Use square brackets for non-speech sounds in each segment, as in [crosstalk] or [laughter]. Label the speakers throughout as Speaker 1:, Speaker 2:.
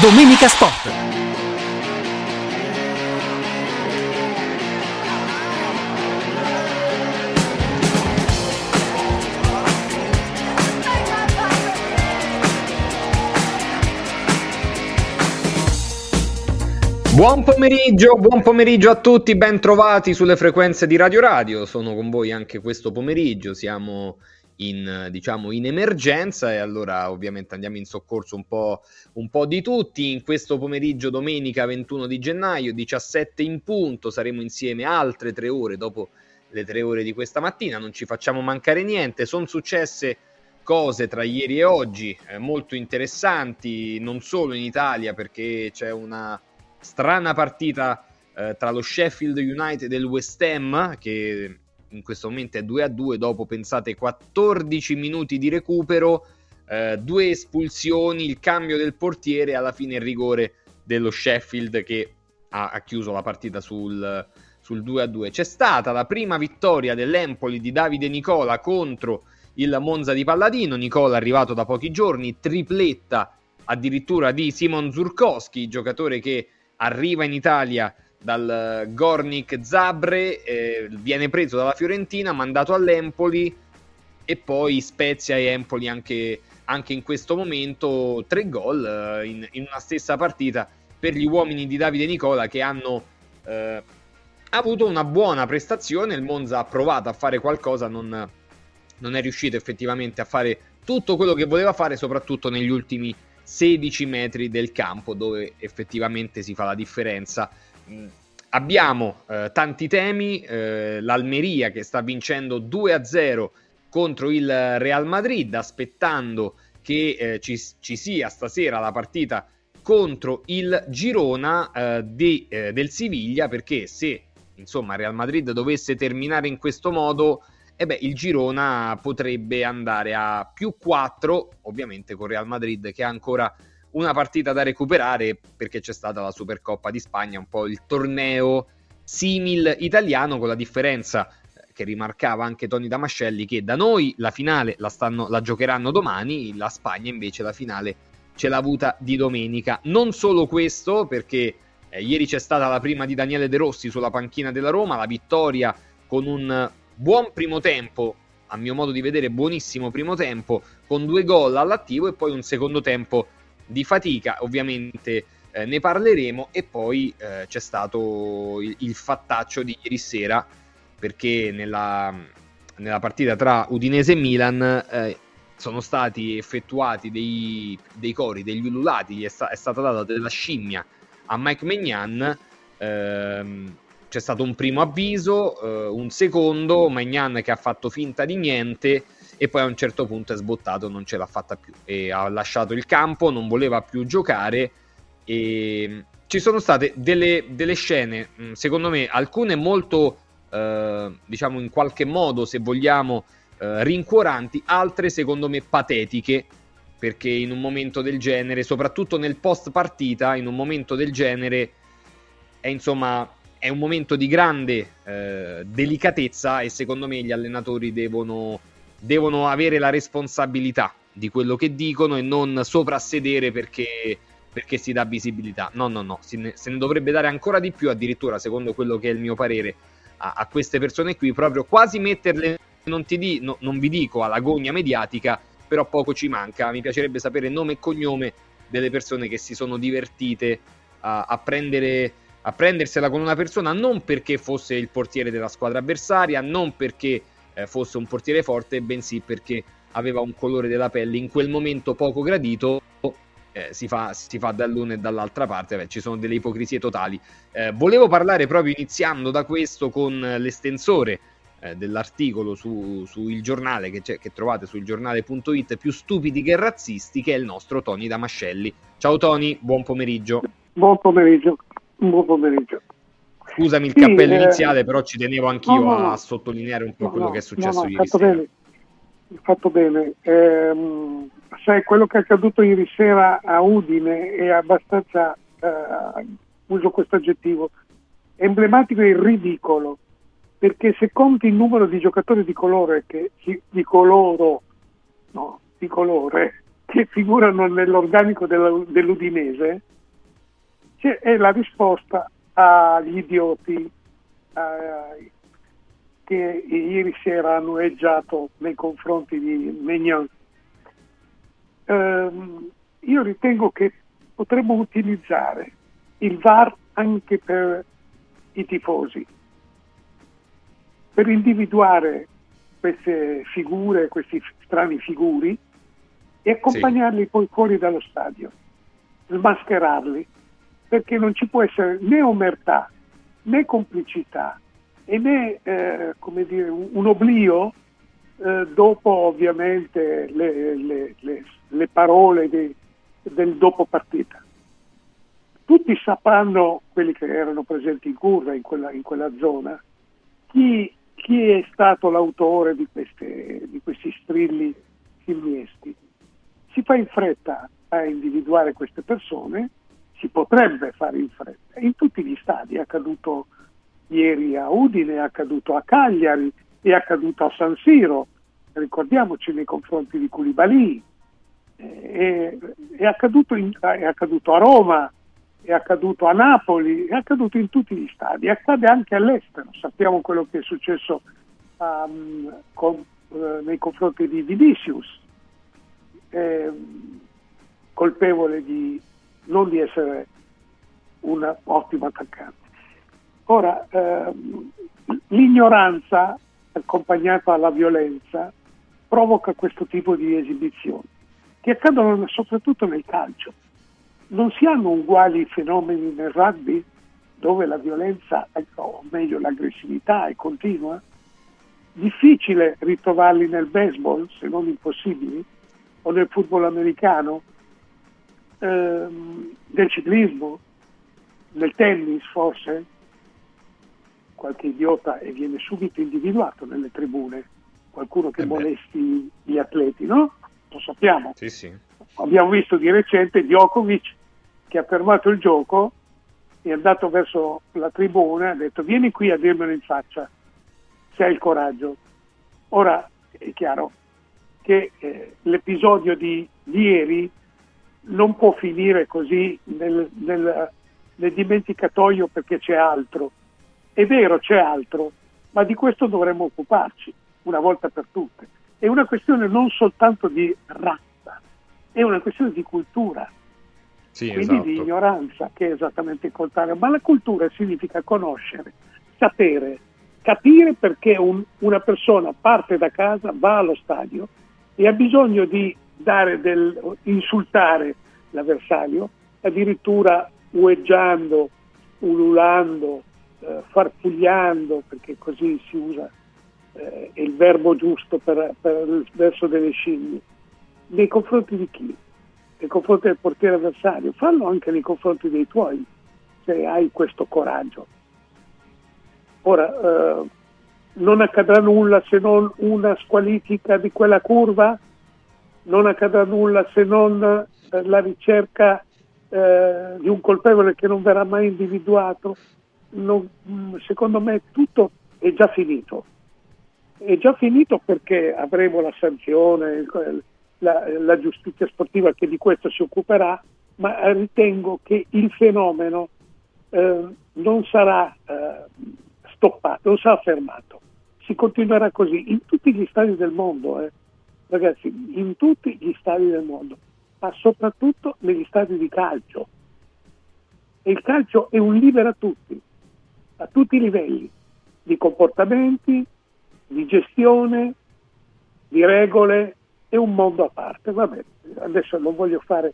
Speaker 1: Domenica Sport.
Speaker 2: Buon pomeriggio, buon pomeriggio a tutti, ben trovati sulle frequenze di Radio Radio. Sono con voi anche questo pomeriggio, siamo in, diciamo, in emergenza e allora ovviamente andiamo in soccorso un po', un po' di tutti. In questo pomeriggio domenica 21 di gennaio, 17 in punto, saremo insieme altre tre ore dopo le tre ore di questa mattina, non ci facciamo mancare niente, sono successe cose tra ieri e oggi eh, molto interessanti, non solo in Italia perché c'è una strana partita eh, tra lo Sheffield United e il West Ham che in questo momento è 2 a 2 dopo pensate 14 minuti di recupero eh, due espulsioni il cambio del portiere e alla fine il rigore dello Sheffield che ha, ha chiuso la partita sul, sul 2 a 2 c'è stata la prima vittoria dell'Empoli di Davide Nicola contro il Monza di Palladino. Nicola arrivato da pochi giorni tripletta addirittura di Simon Zurkowski giocatore che arriva in Italia dal Gornik Zabre, eh, viene preso dalla Fiorentina, mandato all'Empoli e poi Spezia e Empoli anche, anche in questo momento tre gol eh, in, in, una stessa partita per gli uomini di Davide Nicola che hanno eh, avuto una buona prestazione, il Monza ha provato a fare qualcosa, non, non è riuscito effettivamente a fare tutto quello che voleva fare, soprattutto negli ultimi 16 metri del campo dove effettivamente si fa la differenza. Abbiamo eh, tanti temi, eh, l'Almeria che sta vincendo 2-0 contro il Real Madrid, aspettando che eh, ci, ci, sia stasera la partita contro il Girona eh, di, eh, del Siviglia, perché se insomma Real Madrid dovesse terminare in questo modo e beh, il Girona potrebbe andare a più 4, ovviamente con Real Madrid che ha ancora una partita da recuperare perché c'è stata la Supercoppa di Spagna, un po' il torneo simil italiano con la differenza eh, che rimarcava anche Tony Damascelli che da noi la finale la, stanno, la giocheranno domani, la Spagna invece la finale ce l'ha avuta di domenica. Non solo questo perché eh, ieri c'è stata la prima di Daniele De Rossi sulla panchina della Roma, la vittoria con un buon primo tempo, a mio modo di vedere buonissimo primo tempo, con due gol all'attivo e poi un secondo tempo di fatica, ovviamente eh, ne parleremo e poi eh, c'è stato il, il, fattaccio di ieri sera perché nella, nella partita tra Udinese e Milan eh, sono stati effettuati dei, dei, cori, degli ululati, è, sta, è stata data della scimmia a Mike Magnan ehm, c'è stato un primo avviso, eh, un secondo, Magnan che ha fatto finta di niente e poi a un certo punto è sbottato, non ce l'ha fatta più. E ha lasciato il campo, non voleva più giocare. E ci sono state delle, delle scene, mm, secondo me alcune molto, eh, diciamo in qualche modo, se vogliamo, eh, rincuoranti, altre secondo me patetiche. Perché in un momento del genere, soprattutto nel post partita, in un momento del genere è insomma è un momento di grande eh, delicatezza e secondo me gli allenatori devono, devono, avere la responsabilità di quello che dicono e non soprassedere perché, perché si dà visibilità. No, no, no, se ne, se ne, dovrebbe dare ancora di più, addirittura secondo quello che è il mio parere, a, a queste persone qui, proprio quasi metterle, non, di, no, non vi dico, alla gogna mediatica, però poco ci manca. Mi piacerebbe sapere nome e cognome delle persone che si sono divertite a, a prendere a prendersela con una persona non perché fosse il portiere della squadra avversaria, non perché eh, fosse un portiere forte, bensì perché aveva un colore della pelle in quel momento poco gradito. Eh, si, fa, si, fa, dall'una e dall'altra parte, Beh, ci sono delle ipocrisie totali. Eh, volevo parlare proprio iniziando da questo con l'estensore eh, dell'articolo su, su, Il Giornale che, che trovate sul giornale.it più stupidi che razzisti, che è il nostro Tony Damascelli. Ciao Tony, buon pomeriggio.
Speaker 3: Buon pomeriggio. Buon pomeriggio.
Speaker 2: Scusami il sì, cappello eh, iniziale, però ci tenevo anch'io no, no, no. a sottolineare un po' quello che è successo ieri
Speaker 3: fatto
Speaker 2: sera.
Speaker 3: Bene. Fatto bene. Eh, sai, quello che è accaduto ieri sera a Udine è abbastanza, eh, uso questo aggettivo, emblematico e ridicolo, perché se conti il numero di giocatori di colore, che, di coloro, no, di colore, che figurano nell'organico dell'Udinese è la risposta agli idioti eh, che ieri sera hanno eggiato nei confronti di Mignon. Eh, io ritengo che potremmo utilizzare il VAR anche per i tifosi, per individuare queste figure, questi strani figuri e accompagnarli sì. poi fuori dallo stadio, smascherarli, perché non ci può essere né omertà né complicità e né eh, dire, un, oblio eh, dopo ovviamente le, le, le, le parole di, del dopo partita. Tutti sapranno, quelli che erano presenti in curva in quella, in quella zona, chi, chi, è stato l'autore di, queste, di questi strilli filmiesti si fa in fretta a individuare queste persone, si potrebbe fare in fretta. In tutti gli stadi è accaduto ieri a Udine, è accaduto a Cagliari, è accaduto a San Siro, ricordiamoci nei confronti di Culibali, è, è, accaduto in, è accaduto a Roma, è accaduto a Napoli, è accaduto in tutti gli stadi, accade anche all'estero. Sappiamo quello che è successo um, con, uh, nei confronti di Vinicius, eh, colpevole di non di essere un ottimo attaccante. Ora, ehm, l'ignoranza accompagnata alla violenza provoca questo tipo di esibizioni che accadono soprattutto nel calcio. Non si hanno uguali fenomeni nel rugby dove la violenza, o meglio l'aggressività è continua? Difficile ritrovarli nel baseball, se non impossibili, o nel football americano, ehm, del ciclismo, nel tennis forse, qualche idiota e viene subito individuato nelle tribune, qualcuno che eh molesti gli atleti, no? Lo sappiamo.
Speaker 2: Sì, sì.
Speaker 3: Abbiamo visto di recente Djokovic che ha fermato il gioco, è andato verso la tribuna e ha detto vieni qui a dirmelo in faccia se hai il coraggio. Ora è chiaro, che eh, l'episodio di, di, ieri non può finire così nel, nel, nel dimenticatoio perché c'è altro. È vero, c'è altro, ma di questo dovremmo occuparci una volta per tutte. È una questione non soltanto di razza, è una questione di cultura, sì, quindi esatto. di ignoranza, che è esattamente il contrario. Ma la cultura significa conoscere, sapere, capire perché un, una persona parte da casa, va allo stadio e ha bisogno di del, insultare l'avversario, addirittura ueggiando, ululando, eh, farfugliando, perché così si usa eh, il verbo giusto per, per verso delle scimmie, nei confronti di chi? Nei confronti del portiere avversario, fallo anche nei confronti dei tuoi, se hai questo coraggio. Ora, eh, non accadrà nulla se non una squalifica di quella curva, non accadrà nulla se non eh, la ricerca eh, di un colpevole che non verrà mai individuato. Non, mm, secondo me tutto è già finito. È già finito perché avremo la sanzione, la, la giustizia sportiva che di questo si occuperà, ma ritengo che il fenomeno eh, non sarà eh, stoppato, non sarà fermato si continuerà così in tutti gli stadi del mondo, eh. Ragazzi, in tutti gli stadi del mondo, ma soprattutto negli stadi di calcio. E il calcio è un libero a tutti, a tutti i livelli, di comportamenti, di gestione, di regole, è un mondo a parte. Vabbè, adesso non voglio fare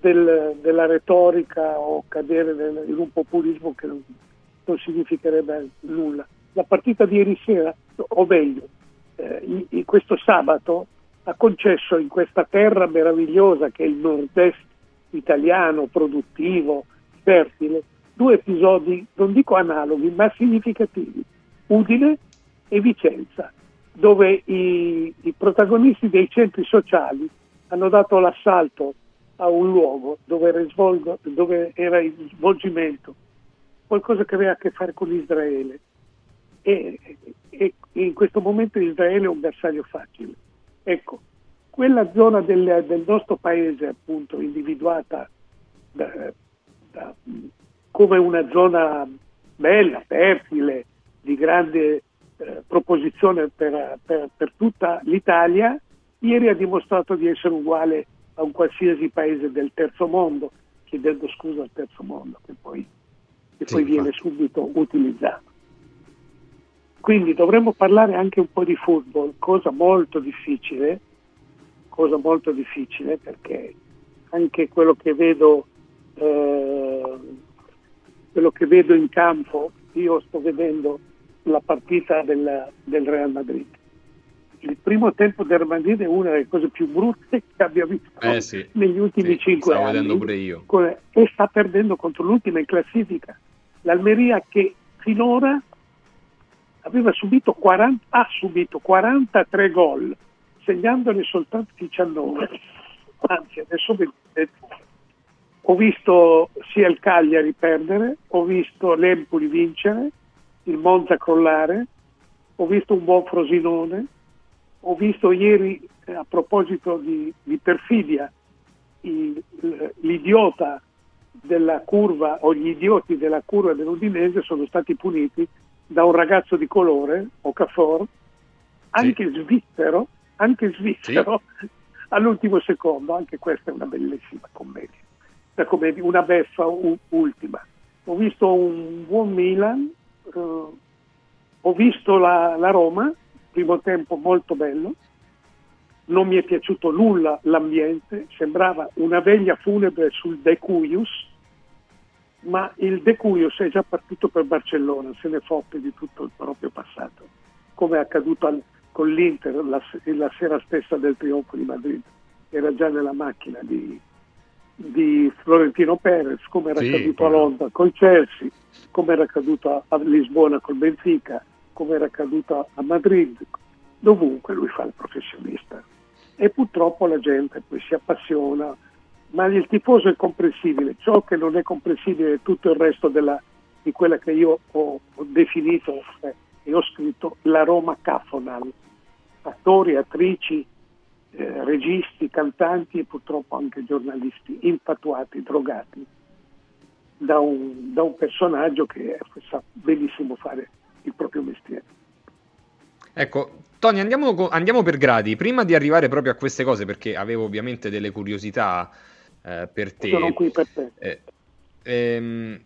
Speaker 3: del, della retorica o cadere nel, in un populismo che non, non significherebbe nulla la partita di ieri sera, o meglio, eh, questo sabato, ha concesso in questa terra meravigliosa che è il nord-est italiano, produttivo, fertile, due episodi, non dico analoghi, ma significativi, Udine e Vicenza, dove i, i protagonisti dei centri sociali hanno dato l'assalto a un luogo dove era, svolgo, dove era il svolgimento, qualcosa che aveva a che fare con Israele e, e, in questo momento Israele è un bersaglio facile. Ecco, quella zona del, del nostro paese appunto individuata da, da, come una zona bella, fertile, di grande eh, proposizione per, per, per, tutta l'Italia, ieri ha dimostrato di essere uguale a un qualsiasi paese del terzo mondo, chiedendo scusa al terzo mondo, che poi, che sì, poi viene subito utilizzato. Quindi dovremmo parlare anche un po' di football, cosa molto difficile, cosa molto difficile perché anche quello che vedo, eh, quello che vedo in campo, io sto vedendo la partita del, del Real Madrid. Il primo tempo del Real Madrid è una delle cose più brutte che abbia visto
Speaker 2: eh sì,
Speaker 3: negli ultimi
Speaker 2: sì,
Speaker 3: cinque
Speaker 2: anni.
Speaker 3: vedendo
Speaker 2: pure io.
Speaker 3: E sta perdendo contro l'ultima in classifica. L'Almeria che finora subito 40, ha subito 43 gol, segnandone soltanto 19. Anzi, adesso vedete, ho visto sia il Cagliari perdere, ho visto l'Empoli vincere, il Monza crollare, ho visto un buon Frosinone, ho visto ieri, eh, a proposito di, di perfidia, il, l'idiota della curva o gli idioti della curva dell'Udinese sono stati puniti da un ragazzo di colore, Okafor, anche sì. svizzero, anche svizzero sì. all'ultimo secondo, anche questa è una bellissima commedia, una, commedia, una beffa u- ultima. Ho visto un buon Milan, uh, ho visto la, la Roma, primo tempo molto bello, non mi è piaciuto nulla l'ambiente, sembrava una veglia funebre sul De Cuius, ma il De Cuios è già partito per Barcellona, se ne fotte di tutto il proprio passato, come è accaduto al, con l'Inter la, la, sera stessa del trionfo di Madrid, era già nella macchina di, di Florentino Perez, come era sì, accaduto a Londra col Chelsea, come era accaduto a, a Lisbona col Benfica, come era accaduto a Madrid, dovunque lui fa il professionista. E purtroppo la gente poi si appassiona, ma il tifoso è comprensibile, ciò che non è comprensibile è tutto il resto della, di quella che io ho, ho definito eh, e ho scritto la Roma Cafonal, attori, attrici, eh, registi, cantanti e purtroppo anche giornalisti infatuati, drogati da un, da un personaggio che sa benissimo fare il proprio mestiere.
Speaker 2: Ecco, Tony, andiamo, andiamo, per gradi. Prima di arrivare proprio a queste cose, perché avevo ovviamente delle curiosità eh, per te.
Speaker 3: Sono qui per te. Eh,
Speaker 2: ehm,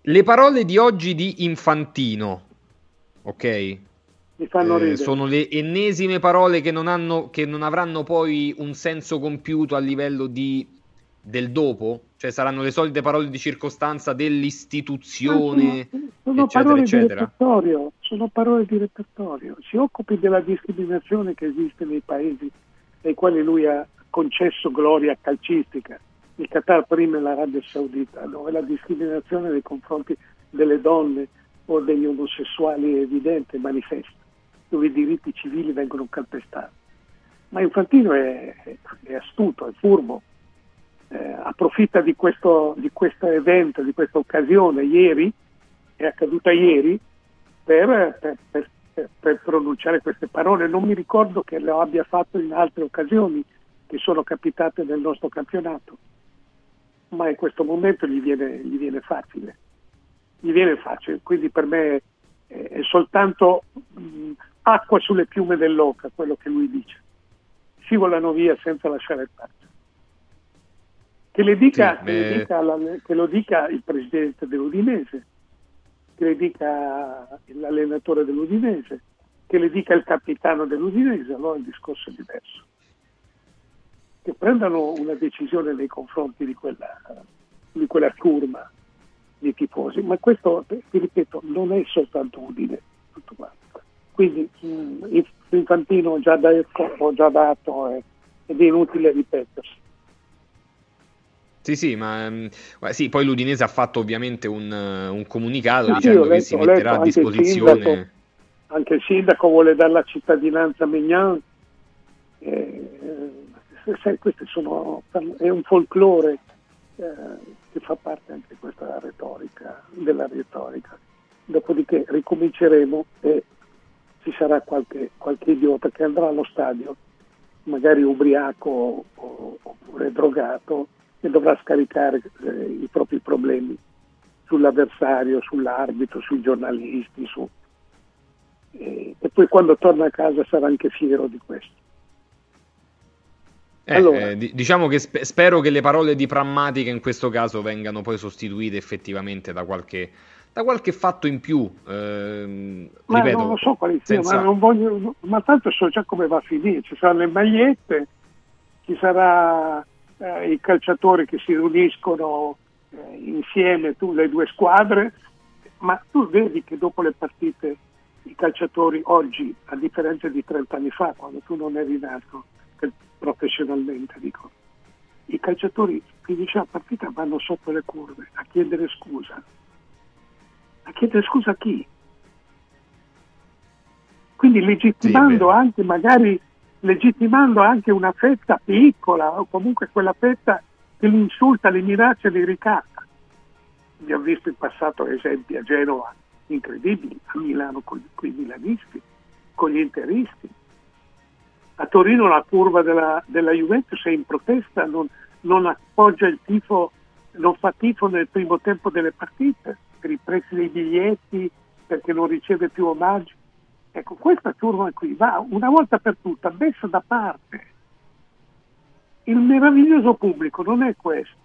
Speaker 2: le parole di oggi di Infantino, ok?
Speaker 3: Eh,
Speaker 2: sono le ennesime parole che non, hanno, che non avranno poi un senso compiuto a livello di, del dopo? Cioè saranno le solite parole di circostanza dell'istituzione, sono, sono eccetera,
Speaker 3: parole
Speaker 2: eccetera.
Speaker 3: Sono parole di repertorio. Si occupi della discriminazione che esiste nei paesi nei quali lui ha concesso gloria calcistica. Il Qatar prima l'Arabia Saudita, dove la discriminazione nei confronti delle donne o degli omosessuali è evidente, manifesta, dove i diritti civili vengono calpestati. Ma Infantino è, è astuto, è furbo, eh, approfitta di questo, di questo, evento, di questa occasione ieri, è accaduta ieri, per, per, per, per, pronunciare queste parole. Non mi ricordo che lo abbia fatto in altre occasioni che sono capitate nel nostro campionato, ma in questo momento gli viene, gli viene facile. Gli viene facile, quindi per me è, è soltanto mh, acqua sulle piume dell'oca quello che lui dice. Si volano via senza lasciare traccia. Che, le dica, sì, che, le dica la, che lo dica il presidente dell'Udinese, che le dica l'allenatore dell'Udinese, che le dica il capitano dell'Udinese, allora il discorso è diverso. Che prendano una decisione nei confronti di quella, di quella turma di tifosi, ma questo, ti ripeto, non è soltanto Udine, tutto quanto. Quindi mh, mm, Infantino ho già detto, ho già dato eh, ed è inutile ripetersi.
Speaker 2: Sì, sì, ma mm, sì, poi l'Udinese ha fatto ovviamente un, un comunicato sì, dicendo letto, che si metterà a disposizione.
Speaker 3: Il sindaco, anche il sindaco vuole dare la cittadinanza a Mignan. Eh, questo sono, è un folklore eh, che fa parte anche questa retorica, della retorica. Dopodiché ricominceremo e ci sarà qualche, qualche idiota che andrà allo stadio magari ubriaco oppure drogato, e dovrà scaricare eh, i propri problemi sull'avversario, sull'arbitro, sui giornalisti, su... e, e poi quando torna a casa sarà anche fiero di questo.
Speaker 2: Eh, allora, eh, diciamo che sp- spero che le parole di prammatica in questo caso vengano poi sostituite effettivamente da qualche, da qualche fatto in più. Eh,
Speaker 3: ma
Speaker 2: ripeto,
Speaker 3: non lo so quali senza... siano, ma, non voglio, ma tanto so già come va a finire. Ci saranno le magliette, ci sarà eh, i calciatori che si riuniscono eh, insieme, tu, le due squadre, ma tu vedi che dopo le partite i calciatori oggi, a differenza di 30 anni fa, quando tu non eri nato professionalmente, dico, i calciatori finisce la partita vanno sotto le curve a chiedere scusa. A chiedere scusa a chi? Quindi legittimando sì, anche magari legittimando anche una fetta piccola o comunque quella fetta che li insulta, li minaccia, li ricatta. Ho visto in passato esempi a Genova incredibili, a Milano con, con i milanisti, con gli interisti. A Torino la curva della, della Juventus è in protesta, non, non appoggia il tifo, non fa tifo nel primo tempo delle partite per i prezzi dei biglietti, perché non riceve più omaggi. Ecco, questa turma qui va una volta per tutte messa da parte. Il meraviglioso pubblico non è questo.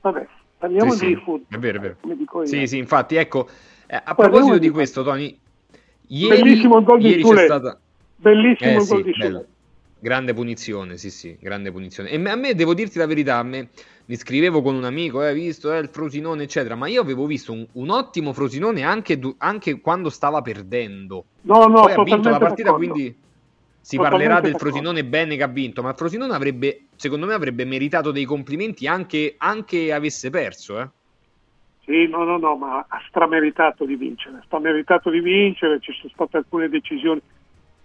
Speaker 3: Vabbè, parliamo
Speaker 2: sì,
Speaker 3: di
Speaker 2: sì,
Speaker 3: football.
Speaker 2: È vero, è vero. Sì, sì, infatti, ecco, eh, a proposito di questo, Tony,
Speaker 3: ieri, di Sule. Stata... Bellissimo
Speaker 2: eh,
Speaker 3: il gol
Speaker 2: sì,
Speaker 3: di Sule.
Speaker 2: Grande punizione, sì, sì, grande punizione. E a me, devo dirti la verità, a me mi scrivevo con un amico, hai eh, visto eh, il Frosinone, eccetera, ma io avevo visto un, un ottimo Frosinone anche, anche, quando stava perdendo.
Speaker 3: No, no,
Speaker 2: Poi ha vinto la partita,
Speaker 3: d'accordo.
Speaker 2: quindi si
Speaker 3: Totalmente
Speaker 2: parlerà del. Frosinone bene che ha vinto, ma Frosinone avrebbe, secondo me, avrebbe meritato dei complimenti anche, anche avesse perso, eh.
Speaker 3: Sì, no, no, no, ma ha strameritato di vincere, ha strameritato di vincere, ci sono state alcune decisioni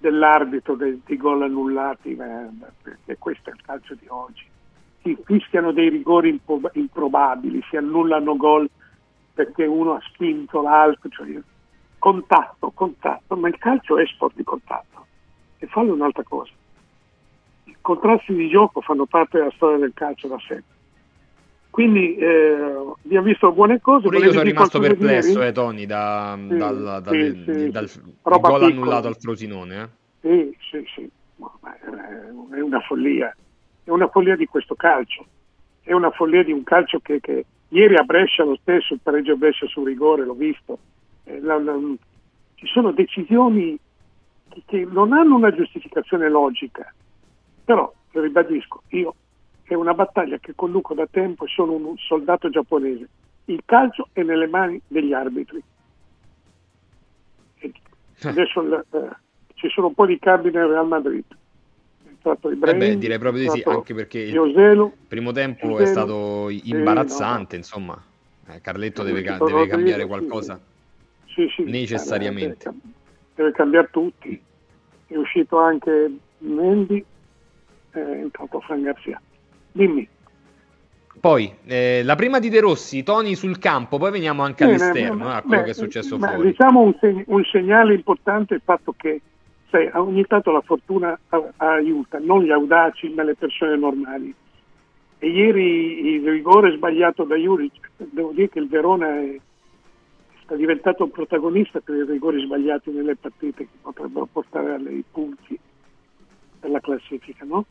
Speaker 3: dell'arbitro dei, dei gol annullati, perché questo è il calcio di oggi. Si fischiano dei rigori impo- improbabili, si annullano gol perché uno ha spinto l'altro, cioè contatto, contatto, ma il calcio è sport di contatto. E fallo un'altra cosa. I contrasti di gioco fanno parte della storia del calcio da sempre. Quindi eh, abbiamo visto buone cose.
Speaker 2: Pure io sono rimasto perplesso, eh, Tony, da,
Speaker 3: Sì,
Speaker 2: dal, dal,
Speaker 3: sì,
Speaker 2: dal-
Speaker 3: sì. Roba
Speaker 2: gol
Speaker 3: piccola.
Speaker 2: annullato al Frosinone. Eh.
Speaker 3: Sì, sì, sì, è una follia, è una follia di questo calcio, è una follia di un calcio che, che ieri a Brescia lo stesso, il pareggio a Brescia su rigore, l'ho visto, Eh, la- la- ci sono decisioni che, che non hanno una giustificazione logica, però ribadisco, io è una battaglia che conduco da tempo e sono un soldato giapponese, il calcio è nelle mani degli arbitri. E adesso eh, ci sono un po' di cambi nel Real Madrid. È entrato
Speaker 2: Eh
Speaker 3: Ibrahim,
Speaker 2: beh, direi proprio di sì, anche perché il
Speaker 3: Joselu,
Speaker 2: primo tempo
Speaker 3: Joselu,
Speaker 2: è stato imbarazzante, insomma. Eh, Carletto deve, ca- deve cambiare qualcosa.
Speaker 3: sì, sì,
Speaker 2: necessariamente.
Speaker 3: Deve, deve cambiare tutti. È uscito anche Mendy, è entrato Fran Garcia. Dimmi.
Speaker 2: Poi, eh, la prima di De Rossi, Tony sul campo, poi veniamo anche
Speaker 3: Bene,
Speaker 2: all'esterno,
Speaker 3: beh,
Speaker 2: eh, a quello
Speaker 3: beh,
Speaker 2: che è successo
Speaker 3: beh,
Speaker 2: fuori.
Speaker 3: Diciamo un, seg- un segnale importante è il fatto che sai, ogni tanto la fortuna a- aiuta, non gli audaci, ma le persone normali. E ieri il rigore sbagliato da Juric, devo dire che il Verona è, sta diventato un protagonista per i rigori sbagliati nelle partite che potrebbero portare ai punti per la classifica, no?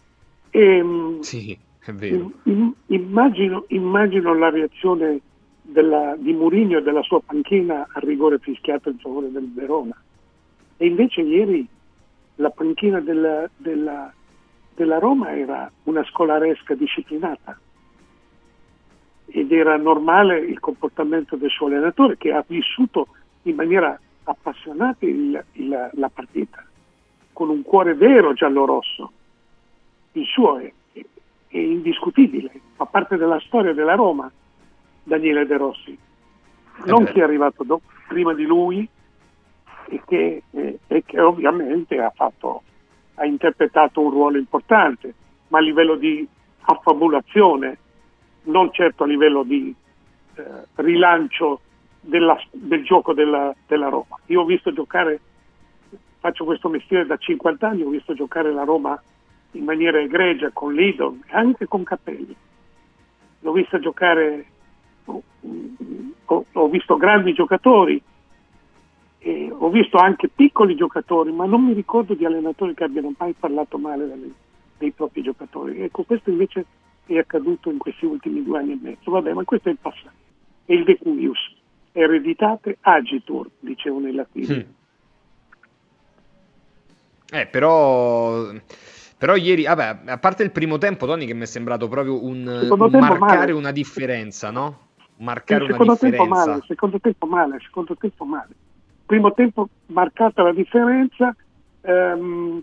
Speaker 3: E, mh,
Speaker 2: Sì, [laughs] è vero.
Speaker 3: im- im- immagino, immagino la reazione della, di Mourinho e della sua panchina al rigore fischiato in favore del Verona. E invece ieri la panchina della, della- della Roma era una scolaresca disciplinata ed era normale il comportamento del suo allenatore che ha vissuto in maniera appassionata il- il- la partita, con un cuore vero giallo-rosso. Il suo è, è indiscutibile, fa parte della storia della Roma, Daniele De Rossi. Non
Speaker 2: beh.
Speaker 3: chi è arrivato do- prima di lui e che, eh, e che ovviamente ha, fatto, ha interpretato un ruolo importante, ma a livello di affabulazione, non certo a livello di eh, rilancio della- del gioco della, della Roma. Io ho visto giocare faccio questo mestiere da 50 anni, ho visto giocare la Roma in maniera egregia con Lidon e anche con Capelli. L'ho vista giocare, ho, ho visto grandi giocatori, ho visto anche piccoli giocatori, ma non mi ricordo di allenatori che abbiano mai parlato male dei, dei propri giocatori. Ecco, questo invece è accaduto in questi ultimi due anni e mezzo. Vabbè, ma questo è il passato. È il decuius. Ereditate agitur, dicevano i latini. Mm.
Speaker 2: Eh, però... Però ieri, vabbè, a parte il primo tempo, Tony, che mi è sembrato proprio un, un marcare male. una differenza, no?
Speaker 3: Marcare una differenza. Tempo male, secondo tempo male, secondo tempo male. Primo tempo marcata la differenza, ehm,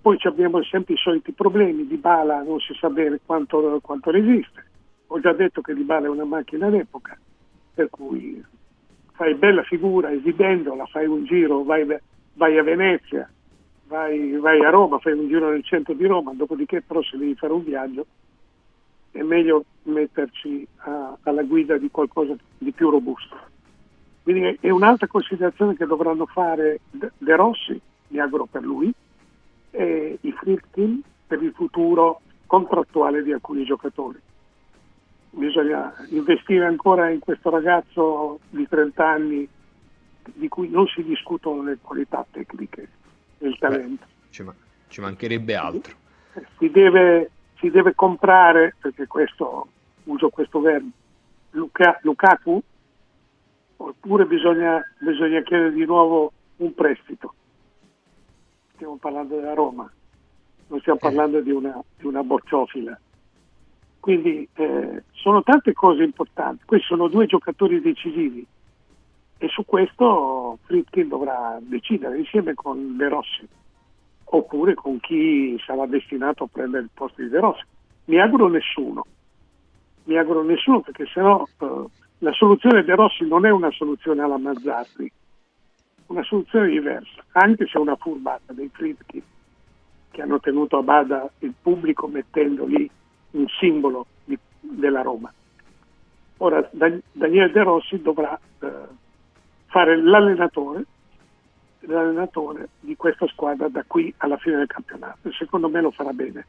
Speaker 3: poi abbiamo sempre i soliti problemi, Di Bala non si sa bene quanto, quanto resiste. Ho già detto che Di Bala è una macchina d'epoca, per cui fai bella figura esibendola, fai un giro, vai, vai a Venezia, vai, vai, a Roma, fai un giro nel centro di Roma, dopodiché però se devi fare un viaggio è meglio metterci a, alla guida di qualcosa di più robusto. Quindi è un'altra considerazione che dovranno fare De Rossi, mi auguro per lui, e i Friedkin per il futuro contrattuale di alcuni giocatori. Bisogna investire ancora in questo ragazzo di 30 anni di cui non si discutono le qualità tecniche il talento. Beh,
Speaker 2: ci, ma- ci, mancherebbe altro.
Speaker 3: Si deve, si deve, comprare, perché questo, uso questo verbo, Luca, Lukaku, oppure bisogna, bisogna chiedere di nuovo un prestito. Stiamo parlando della Roma, non stiamo eh. parlando di una, di una bocciofila. Quindi eh, sono tante cose importanti. Questi sono due giocatori decisivi e su questo Fritkin dovrà decidere insieme con De Rossi oppure con chi sarà destinato a prendere il posto di De Rossi. Mi auguro nessuno, mi auguro nessuno perché sennò eh, la soluzione De Rossi non è una soluzione alla Mazzarri, una soluzione diversa, anche se è una furbata dei Fritkin che hanno tenuto a bada il pubblico mettendo lì un simbolo di, della Roma. Ora Daniele De Rossi dovrà eh, fare l'allenatore, l'allenatore di questa squadra da qui alla fine del campionato. Secondo me lo farà bene.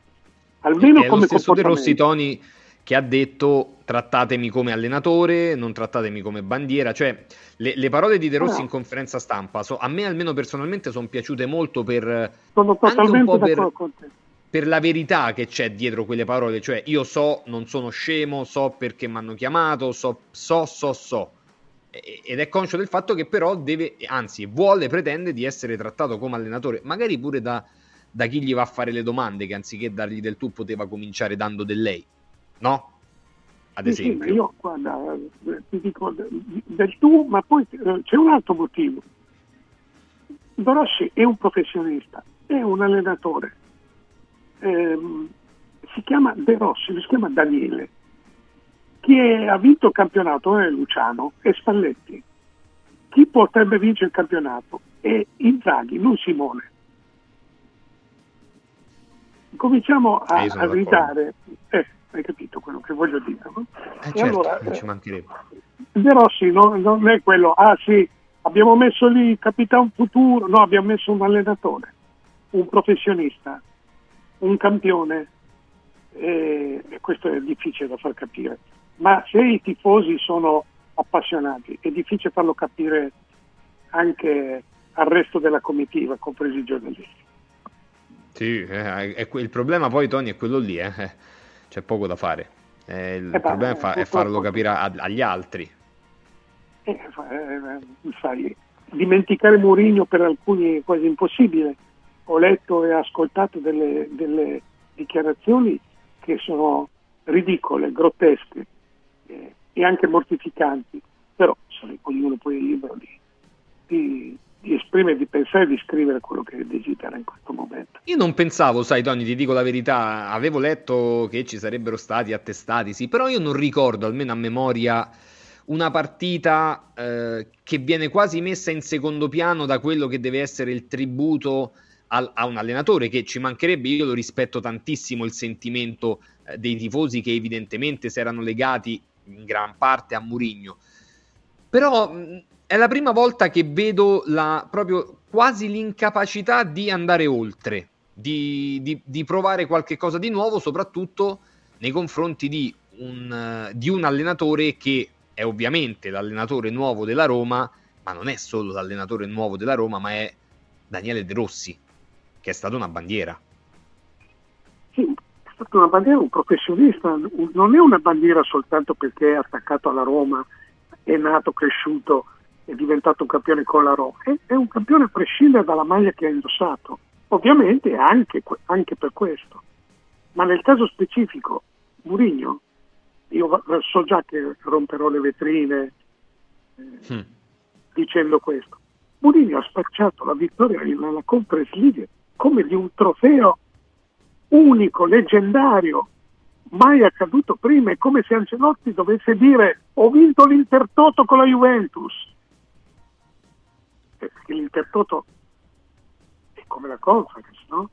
Speaker 2: Almeno è come lo stesso De Rossi Toni che ha detto trattatemi come allenatore, non trattatemi come bandiera, cioè le, le parole di De Rossi no. in conferenza stampa so, a me almeno personalmente sono piaciute molto per
Speaker 3: sono totalmente per,
Speaker 2: per la verità che c'è dietro quelle parole, cioè io so, non sono scemo, so perché mi hanno chiamato, so, so, so, so ed è conscio del fatto che però deve, anzi vuole, pretende di essere trattato come allenatore, magari pure da, da chi gli va a fare le domande, che anziché dargli del tu poteva cominciare dando del lei, no? Ad esempio.
Speaker 3: Sì, io guarda, ti dico del tu, ma poi eh, c'è un altro motivo. Dorossi è un professionista, è un allenatore. Eh, si chiama De Rossi, si chiama Daniele chi ha vinto il campionato è Luciano e Spalletti. Chi potrebbe vincere il campionato è Inzaghi, non Simone. Cominciamo a, a ridare, eh, hai capito quello che voglio dire? No?
Speaker 2: Eh, certo, allora, non ci mancherebbe.
Speaker 3: De Rossi non, non è quello, ah sì, abbiamo messo lì il capitano futuro, no, abbiamo messo un allenatore, un professionista, un campione, e questo è difficile da far capire ma se i tifosi sono appassionati è difficile farlo capire anche al resto della comitiva, compresi i giornalisti.
Speaker 2: Sì, eh, è, il problema poi Tony è quello lì, eh. c'è poco da fare. Eh, il eh, problema fa, è farlo capire a, agli altri.
Speaker 3: Eh, eh, sai, dimenticare Mourinho per alcuni è quasi impossibile. Ho letto e ascoltato delle, delle dichiarazioni che sono ridicole, grottesche eh, e anche mortificanti, però sai, ognuno poi è libero di, di, di esprimere, di pensare di scrivere quello che desidera in questo momento.
Speaker 2: Io non pensavo, sai Tony, ti dico la verità, avevo letto che ci sarebbero stati attestati, sì, però io non ricordo, almeno a memoria, una partita eh, che viene quasi messa in secondo piano da quello che deve essere il tributo a un allenatore che ci mancherebbe, io lo rispetto tantissimo il sentimento eh, dei tifosi che evidentemente si erano legati in gran parte a Murigno. Però è la prima volta che vedo la, proprio quasi l'incapacità di andare oltre, di, di, di provare qualche cosa di nuovo, soprattutto nei confronti di un, di un allenatore che è ovviamente l'allenatore nuovo della Roma, ma non è solo l'allenatore nuovo della Roma, ma è Daniele De Rossi, che è stata una bandiera.
Speaker 3: Sì, stata una bandiera, un professionista, non è una bandiera soltanto perché è attaccato alla Roma, è nato, cresciuto, è diventato un campione con la Roma, è, è un campione a prescindere dalla maglia che ha indossato, ovviamente anche, anche per questo. Ma nel caso specifico, Murigno io so già che romperò le vetrine eh, mm. dicendo questo. Mourinho ha spacciato la vittoria nella Conference League come di un trofeo unico, leggendario, mai accaduto prima. È come se Ancelotti dovesse dire ho vinto l'Intertoto con la Juventus. Perché l'Intertoto è come la Conference, no?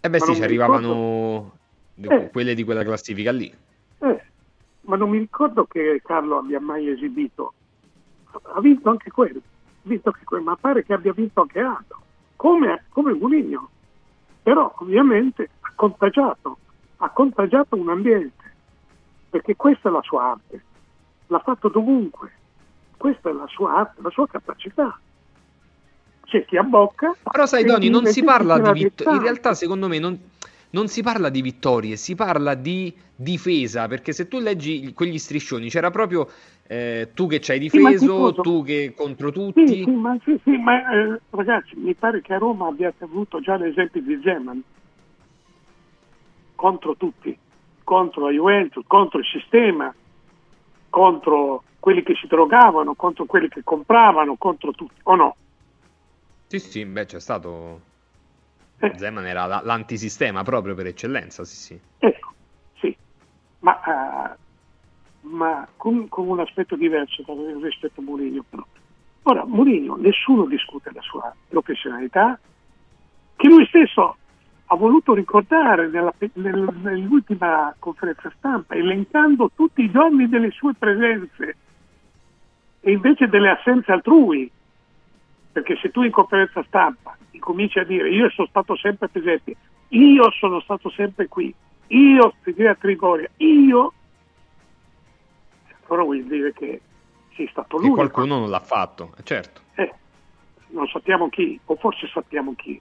Speaker 2: Eh beh Ma sì, ci arrivavano eh. quelle di quella classifica lì.
Speaker 3: Eh, ma non mi ricordo che Carlo abbia mai esibito. Ha vinto anche quello, vinto anche quello ma pare che abbia vinto anche altro, come, come Mourinho. Però ovviamente ha contagiato, ha contagiato un ambiente, perché questa è la sua arte, l'ha fatto dovunque, questa è la sua arte, la sua capacità c'è chi abbocca.
Speaker 2: Però sai, Doni, non si parla di vittoria. In realtà, secondo me, non, non si parla di vittorie, si parla di difesa, perché se tu leggi quegli striscioni c'era proprio eh, tu che ci hai difeso, sì, tu che contro tutti.
Speaker 3: Sì, sì ma, ma eh, ragazzi, mi pare che a Roma abbiate avuto già l'esempio di Zeman contro tutti, contro la Juventus, contro il sistema, contro quelli che si drogavano, contro quelli che compravano, contro tutti, o no?
Speaker 2: Sì, sì, beh, c'è stato eh. Zeman era l'antisistema proprio per eccellenza, sì, sì.
Speaker 3: Ecco, sì, ma, uh, ma con, con, un aspetto diverso rispetto a Mourinho. Ora, Mourinho, nessuno discute la sua professionalità, che lui stesso ha voluto ricordare nella, nel, nell'ultima conferenza stampa, elencando tutti i giorni delle sue presenze e invece delle assenze altrui. Perché se tu in conferenza stampa incominci a dire io sono stato sempre presente, io sono stato sempre qui, io Federica Trigoria, io, allora vuol dire che sei stato lui.
Speaker 2: qualcuno non l'ha fatto, eh, certo.
Speaker 3: Eh, non sappiamo chi, o forse sappiamo chi.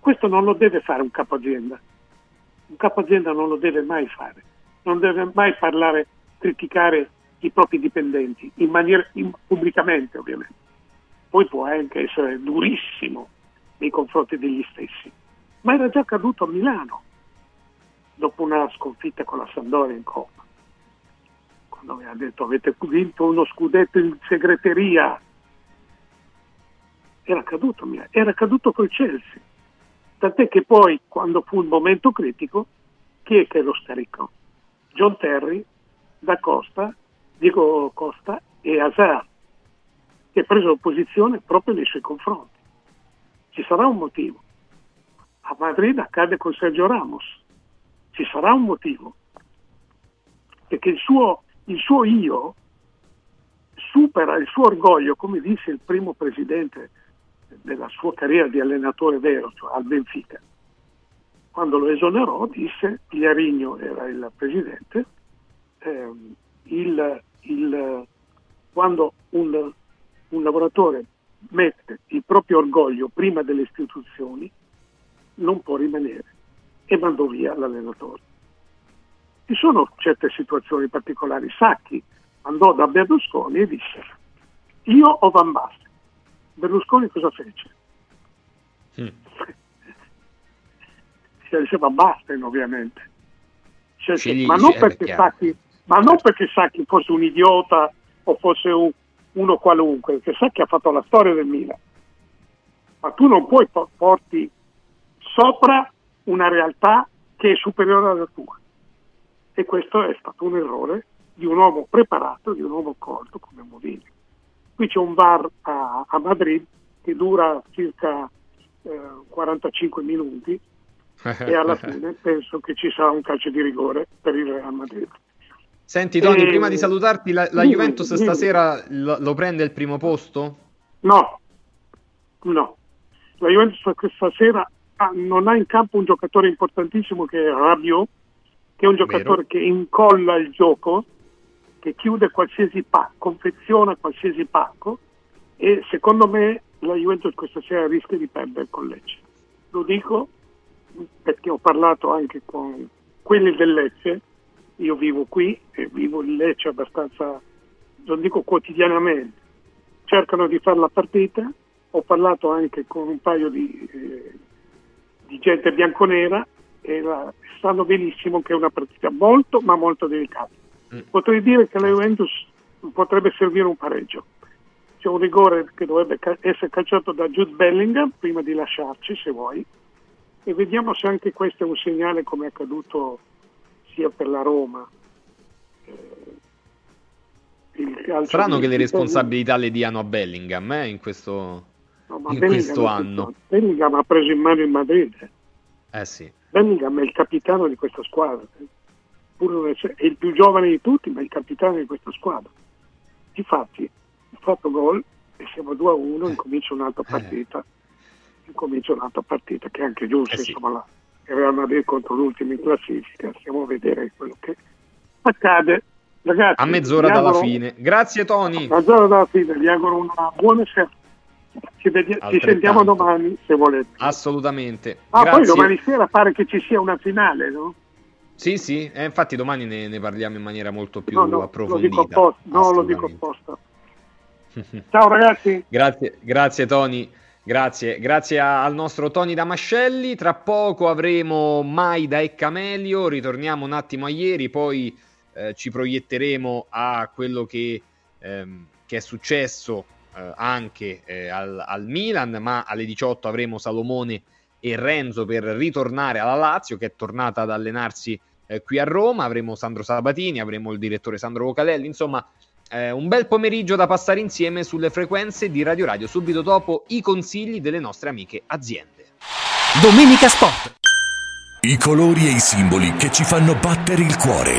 Speaker 3: Questo non lo deve fare un capo azienda. Un capo azienda non lo deve mai fare. Non deve mai parlare, criticare i propri dipendenti, in maniera, in, pubblicamente ovviamente poi può anche essere durissimo nei confronti degli stessi, ma era già accaduto a Milano dopo una sconfitta con la Sandoria in Coppa, quando aveva detto avete vinto uno scudetto in segreteria, era accaduto, era accaduto col Chelsea, tant'è che poi quando fu il momento critico, chi è che lo scaricò? John Terry, Da Costa, Diego Costa e Hazard che ha preso posizione proprio nei suoi confronti. Ci sarà un motivo. A Madrid accade con Sergio Ramos. Ci sarà un motivo. Perché il suo, il suo io supera il suo orgoglio, come disse il primo presidente della sua carriera di allenatore vero, cioè al Benfica. Quando lo esonerò disse, Piarigno era il presidente, ehm, il, il, quando un un lavoratore mette il proprio orgoglio prima delle istituzioni, non può rimanere e mandò via l'allenatore. Ci sono certe situazioni particolari. Sacchi andò da Berlusconi e disse io o Van Basten. Berlusconi cosa fece? Mm. [laughs] Scelse Van Basten ovviamente. Scelse, ma, non perché Sacchi, ma non perché Sacchi fosse un idiota o fosse un, uno qualunque, che sa che ha fatto la storia del Milan, ma tu non puoi porti sopra una realtà che è superiore alla tua. E questo è stato un errore di un uomo preparato, di un uomo colto come Mourinho. Qui c'è un bar a, a Madrid che dura circa eh, 45 minuti [laughs] e alla fine penso che ci sarà un calcio di rigore per il Real Madrid.
Speaker 2: Senti Tony, e... prima di salutarti, la, la Juventus dimmi, stasera Lo, lo, prende il primo posto?
Speaker 3: No, No, la Juventus questa sera ha, non ha in campo un giocatore importantissimo che è Rabiot, che è un giocatore Vero. che incolla il gioco, che chiude qualsiasi pacco, confeziona qualsiasi pacco e secondo me la Juventus questa sera rischia di perdere con Lecce. Lo dico perché ho parlato anche con quelli del Lecce, io vivo qui e vivo il Lecce abbastanza, non dico quotidianamente, cercano di fare la partita, ho parlato anche con un paio di, eh, di gente bianconera e la, sanno benissimo che è una partita molto ma molto delicata. Mm. Potrei dire che la Juventus potrebbe servire un pareggio. C'è un rigore che dovrebbe essere calciato da Jude Bellingham prima di lasciarci, se vuoi, e vediamo se anche questo è un segnale come è accaduto sia per la Roma.
Speaker 2: Eh, Strano che le responsabilità le diano a Bellingham eh, in questo, no, in questo anno.
Speaker 3: Bellingham ha preso in mano il Madrid.
Speaker 2: Eh sì.
Speaker 3: Bellingham è il capitano di questa squadra, pur è il più giovane di tutti, ma è il capitano di questa squadra. Infatti, ha fatto gol e siamo 2 a 1, eh. incomincia un'altra eh. partita. Incomincia un'altra partita che è anche giusta, eh sì. insomma, la, il Real Madrid contro l'ultimo in classifica, stiamo a vedere quello che accade. Ragazzi,
Speaker 2: a mezz'ora dalla auguro, fine. Grazie Tony.
Speaker 3: A mezz'ora dalla fine, vi auguro una buona serata. Ci, vedi- ci sentiamo domani se volete.
Speaker 2: Assolutamente.
Speaker 3: Ah, Grazie. poi domani sera pare che ci sia una finale, no?
Speaker 2: Sì, sì, eh, infatti domani ne, ne, parliamo in maniera molto più no, no, approfondita.
Speaker 3: Lo dico no, lo dico apposta. [laughs] Ciao ragazzi.
Speaker 2: Grazie, grazie Tony. Grazie, grazie a, al nostro Tony Damascelli. Tra poco avremo Maida e Camelio. Ritorniamo un attimo a ieri, poi eh, ci proietteremo a quello che, ehm, che è successo eh, anche eh, al, al, Milan, ma alle 18 avremo Salomone e Renzo per ritornare alla Lazio, che è tornata ad allenarsi eh, qui a Roma. Avremo Sandro Sabatini, avremo il direttore Sandro Vocalelli, insomma. Eh, un bel pomeriggio da passare insieme sulle frequenze di Radio Radio, subito dopo i consigli delle nostre amiche aziende.
Speaker 1: Domenica Sport. I colori e i simboli che ci fanno battere il cuore,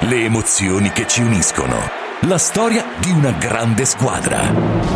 Speaker 1: le emozioni che ci uniscono la storia di una grande squadra.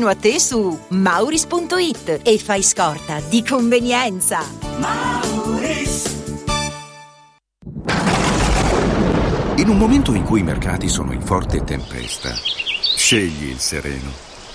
Speaker 4: vicino a te su mauris.it e fai scorta di convenienza. Mauris.
Speaker 5: In un momento in cui i mercati sono in forte tempesta, scegli il sereno.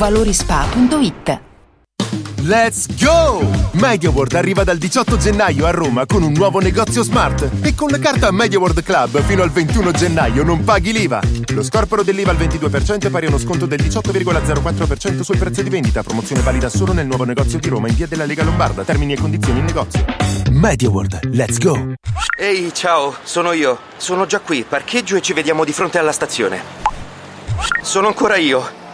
Speaker 6: valorispa.it.
Speaker 7: Let's go! MediaWorld arriva dal 18 gennaio a Roma con un nuovo negozio smart e con la carta MediaWorld Club fino al 21 gennaio non paghi l'IVA. Lo scorporo dell'IVA al 22% è pari a uno sconto del 18,04% sul prezzo di vendita. Promozione valida solo nel nuovo negozio di Roma in via della Lega Lombarda. Termini e condizioni in negozio. MediaWorld, let's go!
Speaker 8: Ehi, ciao, sono io. Sono già qui, parcheggio e ci vediamo di fronte alla stazione. Sono ancora io.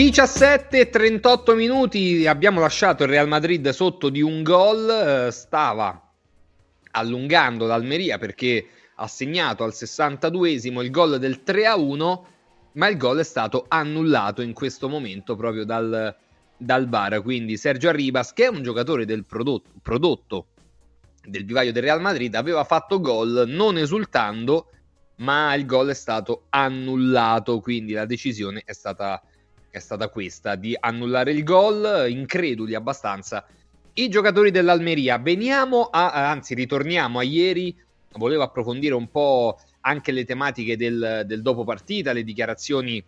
Speaker 2: E 38 minuti, abbiamo lasciato il Real Madrid sotto di un gol, eh, stava allungando l'Almeria perché ha segnato al 62esimo il gol del 3-1, ma il gol è stato annullato in questo momento proprio dal, dal VAR, quindi Sergio Arribas, che è un giocatore del prodotto, prodotto del vivaio del Real Madrid, aveva fatto gol non esultando, ma il gol è stato annullato, quindi la decisione è stata è stata questa, di annullare il gol, increduli abbastanza i giocatori dell'Almeria. Veniamo a, anzi ritorniamo a ieri, volevo approfondire un po' anche le tematiche del, del dopo partita, le dichiarazioni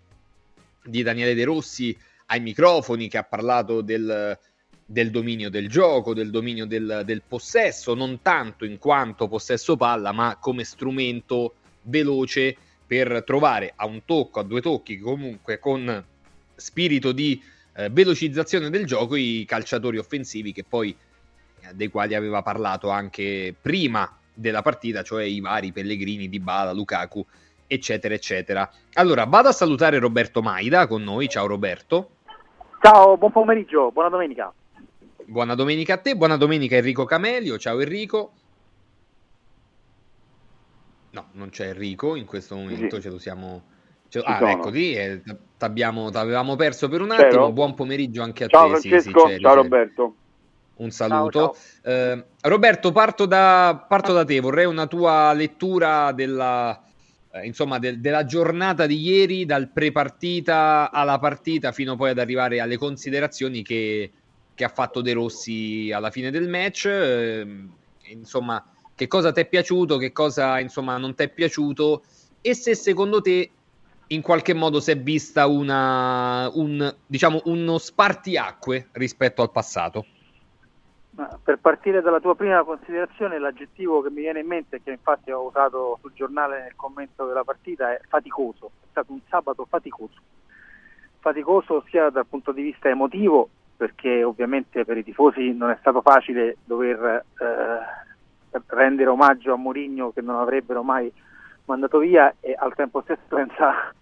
Speaker 2: di Daniele De Rossi ai microfoni che ha parlato del, del dominio del gioco, del dominio del, del, possesso, non tanto in quanto possesso palla, ma come strumento veloce per trovare a un tocco, a due tocchi, comunque con spirito di eh, velocizzazione del gioco i calciatori offensivi che poi eh, dei quali aveva parlato anche prima della partita, cioè i vari Pellegrini, Dybala, Lukaku, eccetera, eccetera. Allora, vado a salutare Roberto Maida con noi. Ciao Roberto.
Speaker 9: Ciao, buon pomeriggio, buona domenica.
Speaker 2: Buona domenica a te, buona domenica Enrico Camelio. Ciao Enrico. No, non c'è Enrico in questo momento, sì. ce lo siamo cioè, ah, sono. ecco, eh, t'avevamo perso per un attimo. C'ero? Buon pomeriggio anche a
Speaker 9: ciao,
Speaker 2: te.
Speaker 9: Francesco,
Speaker 2: sì, sì,
Speaker 9: ciao Roberto.
Speaker 2: Un saluto. Ciao, ciao. Eh, Roberto, parto da, parto da, te. Vorrei una tua lettura della, eh, insomma, de, della giornata di ieri, dal pre-partita alla partita, fino poi ad arrivare alle considerazioni che, che ha fatto De Rossi alla fine del match. Ehm, insomma, che cosa ti è piaciuto, che cosa insomma, non ti è piaciuto e se secondo te in qualche modo si è vista una, un, diciamo, uno spartiacque rispetto al passato.
Speaker 9: per partire dalla tua prima considerazione, l'aggettivo che mi viene in mente, che infatti ho usato sul giornale nel commento della partita, è faticoso. È stato un sabato faticoso. Faticoso sia dal punto di vista emotivo, perché ovviamente per i tifosi non è stato facile dover eh, rendere omaggio a Mourinho che non avrebbero mai mandato via e al tempo stesso [laughs] senza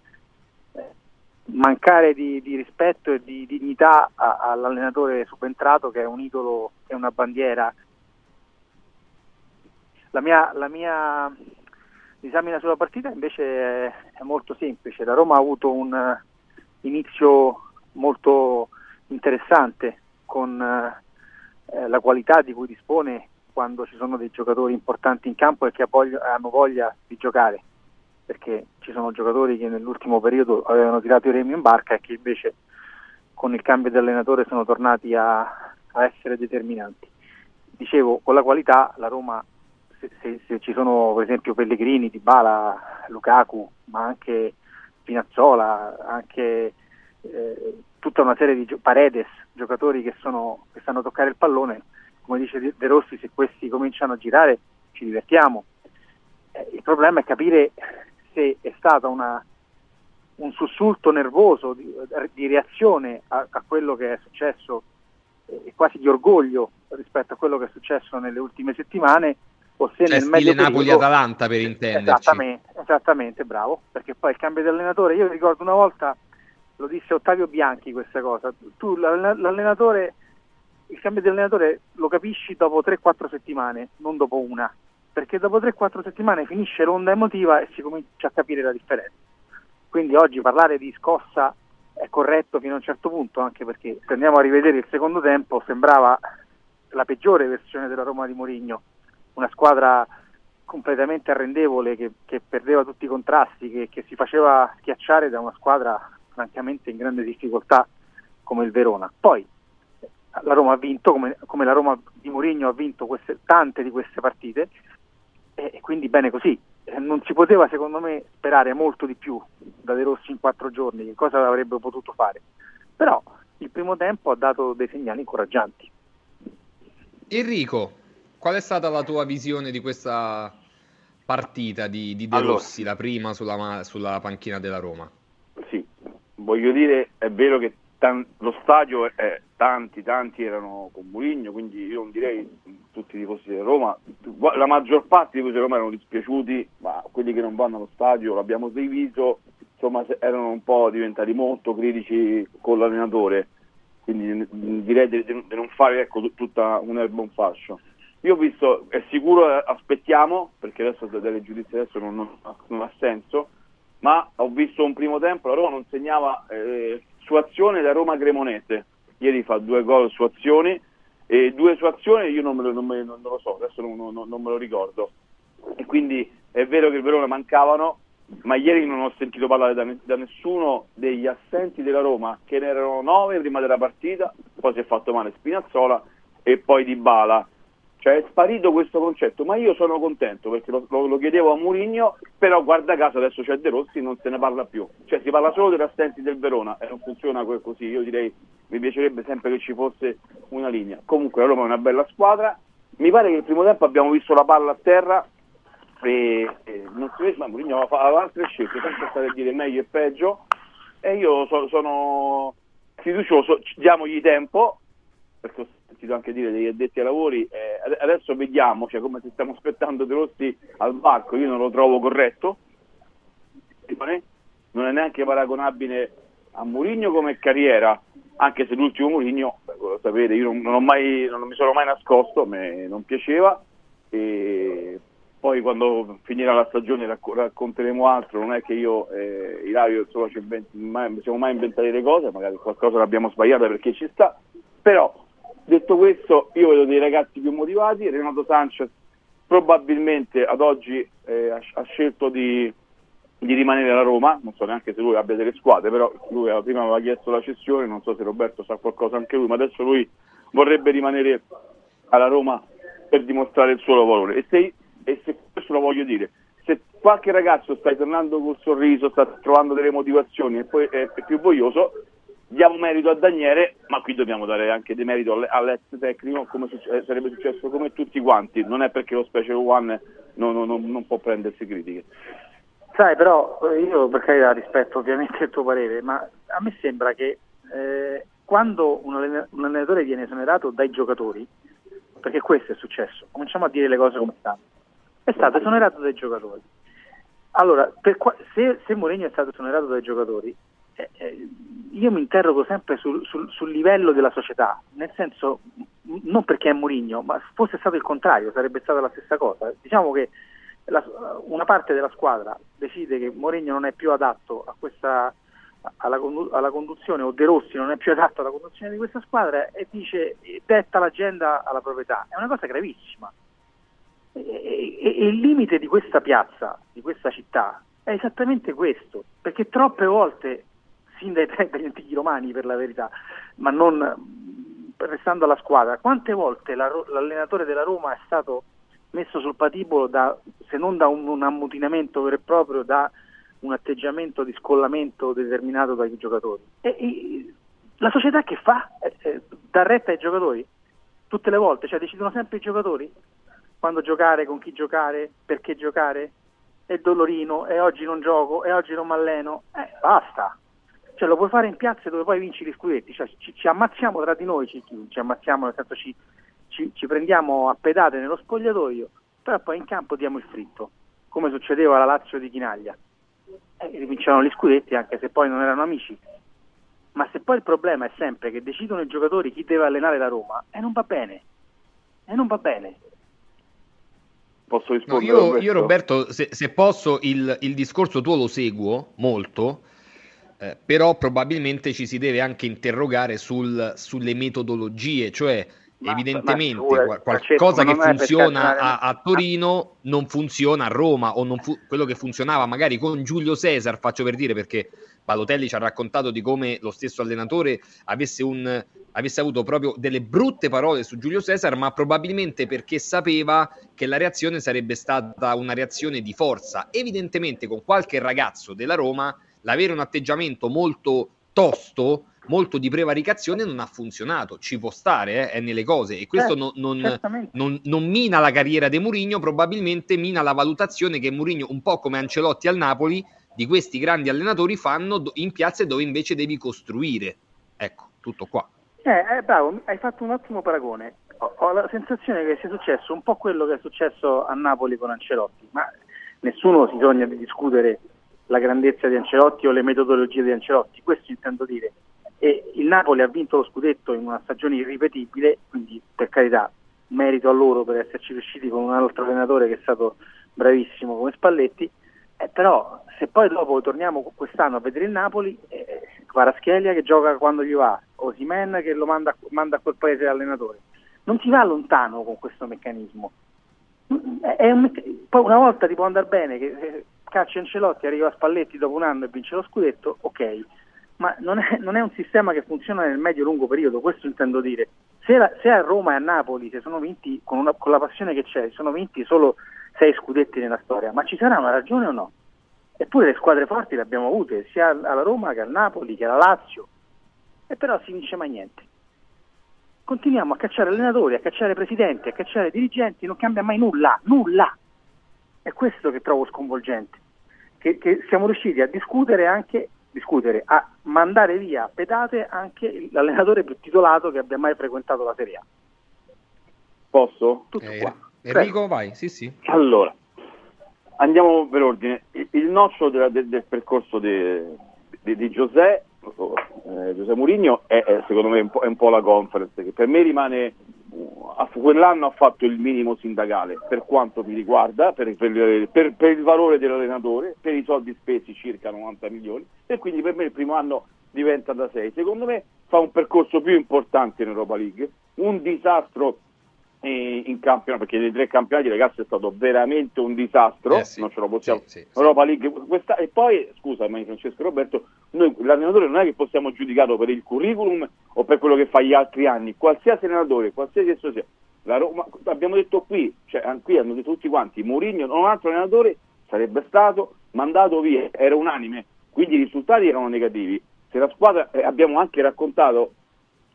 Speaker 9: mancare di, di, rispetto e di dignità a, all'allenatore subentrato che è un idolo e una bandiera. La mia, la mia disamina sulla partita invece è, è, molto semplice. La Roma ha avuto un uh, inizio molto interessante con uh, la qualità di cui dispone quando ci sono dei giocatori importanti in campo e che hanno voglia di giocare perché ci sono giocatori che nell'ultimo periodo avevano tirato i remi in barca e che invece con il cambio di allenatore sono tornati a, a essere determinanti. Dicevo, con la qualità la Roma, se, se, se ci sono per esempio Pellegrini, Dybala, Lukaku, ma anche Pinazzola, anche eh, tutta una serie di gio- Paredes, giocatori che, sono, che sanno toccare il pallone, come dice De Rossi, se questi cominciano a girare ci divertiamo. Eh, il problema è capire se è stato una, un sussulto nervoso di, di reazione a, a, quello che è successo e eh, quasi di orgoglio rispetto a quello che è successo nelle ultime settimane o se
Speaker 2: cioè
Speaker 9: nel medio
Speaker 2: Napoli-Atalanta per intenderci.
Speaker 9: Esattamente, esattamente, bravo. Perché poi il cambio di allenatore io ricordo una volta lo disse Ottavio Bianchi questa cosa. Tu l'allenatore il cambio di allenatore lo capisci dopo 3-4 settimane non dopo una perché dopo 3-4 settimane finisce l'onda emotiva e si comincia a capire la differenza. Quindi oggi parlare di scossa è corretto fino a un certo punto, anche perché se andiamo a rivedere il secondo tempo sembrava la peggiore versione della Roma di Mourinho, una squadra completamente arrendevole che, che perdeva tutti i contrasti, che, che si faceva schiacciare da una squadra francamente in grande difficoltà come il Verona. Poi la Roma ha vinto, come, come la Roma di Mourinho ha vinto queste, tante di queste partite, e quindi bene così. Eh, non si poteva secondo me sperare molto di più da De Rossi in quattro giorni, che cosa avrebbe potuto fare. Però il primo tempo ha dato dei segnali incoraggianti.
Speaker 2: Enrico, qual è stata la tua visione di questa partita di, di De allora, Rossi, la prima sulla, sulla panchina della Roma?
Speaker 10: Sì, voglio dire, è vero che tan- lo stadio è, tanti, tanti erano con Mourinho, quindi io non direi tutti i tifosi di Roma, la maggior parte di questi Roma erano dispiaciuti, ma quelli che non vanno allo stadio l'abbiamo riviso, insomma erano un po' diventati molto critici con l'allenatore, quindi direi di, di non fare ecco, tutta un'erba un fascio. Io ho visto, è sicuro, eh, aspettiamo, perché adesso delle giudizie adesso non, non, non, ha senso, ma ho visto un primo tempo, la Roma non segnava eh, su azione da Roma Cremonese, ieri fa due gol su azioni, e due su azioni io non, me lo, non, me, non lo, so, adesso non, non, me lo ricordo. E quindi è vero che il Verona mancavano, ma ieri non ho sentito parlare da, da, nessuno degli assenti della Roma, che ne erano nove prima della partita, poi si è fatto male Spinazzola e poi Di Bala. Cioè è sparito questo concetto, ma io sono contento perché lo, lo, lo chiedevo a Murigno, però guarda caso adesso c'è De Rossi non se ne parla più. Cioè si parla solo degli assenti del Verona e non funziona così. Io direi mi piacerebbe sempre che ci fosse una linea. Comunque Roma è una bella squadra. Mi pare che il primo tempo abbiamo visto la palla a terra e, e non si vede, ma Mourinho aveva altre scelte, sempre stare a dire meglio e peggio. E io so, sono fiducioso, diamogli tempo, perché ho sentito anche dire degli addetti ai lavori, eh, adesso vediamo, cioè come se stiamo aspettando De Rossi al varco, io non lo trovo corretto, non è neanche paragonabile a Mourinho come carriera, anche se l'ultimo Mourinho, lo sapete, io non, non, mai, non, mi sono mai nascosto, me non piaceva. E poi quando finirà la stagione racc- racconteremo altro, non è che io eh, Ilario insomma, ci inventi, mai, siamo mai inventati le cose, magari qualcosa l'abbiamo sbagliata perché ci sta, però detto questo io vedo dei ragazzi più motivati, Renato Sanchez probabilmente ad oggi eh, ha, scelto di di rimanere alla Roma, non so neanche se lui abbia delle squadre, però lui prima aveva chiesto la cessione, non so se Roberto sa qualcosa anche lui, ma adesso lui vorrebbe rimanere alla Roma per dimostrare il suo valore. E se, e se questo lo voglio dire, se qualche ragazzo sta tornando col sorriso, sta trovando delle motivazioni e poi è più voglioso, diamo merito a Daniele, ma qui dobbiamo dare anche dei merito all- all'ex tecnico, come succe- eh, sarebbe successo come tutti quanti, non è perché lo Special One non, non- non- può prendersi critiche.
Speaker 9: Sai, però eh, io per carità rispetto ovviamente il tuo parere, ma a me sembra che eh, quando un, allena- un allenatore viene esonerato dai giocatori, perché questo è successo, cominciamo a dire le cose come stanno, è stato esonerato dai giocatori. Allora, qua- se, se Mourinho è stato esonerato dai giocatori, io mi interrogo sempre sul, sul- sul livello della società, nel senso, non perché è Mourinho, ma fosse stato il contrario, sarebbe stata la stessa cosa. Diciamo che la- una parte della squadra decide che Mourinho non è più adatto questa, alla, alla conduzione, o De Rossi non è più [laughs] adatto alla conduzione di questa squadra e dice, detta l'agenda alla proprietà. È una cosa gravissima. E, e- e il limite di questa piazza, di questa città, è esattamente questo, perché troppe volte, sin dai degli antichi romani per la verità, ma non restando alla squadra, quante volte la l'allenatore della Roma è stato messo sul patibolo da, se non da un, un ammutinamento vero e proprio, da un atteggiamento di scollamento determinato dai giocatori. E, e la società che fa? Eh, eh, dà retta ai giocatori? Tutte le volte, cioè decidono sempre i giocatori? Quando giocare, con chi giocare, perché giocare? È dolorino, e oggi non gioco, e oggi non mi alleno. Eh, basta. Cioè lo puoi fare in piazze dove poi vinci gli scudetti, cioè ci, ci ammazziamo tra di noi, ci, ci ammazziamo nel senso ci, ci, ci prendiamo a pedate nello spogliatoio, però poi in campo diamo il fritto, come succedeva alla Lazio di Chinaglia. E rivincevano gli scudetti anche se poi non erano amici. Ma se poi il problema è sempre che decidono i giocatori chi deve allenare la Roma, e non va bene. E non va bene.
Speaker 10: Posso
Speaker 2: No,
Speaker 10: rispondere?
Speaker 2: io,
Speaker 10: Roberto?
Speaker 2: io, Roberto, se, se posso, il, il discorso tuo lo seguo molto, eh, però probabilmente ci si deve anche interrogare sul- sulle metodologie, cioè evidentemente
Speaker 9: ma figurati,
Speaker 2: qual-
Speaker 9: Francesco,
Speaker 2: qualcosa
Speaker 9: ma
Speaker 2: che funziona a, a Torino non funziona a Roma, o non fu- quello che funzionava magari con Giulio Cesar, faccio per dire perché Balotelli ci ha raccontato di come lo stesso allenatore avesse, un, avesse avuto proprio delle brutte parole su Giulio Cesar, ma probabilmente perché sapeva che la reazione sarebbe stata una reazione di forza. Evidentemente con qualche ragazzo della Roma l'avere un atteggiamento molto tosto, molto di prevaricazione non ha funzionato. Ci può stare, eh, è nelle cose e questo
Speaker 9: Certo,
Speaker 2: non, non- non- non mina la carriera di Mourinho, probabilmente mina la valutazione che Mourinho, un po' come Ancelotti al Napoli, di questi grandi allenatori fanno in piazze dove invece devi costruire. Ecco, tutto qua.
Speaker 9: Eh, eh, bravo, hai fatto un ottimo paragone. Ho, ho la sensazione che sia successo un po' quello che è successo a Napoli con Ancelotti, ma nessuno si sogna di discutere la grandezza di Ancelotti o le metodologie di Ancelotti, questo intendo dire. E il Napoli ha vinto lo scudetto in una stagione irripetibile, quindi per carità, merito a loro per esserci riusciti con un altro allenatore che è stato bravissimo come Spalletti, eh, però se poi dopo torniamo quest'anno a vedere il Napoli, eh, Kvaratskhelia che gioca quando gli va, Osimen che lo manda, manda a quel paese allenatore, non si va lontano con questo meccanismo. Mm, un poi una volta ti può andare bene che eh, caccia Ancelotti, arriva a Spalletti dopo un anno e vince lo scudetto, ok, ma non è, non è un sistema che funziona nel medio-lungo periodo, questo intendo dire. Se, la- se a Roma e a Napoli si sono vinti con, una- con la passione che c'è, sono vinti solo sei scudetti nella storia, ma ci sarà una ragione o no? Eppure le squadre forti le abbiamo avute, sia alla Roma che al Napoli che alla Lazio, e però si vince mai niente. Continuiamo a cacciare allenatori, a cacciare presidenti, a cacciare dirigenti, non cambia mai nulla, nulla. È questo che trovo sconvolgente, che, che siamo riusciti a discutere anche, discutere, a mandare via a pedate anche l'allenatore più titolato che abbia mai frequentato la Serie A.
Speaker 10: Posso?
Speaker 2: Eh, Enrico, vai, sì, sì.
Speaker 10: Allora, andiamo per ordine. Il, il nocciolo della- del, del percorso di, di, di Giuseppe, eh, Giuseppe Mourinho è, è, secondo me un po', è un po' la conference che per me rimane quell'anno ha fatto il minimo sindacale per quanto mi riguarda, per, per- per- per il valore dell'allenatore, per i soldi spesi circa 90 milioni e quindi per me il primo anno diventa da 6. Secondo me fa un percorso più importante in Europa League, un disastro in campionato, perché nei tre campionati ragazzi è stato veramente un disastro,
Speaker 2: Eh sì,
Speaker 10: non ce lo possiamo.
Speaker 2: sì, sì.
Speaker 10: Europa League, questa- e poi, scusami Francesco Roberto, noi l'allenatore non è che possiamo giudicarlo per il curriculum o per quello che fa gli altri anni, qualsiasi allenatore, qualsiasi esso sia. La Roma, abbiamo detto qui, cioè qui hanno detto tutti quanti, Mourinho non un altro allenatore sarebbe stato mandato via, era unanime, quindi i risultati erano negativi. Se la squadra, eh, abbiamo anche raccontato,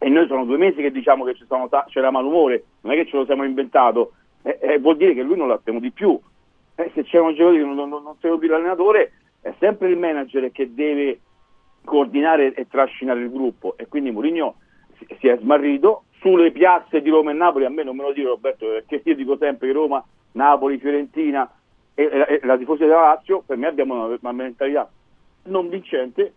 Speaker 10: e noi sono due mesi che diciamo che ta- c'era malumore, non è che ce lo siamo inventato, eh, eh, vuol dire che lui non l'abbiamo di più. Eh, se c'è un giocatore che non, non, non segue più l'allenatore, è sempre il manager che deve coordinare e trascinare il gruppo e quindi Mourinho si, si è smarrito sulle piazze di Roma e Napoli, a me non me lo dico Roberto, perché io dico sempre che Roma, Napoli, Fiorentina e, e, e la tifosa della Lazio, per me abbiamo una, una mentalità non vincente,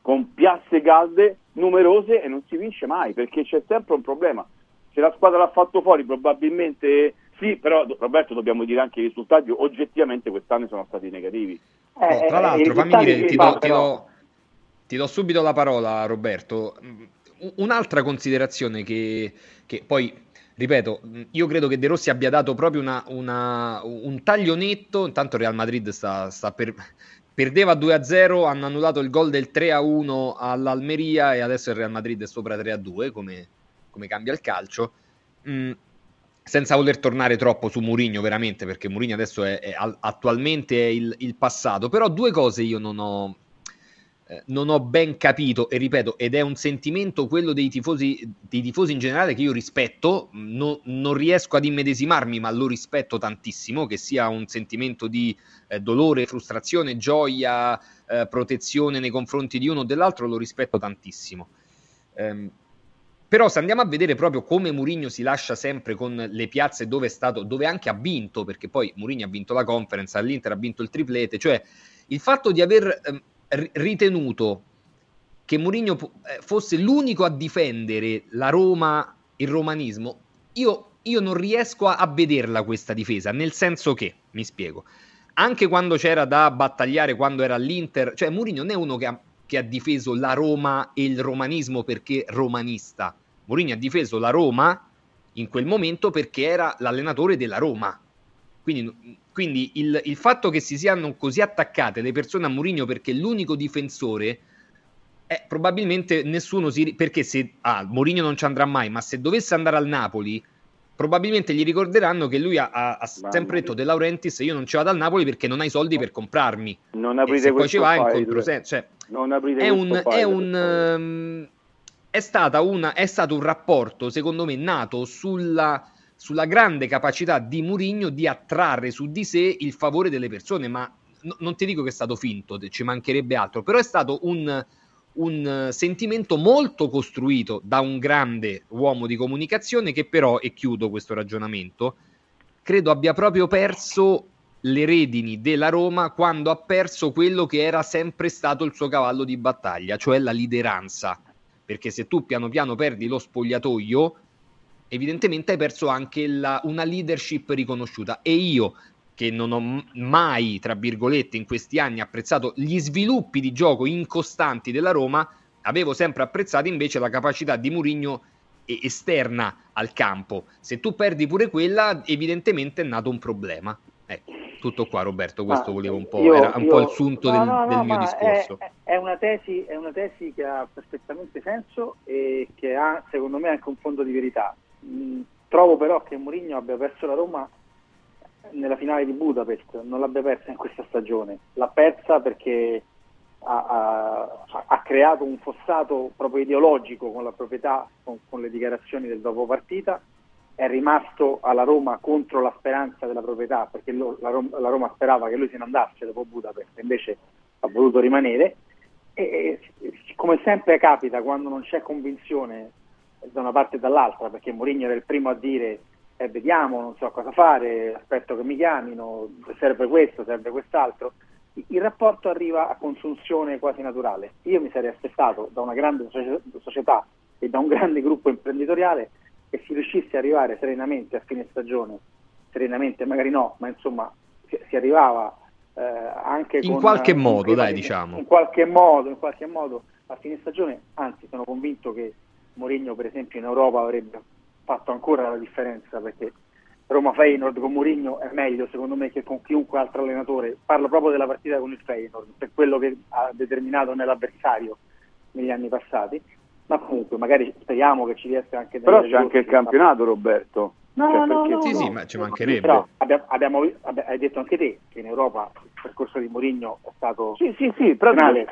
Speaker 10: con piazze calde, numerose e non si vince mai, perché c'è sempre un problema. Se la squadra l'ha fatto fuori probabilmente sì, però Roberto dobbiamo dire anche i risultati oggettivamente quest'anno sono stati negativi.
Speaker 2: Eh, oh, tra l'altro, fammi dire, ti do, ti, do, ti do subito la parola Roberto. Un'altra considerazione che, che poi ripeto, io credo che De Rossi abbia dato proprio una, una, un taglio netto. Intanto Real Madrid sta, sta per, perdeva 2-0, hanno annullato il gol del 3-1 all'Almeria e adesso il Real Madrid è sopra 3-2, come, come cambia il calcio. Mm, senza voler tornare troppo su Mourinho, veramente, perché Mourinho adesso è, è attualmente è il, il, passato. Però due cose io non ho, non ho ben capito, e ripeto, ed è un sentimento quello dei tifosi, dei tifosi in generale che io rispetto, no, non riesco ad immedesimarmi, ma lo rispetto tantissimo, che sia un sentimento di eh, dolore, frustrazione, gioia, eh, protezione nei confronti di uno o dell'altro, lo rispetto tantissimo. Um, però se andiamo a vedere proprio come Mourinho si lascia sempre con le piazze dove è stato, dove anche ha vinto, perché poi Mourinho ha vinto la conference, all'Inter ha vinto il triplete, cioè il fatto di aver eh, ritenuto che Mourinho eh, fosse l'unico a difendere la Roma, il romanismo, io, io non riesco a, vederla questa difesa, nel senso che, mi spiego, anche quando c'era da battagliare, quando era all'Inter, cioè Mourinho non è uno che ha che ha difeso la Roma e il romanismo perché romanista. Mourinho ha difeso la Roma in quel momento perché era l'allenatore della Roma. Quindi, quindi il, il, fatto che si siano così attaccate le persone a Mourinho perché è l'unico difensore, eh, probabilmente nessuno si... perché se... Ah, Mourinho non ci andrà mai, ma se dovesse andare al Napoli, probabilmente gli ricorderanno che lui ha, ha, sempre detto De Laurentiis io non ci vado al Napoli perché non hai soldi per comprarmi.
Speaker 10: Non aprite e
Speaker 2: poi ci va
Speaker 10: in
Speaker 2: controsenso. Cioè,
Speaker 10: non aprite
Speaker 2: è un, è un um, è, stata una, è stato un rapporto, secondo me, nato sulla, sulla grande capacità di Mourinho di attrarre su di sé il favore delle persone, ma no, non ti dico che è stato finto, ci mancherebbe altro, però è stato un, un sentimento molto costruito da un grande uomo di comunicazione che però, e chiudo questo ragionamento, credo abbia proprio perso le redini della Roma quando ha perso quello che era sempre stato il suo cavallo di battaglia, cioè la lideranza. Perché se tu piano piano perdi lo spogliatoio, evidentemente hai perso anche la, una leadership riconosciuta. E io, che non ho mai, tra virgolette, in questi anni apprezzato gli sviluppi di gioco incostanti della Roma, avevo sempre apprezzato invece la capacità di Mourinho esterna al campo. Se tu perdi pure quella, evidentemente è nato un problema. Ecco. Tutto qua Roberto, questo ma volevo un po', io, era un io, po' il sunto no, del, no, no, del mio discorso.
Speaker 9: È, è, una tesi, è una tesi che ha perfettamente senso e che ha secondo me anche un fondo di verità. Mm, trovo però che Mourinho abbia perso la Roma nella finale di Budapest, non l'abbia persa in questa stagione, l'ha persa perché ha, ha, ha creato un fossato proprio ideologico con la proprietà, con, con le dichiarazioni del dopo partita è rimasto alla Roma contro la speranza della proprietà, perché lo, la, Roma, la, Roma, sperava che lui se ne andasse dopo Budapest, invece ha voluto rimanere. E, e, come sempre capita quando non c'è convinzione da una parte e dall'altra, perché Mourinho era il primo a dire eh, vediamo, non so cosa fare, aspetto che mi chiamino, serve questo, serve quest'altro, il rapporto arriva a consunzione quasi naturale. Io mi sarei aspettato da una grande società e da un grande gruppo imprenditoriale e si riuscisse ad arrivare serenamente a fine stagione, serenamente magari no, ma insomma si, si arrivava eh, anche
Speaker 2: in
Speaker 9: con,
Speaker 2: qualche modo, dai, diciamo.
Speaker 9: In qualche modo, in qualche modo a fine stagione, anzi sono convinto che Mourinho per esempio in Europa avrebbe fatto ancora la differenza perché Roma Feyenoord con Mourinho è meglio secondo me che con chiunque altro allenatore. Parlo proprio della partita con il Feyenoord, per quello che ha determinato nell'avversario negli anni passati. Ma comunque magari speriamo che ci riesca anche
Speaker 10: però c'è anche il campionato Roberto.
Speaker 9: No,
Speaker 10: cioè,
Speaker 9: no, no,
Speaker 2: sì,
Speaker 9: no,
Speaker 2: sì, ma ci mancherebbe.
Speaker 9: però abbiamo, abbiamo, hai detto anche te che in Europa il percorso di Mourinho è stato
Speaker 10: sì sì sì però
Speaker 9: finale.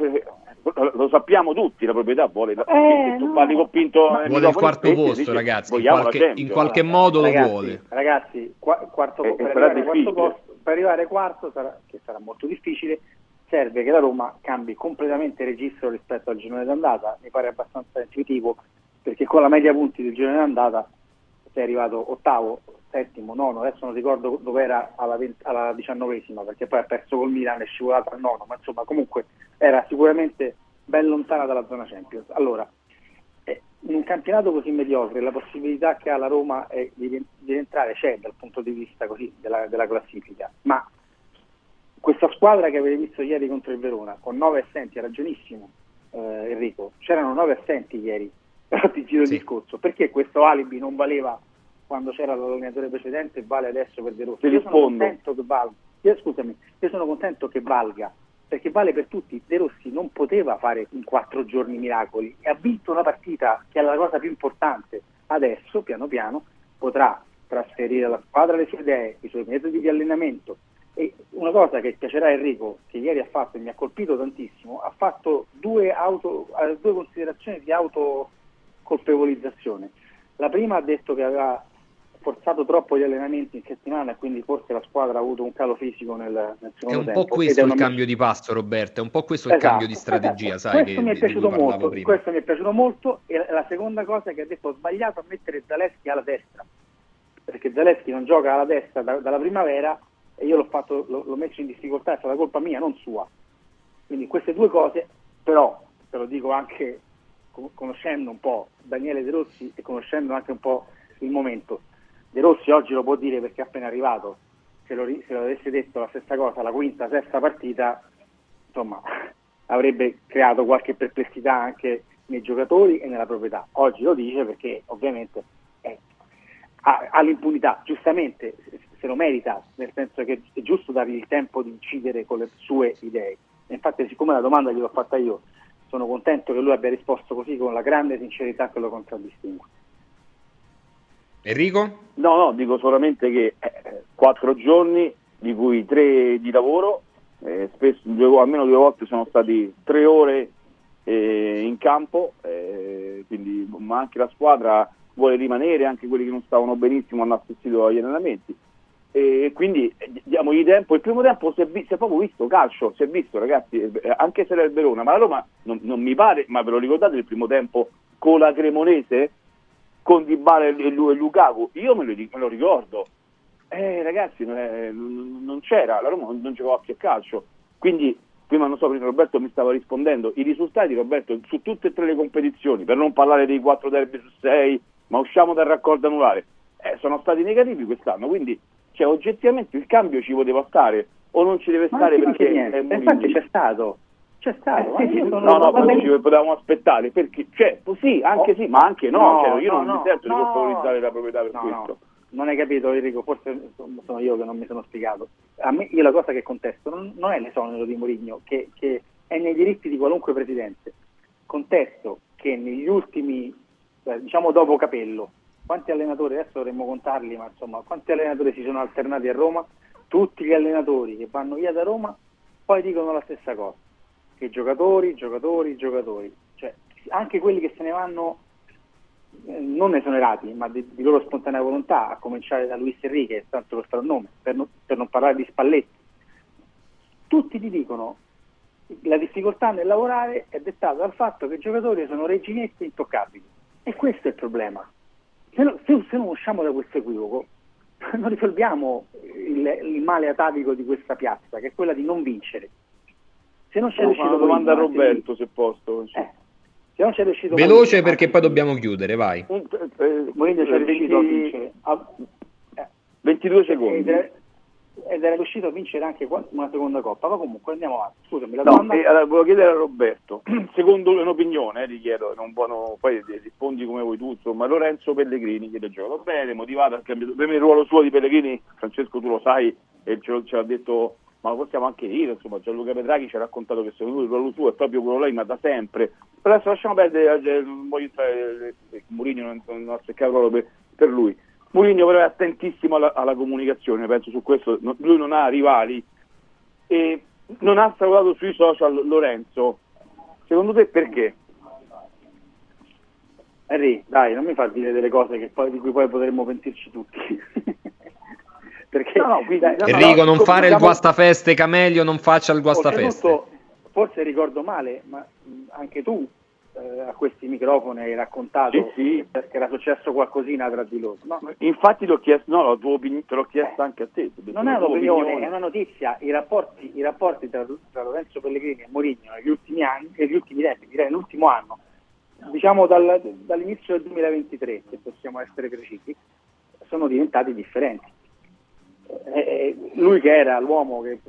Speaker 10: Lo, lo sappiamo tutti, la proprietà vuole, la,
Speaker 3: Eh,
Speaker 10: che tu
Speaker 3: no.
Speaker 10: parli con Pinto
Speaker 2: Vuole
Speaker 10: eh,
Speaker 2: il
Speaker 10: microfoni
Speaker 2: quarto posto,
Speaker 10: dice,
Speaker 2: ragazzi. In qualche, in qualche modo lo
Speaker 9: ragazzi,
Speaker 2: vuole.
Speaker 9: Ragazzi, qua- quarto,
Speaker 10: E- e
Speaker 9: per, arrivare quarto posto, per arrivare quarto, sarà, che sarà molto difficile, serve che la Roma cambi completamente registro rispetto al girone d'andata. Mi pare abbastanza intuitivo, perché con la media punti del girone d'andata sei arrivato ottavo, settimo, nono, adesso non ricordo dove era alla, vent- alla diciannovesima, perché poi ha perso col Milan, è scivolato al nono, ma insomma comunque era sicuramente ben lontana dalla zona Champions. Allora, eh, in un campionato così mediocre la possibilità che ha la Roma di, di entrare c'è dal punto di vista così della, della classifica, ma questa squadra che avete visto ieri contro il Verona, con nove assenti, ha ragionissimo eh, Enrico, c'erano nove assenti ieri, [laughs] ti giro il discorso, perché questo alibi non valeva quando c'era l'allenatore precedente vale adesso per De Rossi? Io sono contento che valga, io, scusami, io sono contento che valga, perché vale per tutti, De Rossi non poteva fare in quattro giorni miracoli e ha vinto una partita che è la cosa più importante, adesso piano piano potrà trasferire alla squadra le sue idee, i suoi metodi di allenamento, e una cosa che piacerà a Enrico, che ieri ha fatto e mi ha colpito tantissimo, ha fatto due, auto, eh, due considerazioni di autocolpevolizzazione. La prima ha detto che aveva forzato troppo gli allenamenti in settimana e quindi forse la squadra ha avuto un calo fisico nel, nel
Speaker 2: È
Speaker 9: secondo
Speaker 2: un
Speaker 9: tempo.
Speaker 2: po' questo
Speaker 9: ed è
Speaker 2: il cambio di passo, Roberto. È un po' questo il
Speaker 9: Esatto,
Speaker 2: cambio di strategia,
Speaker 9: esatto.
Speaker 2: sai,
Speaker 9: questo
Speaker 2: che,
Speaker 9: mi è piaciuto molto,
Speaker 2: prima.
Speaker 9: questo mi è piaciuto molto e la, seconda cosa è che ha detto ho sbagliato a mettere Zaleschi alla destra perché Zaleschi non gioca alla destra da- dalla primavera e io l'ho, fatto, l'ho, l'ho messo in difficoltà, è stata colpa mia, non sua. Quindi queste due cose, però, te lo dico anche co- conoscendo un po' Daniele De Rossi e conoscendo anche un po' il momento. De Rossi oggi lo può dire perché è appena arrivato, se lo, se lo avesse detto la stessa cosa, la quinta, sesta partita, insomma, [laughs] avrebbe creato qualche perplessità anche nei giocatori e nella proprietà. Oggi lo dice perché ovviamente è- ha, ha l'impunità, giustamente se- lo merita, nel senso che è giusto dargli il tempo di incidere con le sue idee. Infatti siccome la domanda gliel'ho fatta io, sono contento che lui abbia risposto così con la grande sincerità che lo contraddistingue.
Speaker 2: Enrico?
Speaker 10: No, no, dico solamente che eh, quattro giorni, di cui tre di lavoro, eh, spesso, due- almeno due volte sono stati tre ore eh, in campo, eh, quindi, ma anche la squadra vuole rimanere, anche quelli che non stavano benissimo hanno assistito agli allenamenti. E quindi eh, diamogli tempo. Il primo tempo si è, vi- si è proprio visto calcio, si è visto ragazzi, anche se era il Verona, ma la Roma non, non mi pare, ma ve lo ricordate il primo tempo con la Cremonese? Con Dybala e e e Lukaku, io me lo, me lo ricordo. Eh, ragazzi, non, è- non- c'era, la Roma non, giocava più a calcio. Quindi, prima non so, prima Roberto mi stava rispondendo, i risultati, Roberto, su tutte e tre le competizioni, per non parlare dei quattro derby su sei, ma usciamo dal raccordo anulare, eh, sono stati negativi quest'anno, quindi cioè, oggettivamente il cambio ci poteva stare o non ci deve
Speaker 9: Ma
Speaker 10: stare perché
Speaker 9: niente.
Speaker 10: è.
Speaker 9: Infatti c'è stato, c'è stato.
Speaker 10: Eh, sì,
Speaker 9: sono-
Speaker 10: no, no, però ci potevamo aspettare perché, cioè, sì, anche sì, ma anche no,
Speaker 9: No,
Speaker 10: cioè, io
Speaker 9: no,
Speaker 10: non
Speaker 9: no,
Speaker 10: mi sento di colpevolizzare la proprietà per questo.
Speaker 9: no, non hai capito Enrico, forse sono io che non mi sono spiegato. A me, io la cosa che contesto non, non è l'esonero di Mourinho, che, che è nei diritti di qualunque presidente. Contesto che negli ultimi, eh, diciamo dopo Capello, quanti allenatori, adesso dovremmo contarli, ma insomma, quanti allenatori si sono alternati a Roma? Tutti gli allenatori che vanno via da Roma poi dicono la stessa cosa, che giocatori, giocatori, giocatori. Cioè, anche quelli che se ne vanno eh, non esonerati, ma di, di loro spontanea volontà, a cominciare da Luis Enrique, tanto per fare nome, per non, per non parlare di Spalletti. Tutti ti dicono la difficoltà nel lavorare è dettata dal fatto che i giocatori sono reginetti intoccabili. E questo è il problema. Se, no- se- se non usciamo da questo equivoco, non risolviamo il, il male atavico di questa piazza, che è quella di non vincere. Se non c'è
Speaker 10: Devo fare
Speaker 9: riuscito
Speaker 10: una domanda a
Speaker 9: Mourinho,
Speaker 10: Roberto, se posso. sì.
Speaker 9: se non c'è riuscito
Speaker 2: Veloce
Speaker 9: Mourinho,
Speaker 2: perché poi dobbiamo chiudere, vai.
Speaker 9: Mourinho c'è
Speaker 10: Eh,
Speaker 9: riuscito a
Speaker 10: 20
Speaker 9: vincere. a-
Speaker 10: 22
Speaker 9: ed
Speaker 10: secondi.
Speaker 9: era, ed era riuscito a vincere anche una seconda coppa, ma comunque andiamo avanti. Scusami, la
Speaker 10: No,
Speaker 9: domanda
Speaker 10: e allora, volevo chiedere a Roberto, [clears throat] secondo un'opinione, eh, ti chiedo, non buono, poi rispondi come vuoi tu, insomma, Lorenzo Pellegrini che ha giocato bene, motivato, ha cambiato, per me il ruolo suo di Pellegrini, Francesco tu lo sai, e ce l'ha detto, ma lo possiamo anche dire, insomma, Gianluca Petraghi ci ha raccontato che secondo lui il ruolo suo è proprio quello là, ma da sempre. Però adesso lasciamo perdere, eh, non voglio entrare, eh, Mourinho non, non ha seccato proprio per, per lui. Mourinho però è attentissimo alla, alla comunicazione, penso su questo, no- lui non ha rivali, e non ha salutato sui social Lorenzo Secondo te perché?
Speaker 9: Henry, dai, non mi fa dire delle cose poi, di cui poi potremmo pentirci tutti. [laughs] Perché,
Speaker 10: No, no, quindi-
Speaker 9: dai,
Speaker 10: no, no,
Speaker 2: Enrico, non fare il
Speaker 9: diciamo-
Speaker 2: guastafeste Camelio, non faccia il guastafeste.
Speaker 9: Forse ricordo male, ma anche tu eh, a questi microfoni hai raccontato
Speaker 10: Sì, sì.
Speaker 9: che era successo qualcosina tra di loro. No,
Speaker 10: Infatti ti ho chiesto, no, la tua opinione, te l'ho chiesto anche a te.
Speaker 9: non è un'opinione,
Speaker 10: opinione.
Speaker 9: è una notizia. I rapporti, i rapporti tra, tra Lorenzo Pellegrini e Mourinho negli ultimi anni, negli ultimi tempi, direi nell'ultimo anno, diciamo dal- dall'inizio del 2023, se possiamo essere precisi, sono diventati differenti. Eh, lui che era l'uomo che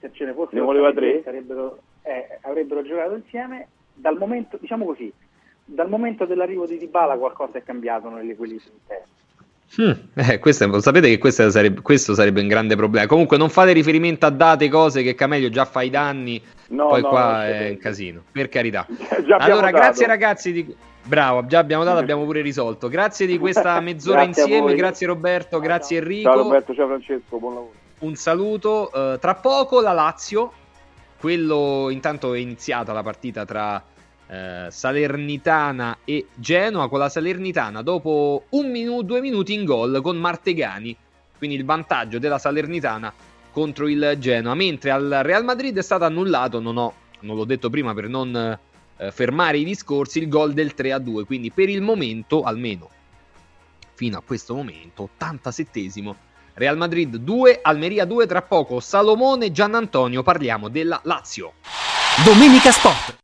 Speaker 9: se ce ne fosse
Speaker 10: Ne voleva tre?
Speaker 9: sarebbero, eh, avrebbero giocato insieme dal momento, diciamo così, dal momento dell'arrivo di Dybala qualcosa è cambiato nell'equilibrio interno.
Speaker 2: Mm, eh, questo, è- sapete che questo sarebbe, questo sarebbe un grande problema. Comunque, non fate riferimento a date, cose che Camelio già fa i danni.
Speaker 10: No,
Speaker 2: poi
Speaker 10: no,
Speaker 2: qua è un casino. Per carità. [laughs] Allora,
Speaker 10: dato.
Speaker 2: grazie ragazzi. Di... Bravo, già abbiamo dato, abbiamo pure risolto. Grazie di questa [laughs] mezz'ora
Speaker 10: Grazie
Speaker 2: insieme. Grazie Roberto, grazie Enrico.
Speaker 10: Ciao Roberto, ciao Francesco, buon lavoro.
Speaker 2: Un saluto. Eh, tra poco la Lazio. Quello intanto è iniziata la partita tra eh, Salernitana e Genoa. Con la Salernitana, dopo un minuto, due minuti in gol con Martegani. Quindi il vantaggio della Salernitana contro il Genoa. Mentre al Real Madrid è stato annullato. Non, ho, non l'ho detto prima per non eh, fermare i discorsi. Il gol del 3 a 2. Quindi per il momento, almeno fino a questo momento, 87esimo. Real Madrid 2, Almeria 2, tra poco Salomone, Giannantonio, parliamo della Lazio.
Speaker 6: Domenica Sport.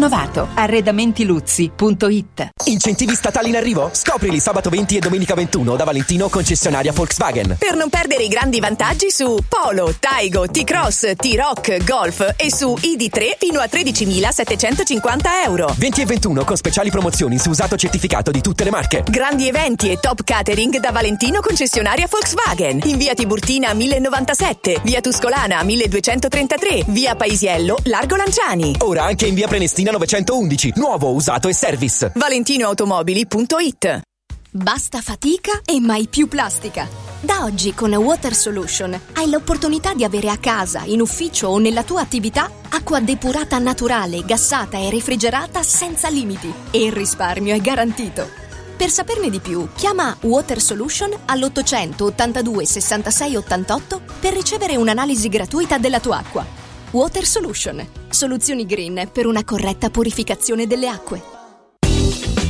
Speaker 6: Arredamentiluzzi.it
Speaker 11: Incentivi statali in arrivo? Scoprili sabato 20 e domenica 21 da Valentino concessionaria Volkswagen.
Speaker 12: Per non perdere i grandi vantaggi su Polo, Taigo, T-Cross, T-Rock, Golf e su ID3 fino a 13.750 euro.
Speaker 11: 20 e 21 con speciali promozioni su usato certificato di tutte le marche.
Speaker 12: Grandi eventi e top catering da Valentino concessionaria Volkswagen. In via Tiburtina 1097, via Tuscolana 1233, via Paisiello, Largo Lanciani.
Speaker 11: Ora anche in via Prenestina 911, nuovo, usato e service.
Speaker 12: ValentinoAutomobili.it
Speaker 13: Basta fatica e mai più plastica. Da oggi con Water Solution hai l'opportunità di avere a casa, in ufficio o nella tua attività acqua depurata naturale, gassata e refrigerata senza limiti e il risparmio è garantito. Per saperne di più, chiama Water Solution all'800 82 66 88 per ricevere un'analisi gratuita della tua acqua. Water Solution, soluzioni green per una corretta purificazione delle acque.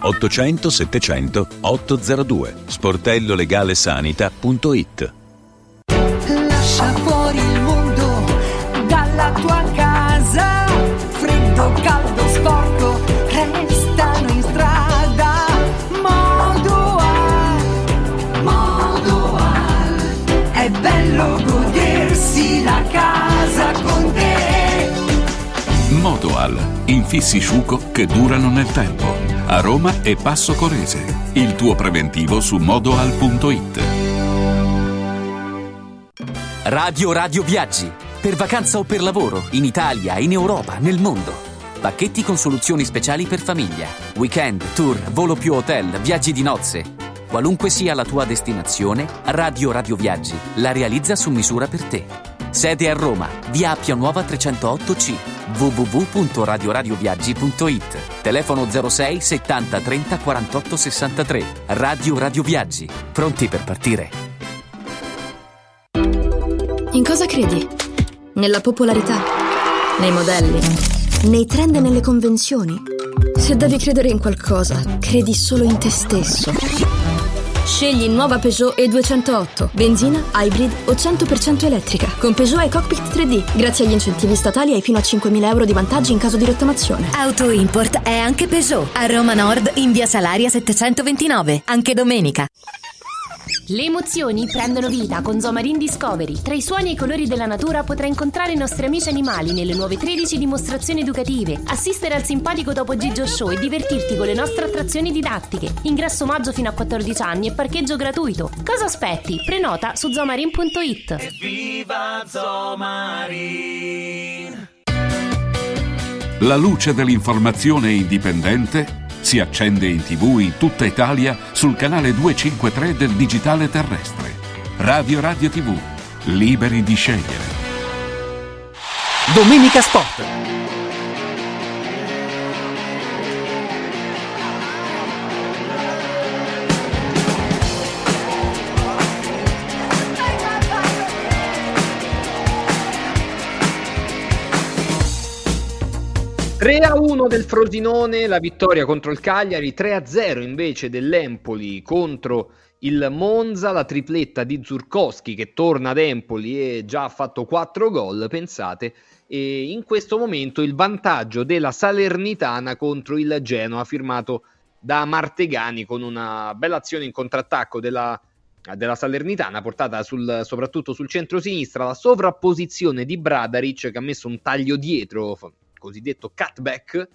Speaker 14: 800 700 802 sportellolegalesanita.it
Speaker 15: Lascia fuori il mondo dalla tua casa. Freddo, caldo, sporco, restano in strada. Modoal, Modoal. È bello godersi la casa con te.
Speaker 16: Modoal, infissi sciuco che durano nel tempo. A Roma e Passo Corese. Il tuo preventivo su modoal.it.
Speaker 17: Radio Radio Viaggi. Per vacanza o per lavoro, in Italia, in Europa, nel mondo.
Speaker 18: Pacchetti con soluzioni speciali per famiglia. Weekend, tour, volo più hotel, viaggi di nozze. Qualunque sia la tua destinazione, Radio Radio Viaggi la realizza su misura per te. Sede a Roma, via Appia Nuova 308C, www.radioradioviaggi.it. Telefono 06 70 30 48 63. Radio Radio Viaggi. Pronti per partire?
Speaker 13: In cosa credi? Nella popolarità? Nei modelli? Nei trend e nelle convenzioni? Se devi credere in qualcosa, credi solo in te stesso. Scegli nuova Peugeot E208, benzina, hybrid o 100% elettrica. Con Peugeot e Cockpit 3D, grazie agli incentivi statali hai fino a 5.000 euro di vantaggi in caso di rottamazione.
Speaker 19: Auto Import è anche Peugeot. A Roma Nord, in via Salaria 729, anche domenica.
Speaker 17: Le emozioni prendono vita con Zomarin Discovery. Tra i suoni e i colori della natura potrai incontrare i nostri amici animali nelle nuove 13 dimostrazioni educative, assistere al simpatico Topo Gigio Show e divertirti con le nostre attrazioni didattiche. Ingresso maggio fino a 14 anni e parcheggio gratuito. Cosa aspetti? Prenota su zomarin.it.
Speaker 15: Viva Zomarin!
Speaker 16: La luce dell'informazione indipendente si accende in tv in tutta Italia sul canale 253 del digitale terrestre. Radio Radio TV, liberi di scegliere.
Speaker 2: Domenica Sport. Tre a 1 del Frosinone, la vittoria contro il Cagliari, 3 a 0 invece dell'Empoli contro il Monza, la tripletta di Zurkowski che torna ad Empoli e già ha fatto 4 gol, pensate, e in questo momento il vantaggio della Salernitana contro il Genoa firmato da Martegani con una bella azione in contrattacco della, della Salernitana portata sul, soprattutto sul centro-sinistra, la sovrapposizione di Bradaric che ha messo un taglio dietro cosiddetto cutback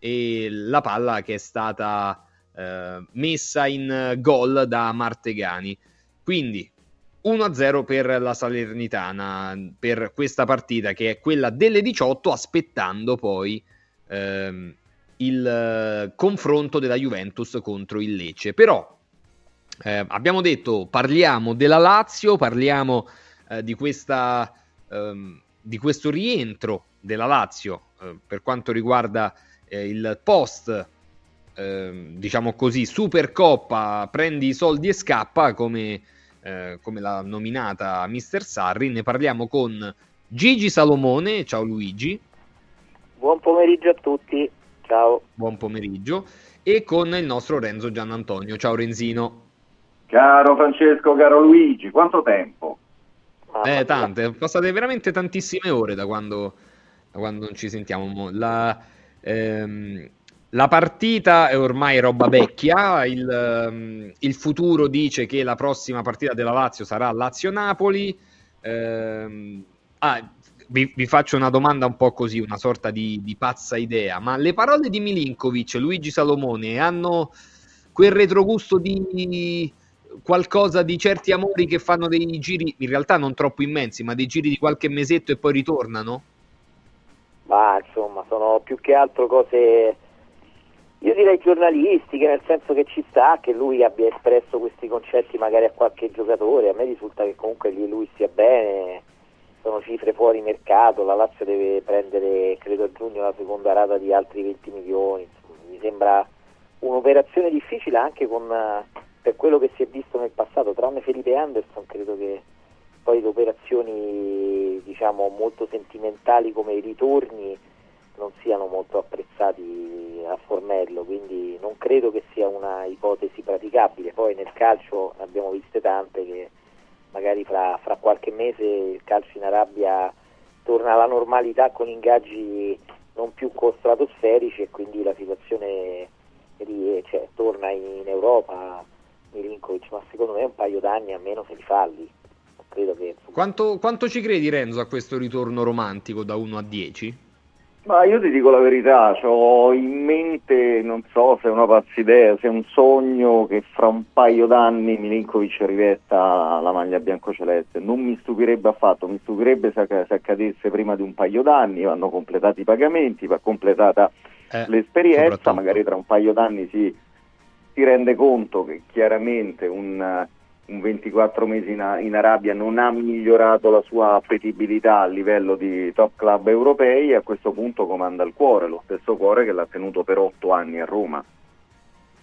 Speaker 2: e la palla che è stata eh, messa in gol da Martegani. Quindi 1-0 per la Salernitana per questa partita che è quella delle 18 aspettando poi ehm, il eh, confronto della Juventus contro il Lecce. Però eh, abbiamo detto parliamo della Lazio, parliamo eh, di, questa, ehm, di questo rientro della Lazio per quanto riguarda eh, il post, eh, diciamo così, Supercoppa, prendi i soldi e scappa, come, eh, come l'ha nominata Mister Sarri. Ne parliamo con Gigi Salomone. Ciao Luigi.
Speaker 20: Buon pomeriggio a tutti. Ciao.
Speaker 2: Buon pomeriggio. E con il nostro Renzo Giannantonio. Ciao Renzino.
Speaker 21: Caro Francesco, caro Luigi, quanto tempo?
Speaker 2: Eh, tante, passate veramente tantissime ore da quando quando non ci sentiamo. La, ehm, la partita è ormai roba vecchia, il, um, il, futuro dice che la prossima partita della Lazio sarà Lazio-Napoli. Ehm, ah, vi, vi, faccio una domanda un po' così, una sorta di, di, pazza idea, ma le parole di Milinkovic, Luigi Salomone, hanno quel retrogusto di qualcosa di certi amori che fanno dei giri, in realtà non troppo immensi, ma dei giri di qualche mesetto e poi ritornano?
Speaker 20: Ma insomma, sono più che altro cose, io direi giornalistiche, nel senso che ci sta che lui abbia espresso questi concetti magari a qualche giocatore, a me risulta che comunque lui stia bene, sono cifre fuori mercato, la Lazio deve prendere credo a giugno la seconda rata di altri 20 milioni, insomma, mi sembra un'operazione difficile anche con, per quello che si è visto nel passato, tranne Felipe Anderson credo che poi le operazioni diciamo molto sentimentali come i ritorni non siano molto apprezzati a Formello, quindi non credo che sia una ipotesi praticabile. Poi nel calcio ne abbiamo viste tante che magari fra, fra qualche mese il calcio in Arabia torna alla normalità con ingaggi non più stratosferici e quindi la situazione cioè, torna in, in Europa Milinkovic, ma secondo me un paio d'anni almeno se li falli
Speaker 2: credo che... Quanto, quanto ci credi Renzo a questo ritorno romantico da 1 a 10?
Speaker 21: Ma io ti dico la verità, ho in mente, non so se è una pazza idea, se è un sogno che fra un paio d'anni Milinkovic rivetta la maglia biancoceleste. Non mi stupirebbe affatto, mi stupirebbe se, se accadesse prima di un paio d'anni, vanno completati i pagamenti, va completata
Speaker 2: Eh,
Speaker 21: l'esperienza, magari tra un paio d'anni si, si rende conto che chiaramente un, un 24 mesi in, in Arabia non ha migliorato la sua appetibilità a livello di top club europei e a questo punto comanda il cuore, lo stesso cuore che l'ha tenuto per otto anni a Roma.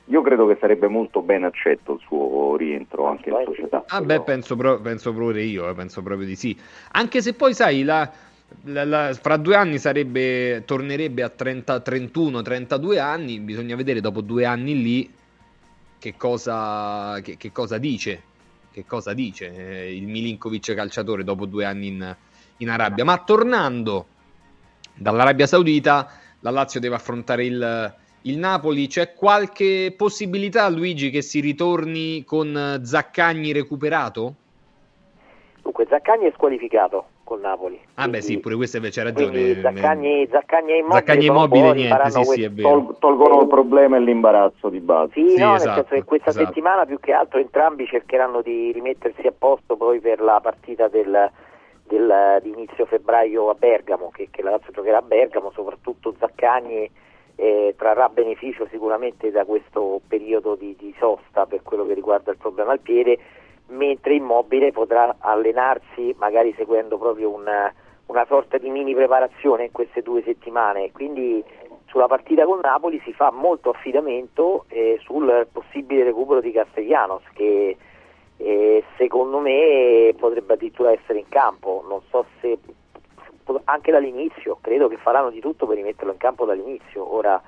Speaker 21: Io credo che sarebbe molto ben accetto il suo rientro anche in società.
Speaker 2: Ah beh, penso, pro- penso proprio io, eh, penso proprio di sì. Anche se poi, sai, la, la- la- fra due anni sarebbe, tornerebbe a 30, 31, 32 anni, bisogna vedere dopo due anni lì che cosa, che, che cosa dice, che cosa dice eh, il Milinkovic calciatore dopo due anni in, in Arabia. Ma tornando dall'Arabia Saudita, la Lazio deve affrontare il, il Napoli. C'è qualche possibilità, Luigi, che si ritorni con Zaccagni recuperato?
Speaker 20: Dunque Zaccagni è squalificato col Napoli.
Speaker 2: Ah, beh, sì, pure questo c'è ragione.
Speaker 20: Quindi Zaccagni, Zaccagni immobile,
Speaker 2: immobile,
Speaker 20: po'
Speaker 2: niente, sì, sì, è vero.
Speaker 21: Tol- tolgono il problema e l'imbarazzo di base.
Speaker 20: Sì,
Speaker 2: Sì,
Speaker 20: no, nel
Speaker 2: esatto,
Speaker 20: senso che questa
Speaker 2: esatto.
Speaker 20: settimana più che altro entrambi cercheranno di rimettersi a posto poi per la partita del, del- di inizio febbraio a Bergamo, che, che la Lazio giocherà a Bergamo, soprattutto Zaccagni eh, trarrà beneficio sicuramente da questo periodo di, di sosta per quello che riguarda il problema al piede, mentre Immobile potrà allenarsi magari seguendo proprio una, una sorta di mini preparazione in queste due settimane. Quindi sulla partita con Napoli si fa molto affidamento eh, sul possibile recupero di Castellanos che eh, secondo me potrebbe addirittura essere in campo, non so se anche dall'inizio, credo che faranno di tutto per rimetterlo in campo dall'inizio. Ora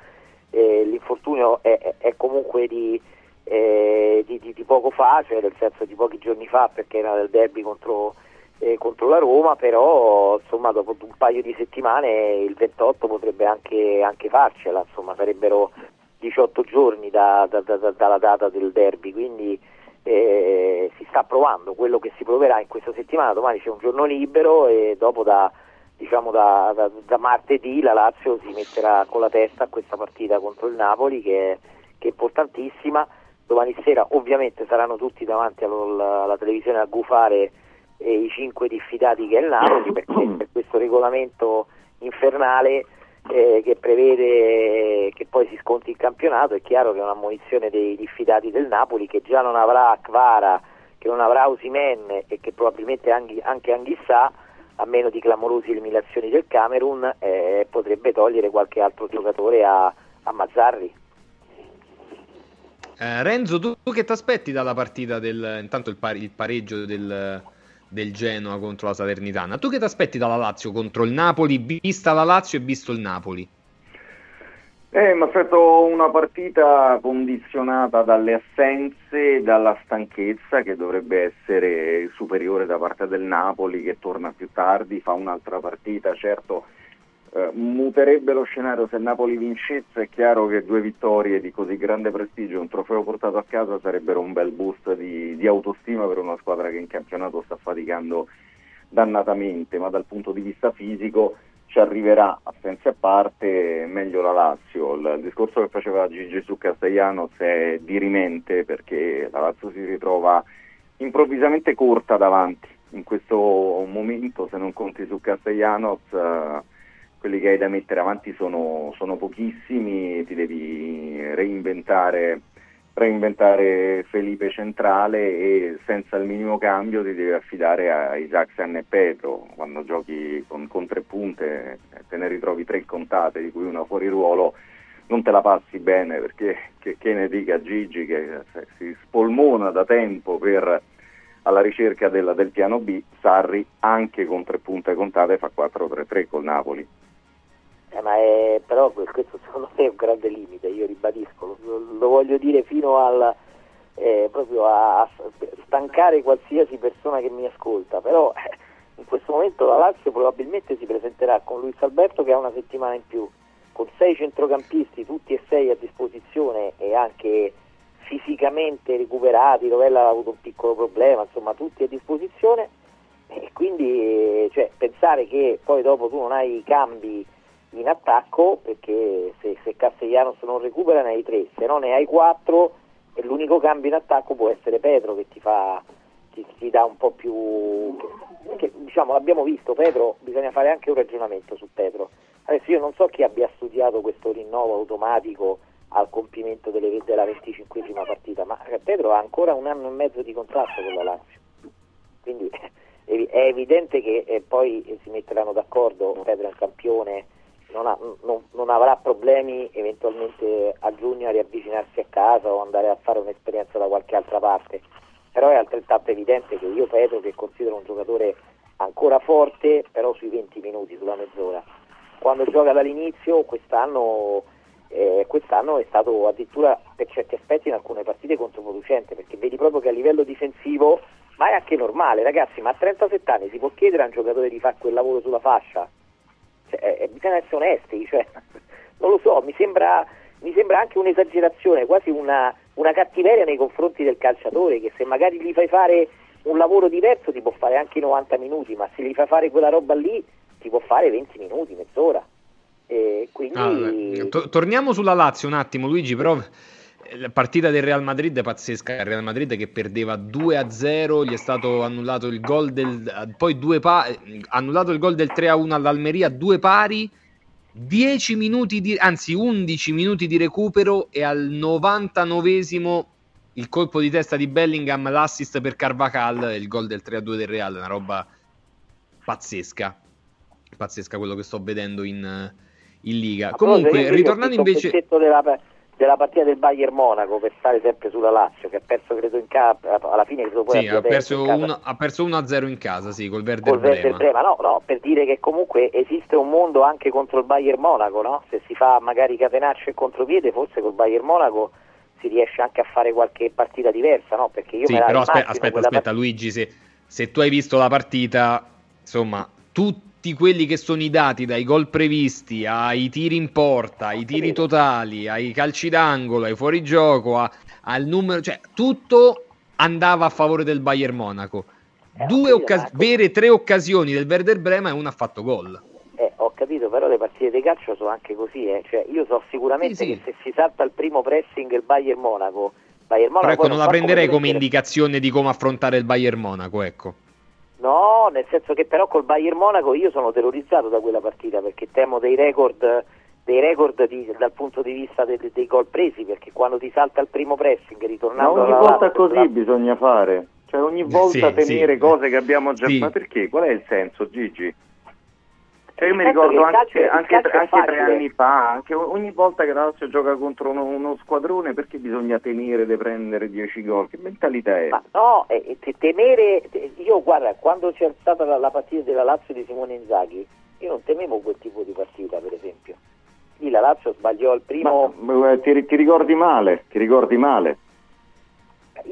Speaker 20: eh, l'infortunio è, è- è comunque di, eh, di- di- di poco fa, cioè nel senso di pochi giorni fa perché era del derby contro, eh, contro la Roma, però insomma dopo un paio di settimane il 28 potrebbe anche, anche farcela, insomma sarebbero 18 giorni da- da- da- da- dalla data del derby, quindi eh, si sta provando quello che si proverà in questa settimana, domani c'è un giorno libero e dopo da, diciamo da, da- da martedì la Lazio si metterà con la testa a questa partita contro il Napoli che è, che è importantissima. Domani sera ovviamente saranno tutti davanti alla, alla televisione a gufare eh, i cinque diffidati che è il Napoli perché [coughs] per questo regolamento infernale eh, che prevede che poi si sconti il campionato è chiaro che è un'ammonizione dei diffidati del Napoli che già non avrà Kvara, che non avrà Osimen e che probabilmente anche, anche Anghissà a meno di clamorose eliminazioni del Camerun eh, potrebbe togliere qualche altro giocatore a, a Mazzarri.
Speaker 2: Eh, Renzo, tu, tu che ti aspetti dalla partita del intanto il, pari- il pareggio del, del Genoa contro la Salernitana? Tu che ti aspetti dalla Lazio contro il Napoli, vista la Lazio e visto il Napoli?
Speaker 21: Eh, mi aspetto una partita condizionata dalle assenze dalla stanchezza che dovrebbe essere superiore da parte del Napoli che torna più tardi, fa un'altra partita, certo eh, muterebbe lo scenario se Napoli vincesse, è chiaro che due vittorie di così grande prestigio e un trofeo portato a casa sarebbero un bel boost di, di autostima per una squadra che in campionato sta faticando dannatamente, ma dal punto di vista fisico ci arriverà, assenze a parte, meglio la Lazio. Il, il discorso che faceva Gigi su Castellanos è dirimente perché la Lazio si ritrova improvvisamente corta davanti. In questo momento, se non conti su Castellanos, eh, quelli che hai da mettere avanti sono, sono pochissimi, ti devi reinventare, reinventare Felipe centrale e senza il minimo cambio ti devi affidare a Isaacsen e Petro. Quando giochi con, con tre punte te ne ritrovi tre contate, di cui una fuori ruolo, non te la passi bene perché che, che ne dica Gigi che si spolmona da tempo per alla ricerca della- del piano B, Sarri anche con tre punte contate fa 4-3-3 col Napoli.
Speaker 20: Eh, ma è, però questo [laughs] secondo me è un grande limite, io ribadisco, lo, lo voglio dire fino al eh, proprio a, a stancare qualsiasi persona che mi ascolta, però [laughs] in questo momento la Lazio probabilmente si presenterà con Luis Alberto che ha una settimana in più, con sei centrocampisti, tutti e sei a disposizione e anche fisicamente recuperati, Rovella ha avuto un piccolo problema, insomma tutti a disposizione e quindi cioè, pensare che poi dopo tu non hai i cambi in attacco perché se, se Castellanos non recupera ne hai tre, se no ne hai quattro e l'unico cambio in attacco può essere Pedro che ti fa ti, ti dà un po' più perché, diciamo l'abbiamo visto Pedro, bisogna fare anche un ragionamento su Pedro. Adesso io non so chi abbia studiato questo rinnovo automatico al compimento delle, della 25esima partita, ma Pedro ha ancora un anno e mezzo di contratto con la Lazio. Quindi [laughs] è evidente che eh, poi si metteranno d'accordo, Pedro è un campione, non, ha, non, non, avrà problemi eventualmente a giugno a riavvicinarsi a casa o andare a fare un'esperienza da qualche altra parte, però è altrettanto evidente che io Pedro che considero un giocatore ancora forte, però sui 20 minuti, sulla mezz'ora, quando gioca dall'inizio quest'anno, eh, quest'anno è stato addirittura per certi aspetti in alcune partite controproducente, perché vedi proprio che a livello difensivo, ma è anche normale ragazzi, ma a 37 anni si può chiedere a un giocatore di fare quel lavoro sulla fascia? Cioè, eh, bisogna essere onesti, cioè, [laughs] non lo so, mi sembra, mi sembra anche un'esagerazione, quasi una, una, cattiveria nei confronti del calciatore, che se magari gli fai fare un lavoro diverso ti può fare anche 90 minuti, ma se gli fai fare quella roba lì ti può fare 20 minuti, mezz'ora. E quindi...
Speaker 2: Ah, to- torniamo sulla Lazio un attimo, Luigi, però la partita del Real Madrid è pazzesca. Il Real Madrid che perdeva 2 a 0, gli è stato annullato il gol del poi due pa- annullato il gol del 3 a 1 all'Almeria, due pari, 10 minuti di anzi 11 minuti di recupero e al 99esimo il colpo di testa di Bellingham, l'assist per Carvacal, il gol del 3 a 2 del Real, una roba pazzesca. Pazzesca quello che sto vedendo in, in Liga. Comunque, ritornando invece
Speaker 20: della della partita del Bayern Monaco per stare sempre sulla Lazio che ha perso credo in casa alla fine credo poi
Speaker 2: sì, ha perso, uno, ha perso 1-0 in casa sì col Verde
Speaker 20: col Verde Brema no, no, per dire che comunque esiste un mondo anche contro il Bayern Monaco no? se si fa magari catenaccio e contropiede forse col Bayern Monaco si riesce anche a fare qualche partita diversa no? perché io
Speaker 2: sì, però aspetta, aspetta, aspetta
Speaker 20: part-
Speaker 2: Luigi se, se tu hai visto la partita insomma tutti quelli che sono i dati dai gol previsti ai tiri in porta, ai tiri totali, ai calci d'angolo, ai fuorigioco, a, al numero, cioè tutto andava a favore del Bayern Monaco. Due occas- vere tre occasioni del Werder Brema e una ha fatto gol.
Speaker 20: Eh, ho capito, però le partite di calcio sono anche così, eh. cioè, io so sicuramente
Speaker 2: Sì, sì.
Speaker 20: che se si salta il primo pressing il Bayern Monaco, Bayern Monaco
Speaker 2: Però ecco, non la prenderei come
Speaker 20: prendere-
Speaker 2: indicazione di come affrontare il Bayern Monaco, ecco.
Speaker 20: No, nel senso che però col Bayern Monaco io sono terrorizzato da quella partita perché temo dei record, dei record di- dal punto di vista de- de- dei gol presi perché quando ti salta il primo pressing
Speaker 21: Ma
Speaker 20: ritornando
Speaker 21: ogni
Speaker 20: alla
Speaker 21: volta così bisogna fare. Cioè ogni volta
Speaker 2: Sì,
Speaker 21: temere
Speaker 2: sì.
Speaker 21: cose che abbiamo già
Speaker 2: Sì.
Speaker 21: Ma perché? Qual è il senso, Gigi? Cioè io mi
Speaker 20: senso
Speaker 21: ricordo anche, anche, anche tre anni fa, anche ogni volta che la Lazio gioca contro uno, uno squadrone, perché bisogna temere di prendere 10 gol? Che mentalità è?
Speaker 20: Ma no, eh, eh, te- temere, te- io guarda, quando c'è stata la, la partita della Lazio di Simone Inzaghi, io non temevo quel tipo di partita per esempio. Lì la Lazio sbagliò il primo...
Speaker 21: Ma, eh, ti, ti ricordi male, ti ricordi male.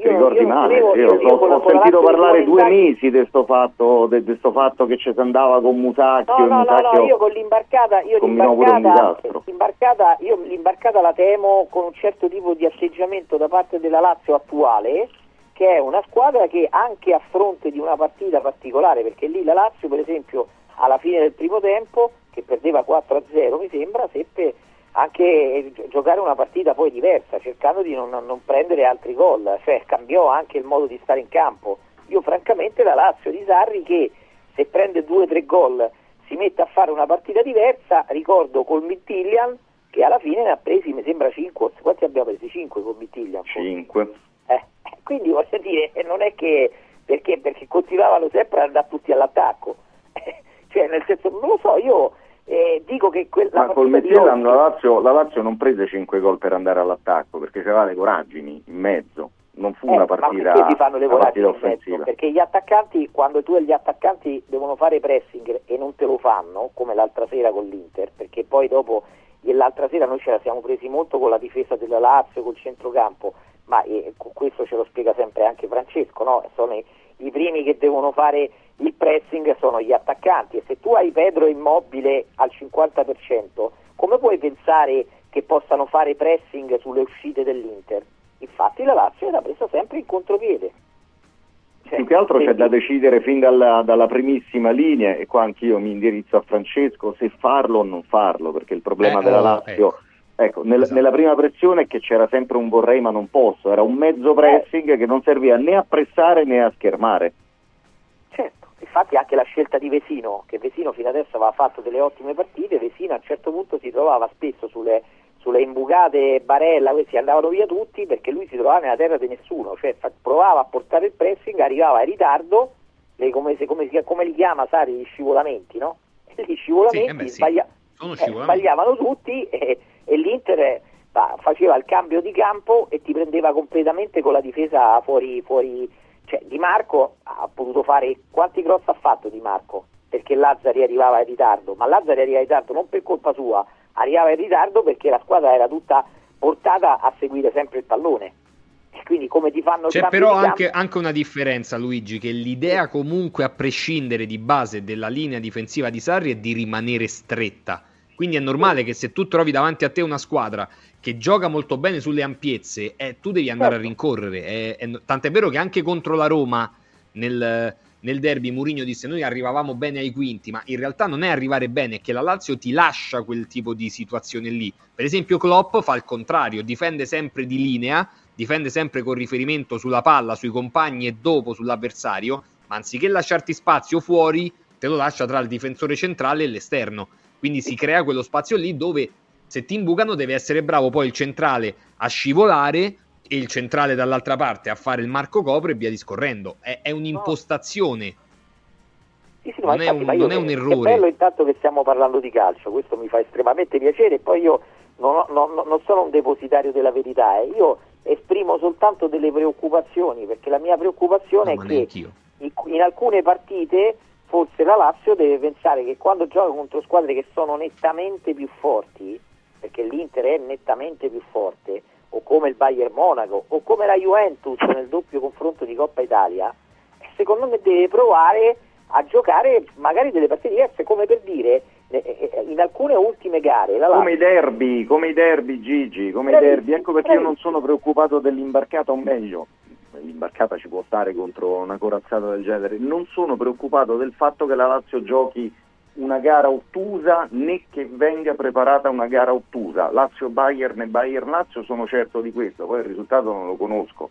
Speaker 21: Ti ricordi
Speaker 20: io
Speaker 21: male? Io,
Speaker 20: io-
Speaker 21: ho, ho sentito parlare due mesi di questo fatto, fatto che ci si andava con Musacchio.
Speaker 20: No, no, no, no,
Speaker 21: Musacchio
Speaker 20: io con l'imbarcata, io l'imbarcata, l'imbarcata, io l'imbarcata la temo con un certo tipo di atteggiamento da parte della Lazio attuale, che è una squadra che anche a fronte di una partita particolare, perché lì la Lazio per esempio alla fine del primo tempo, che perdeva 4-0 mi sembra, seppe anche gi- giocare una partita poi diversa, cercando di non, non prendere altri gol, cioè cambiò anche il modo di stare in campo. Io francamente la Lazio di Sarri che se prende due o tre gol si mette a fare una partita diversa, ricordo col Mittillian che alla fine ne ha presi mi sembra 5, quanti abbiamo presi? 5 col Mittillian? forse?
Speaker 21: 5.
Speaker 20: Eh, [laughs] quindi voglio dire, eh, non è che perché, perché continuavano sempre ad andare tutti all'attacco, [laughs] cioè nel senso, non lo so, io eh, dico che quella
Speaker 21: Ma col Midtjylland
Speaker 20: oggi-
Speaker 21: la Lazio, la Lazio non prese 5 gol per andare all'attacco perché c'era le coraggini in mezzo. Non fu
Speaker 20: Eh,
Speaker 21: una
Speaker 20: ma
Speaker 21: partita,
Speaker 20: perché ti fanno le
Speaker 21: partita
Speaker 20: mezzo?
Speaker 21: offensiva.
Speaker 20: Perché gli attaccanti, quando tu e gli attaccanti devono fare pressing e non te lo fanno, come l'altra sera con l'Inter, perché poi dopo e l'altra sera noi ce la siamo presi molto con la difesa della Lazio, col centrocampo, ma eh, questo ce lo spiega sempre anche Francesco, no? sono i, i primi che devono fare il pressing sono gli attaccanti e se tu hai Pedro immobile al 50%, come puoi pensare che possano fare pressing sulle uscite dell'Inter? Infatti la Lazio l'ha presa sempre in contropiede.
Speaker 21: Più che altro c'è da decidere fin dalla, dalla primissima linea, e qua anch'io mi indirizzo a Francesco, se farlo o non farlo, perché il problema
Speaker 2: Eh,
Speaker 21: della
Speaker 2: oh,
Speaker 21: Lazio, ecco, nel- nella prima pressione è che c'era sempre un vorrei ma non posso, era un mezzo pressing che non serviva né a pressare né a schermare.
Speaker 20: Certo, infatti anche la scelta di Vesino, che Vesino fino adesso aveva fatto delle ottime partite, Vesino a un certo punto si trovava spesso sulle, sulle imbucate Barella, questi andavano via tutti perché lui si trovava nella terra di nessuno, cioè fa- provava a portare il pressing, arrivava in ritardo, le- come, se- come come li chiama Sari, gli scivolamenti, no? E [laughs] gli scivolamenti
Speaker 2: Sì, eh beh, sì.
Speaker 20: sbaglia-
Speaker 2: Sono
Speaker 20: eh,
Speaker 2: scivolamenti.
Speaker 20: sbagliavano tutti e, e l'Inter eh, va- faceva il cambio di campo e ti prendeva completamente con la difesa fuori, fuori cioè Di Marco ha potuto fare quanti cross ha fatto Di Marco? Perché Lazzari arrivava in ritardo. Ma Lazzari arriva in ritardo non per colpa sua arrivava in ritardo perché la squadra era tutta portata a seguire sempre il pallone. E quindi come ti fanno
Speaker 2: C'è però anche, anche una differenza, Luigi, che l'idea comunque a prescindere di base della linea difensiva di Sarri è di rimanere stretta. Quindi è normale che se tu trovi davanti a te una squadra che gioca molto bene sulle ampiezze, eh, tu devi andare a rincorrere. È- è- tant'è vero che anche contro la Roma nel, nel derby Mourinho disse noi arrivavamo bene ai quinti, ma in realtà non è arrivare bene, è che la Lazio ti lascia quel tipo di situazione lì. Per esempio Klopp fa il contrario, difende sempre di linea, difende sempre con riferimento sulla palla, sui compagni e dopo sull'avversario, ma anziché lasciarti spazio fuori, te lo lascia tra il difensore centrale e l'esterno. Quindi si crea quello spazio lì dove se ti imbucano deve essere bravo poi il centrale a scivolare e il centrale dall'altra parte a fare il marco copro e via discorrendo. È, è un'impostazione.
Speaker 20: Sì, sì, ma
Speaker 2: non è un- non è un
Speaker 20: È
Speaker 2: errore.
Speaker 20: bello intanto che stiamo parlando di calcio, questo mi fa estremamente piacere. Poi io non, ho- non- non sono un depositario della verità, eh. io esprimo soltanto delle preoccupazioni, perché la mia preoccupazione
Speaker 2: No, ma
Speaker 20: è che in, in alcune partite forse la Lazio deve pensare che quando gioca contro squadre che sono nettamente più forti, perché l'Inter è nettamente più forte, o come il Bayern Monaco, o come la Juventus nel doppio confronto di Coppa Italia, secondo me deve provare a giocare magari delle partite diverse, come per dire, eh, eh, in alcune ultime gare la
Speaker 21: Come i derby, come i derby Gigi, come i derby, ecco perché io non sono preoccupato dell'imbarcata, o meglio, l'imbarcata ci può stare contro una corazzata del genere, non sono preoccupato del fatto che la Lazio giochi una gara ottusa né che venga preparata una gara ottusa. Lazio-Bayern e Bayern-Lazio sono certo di questo, poi il risultato non lo conosco.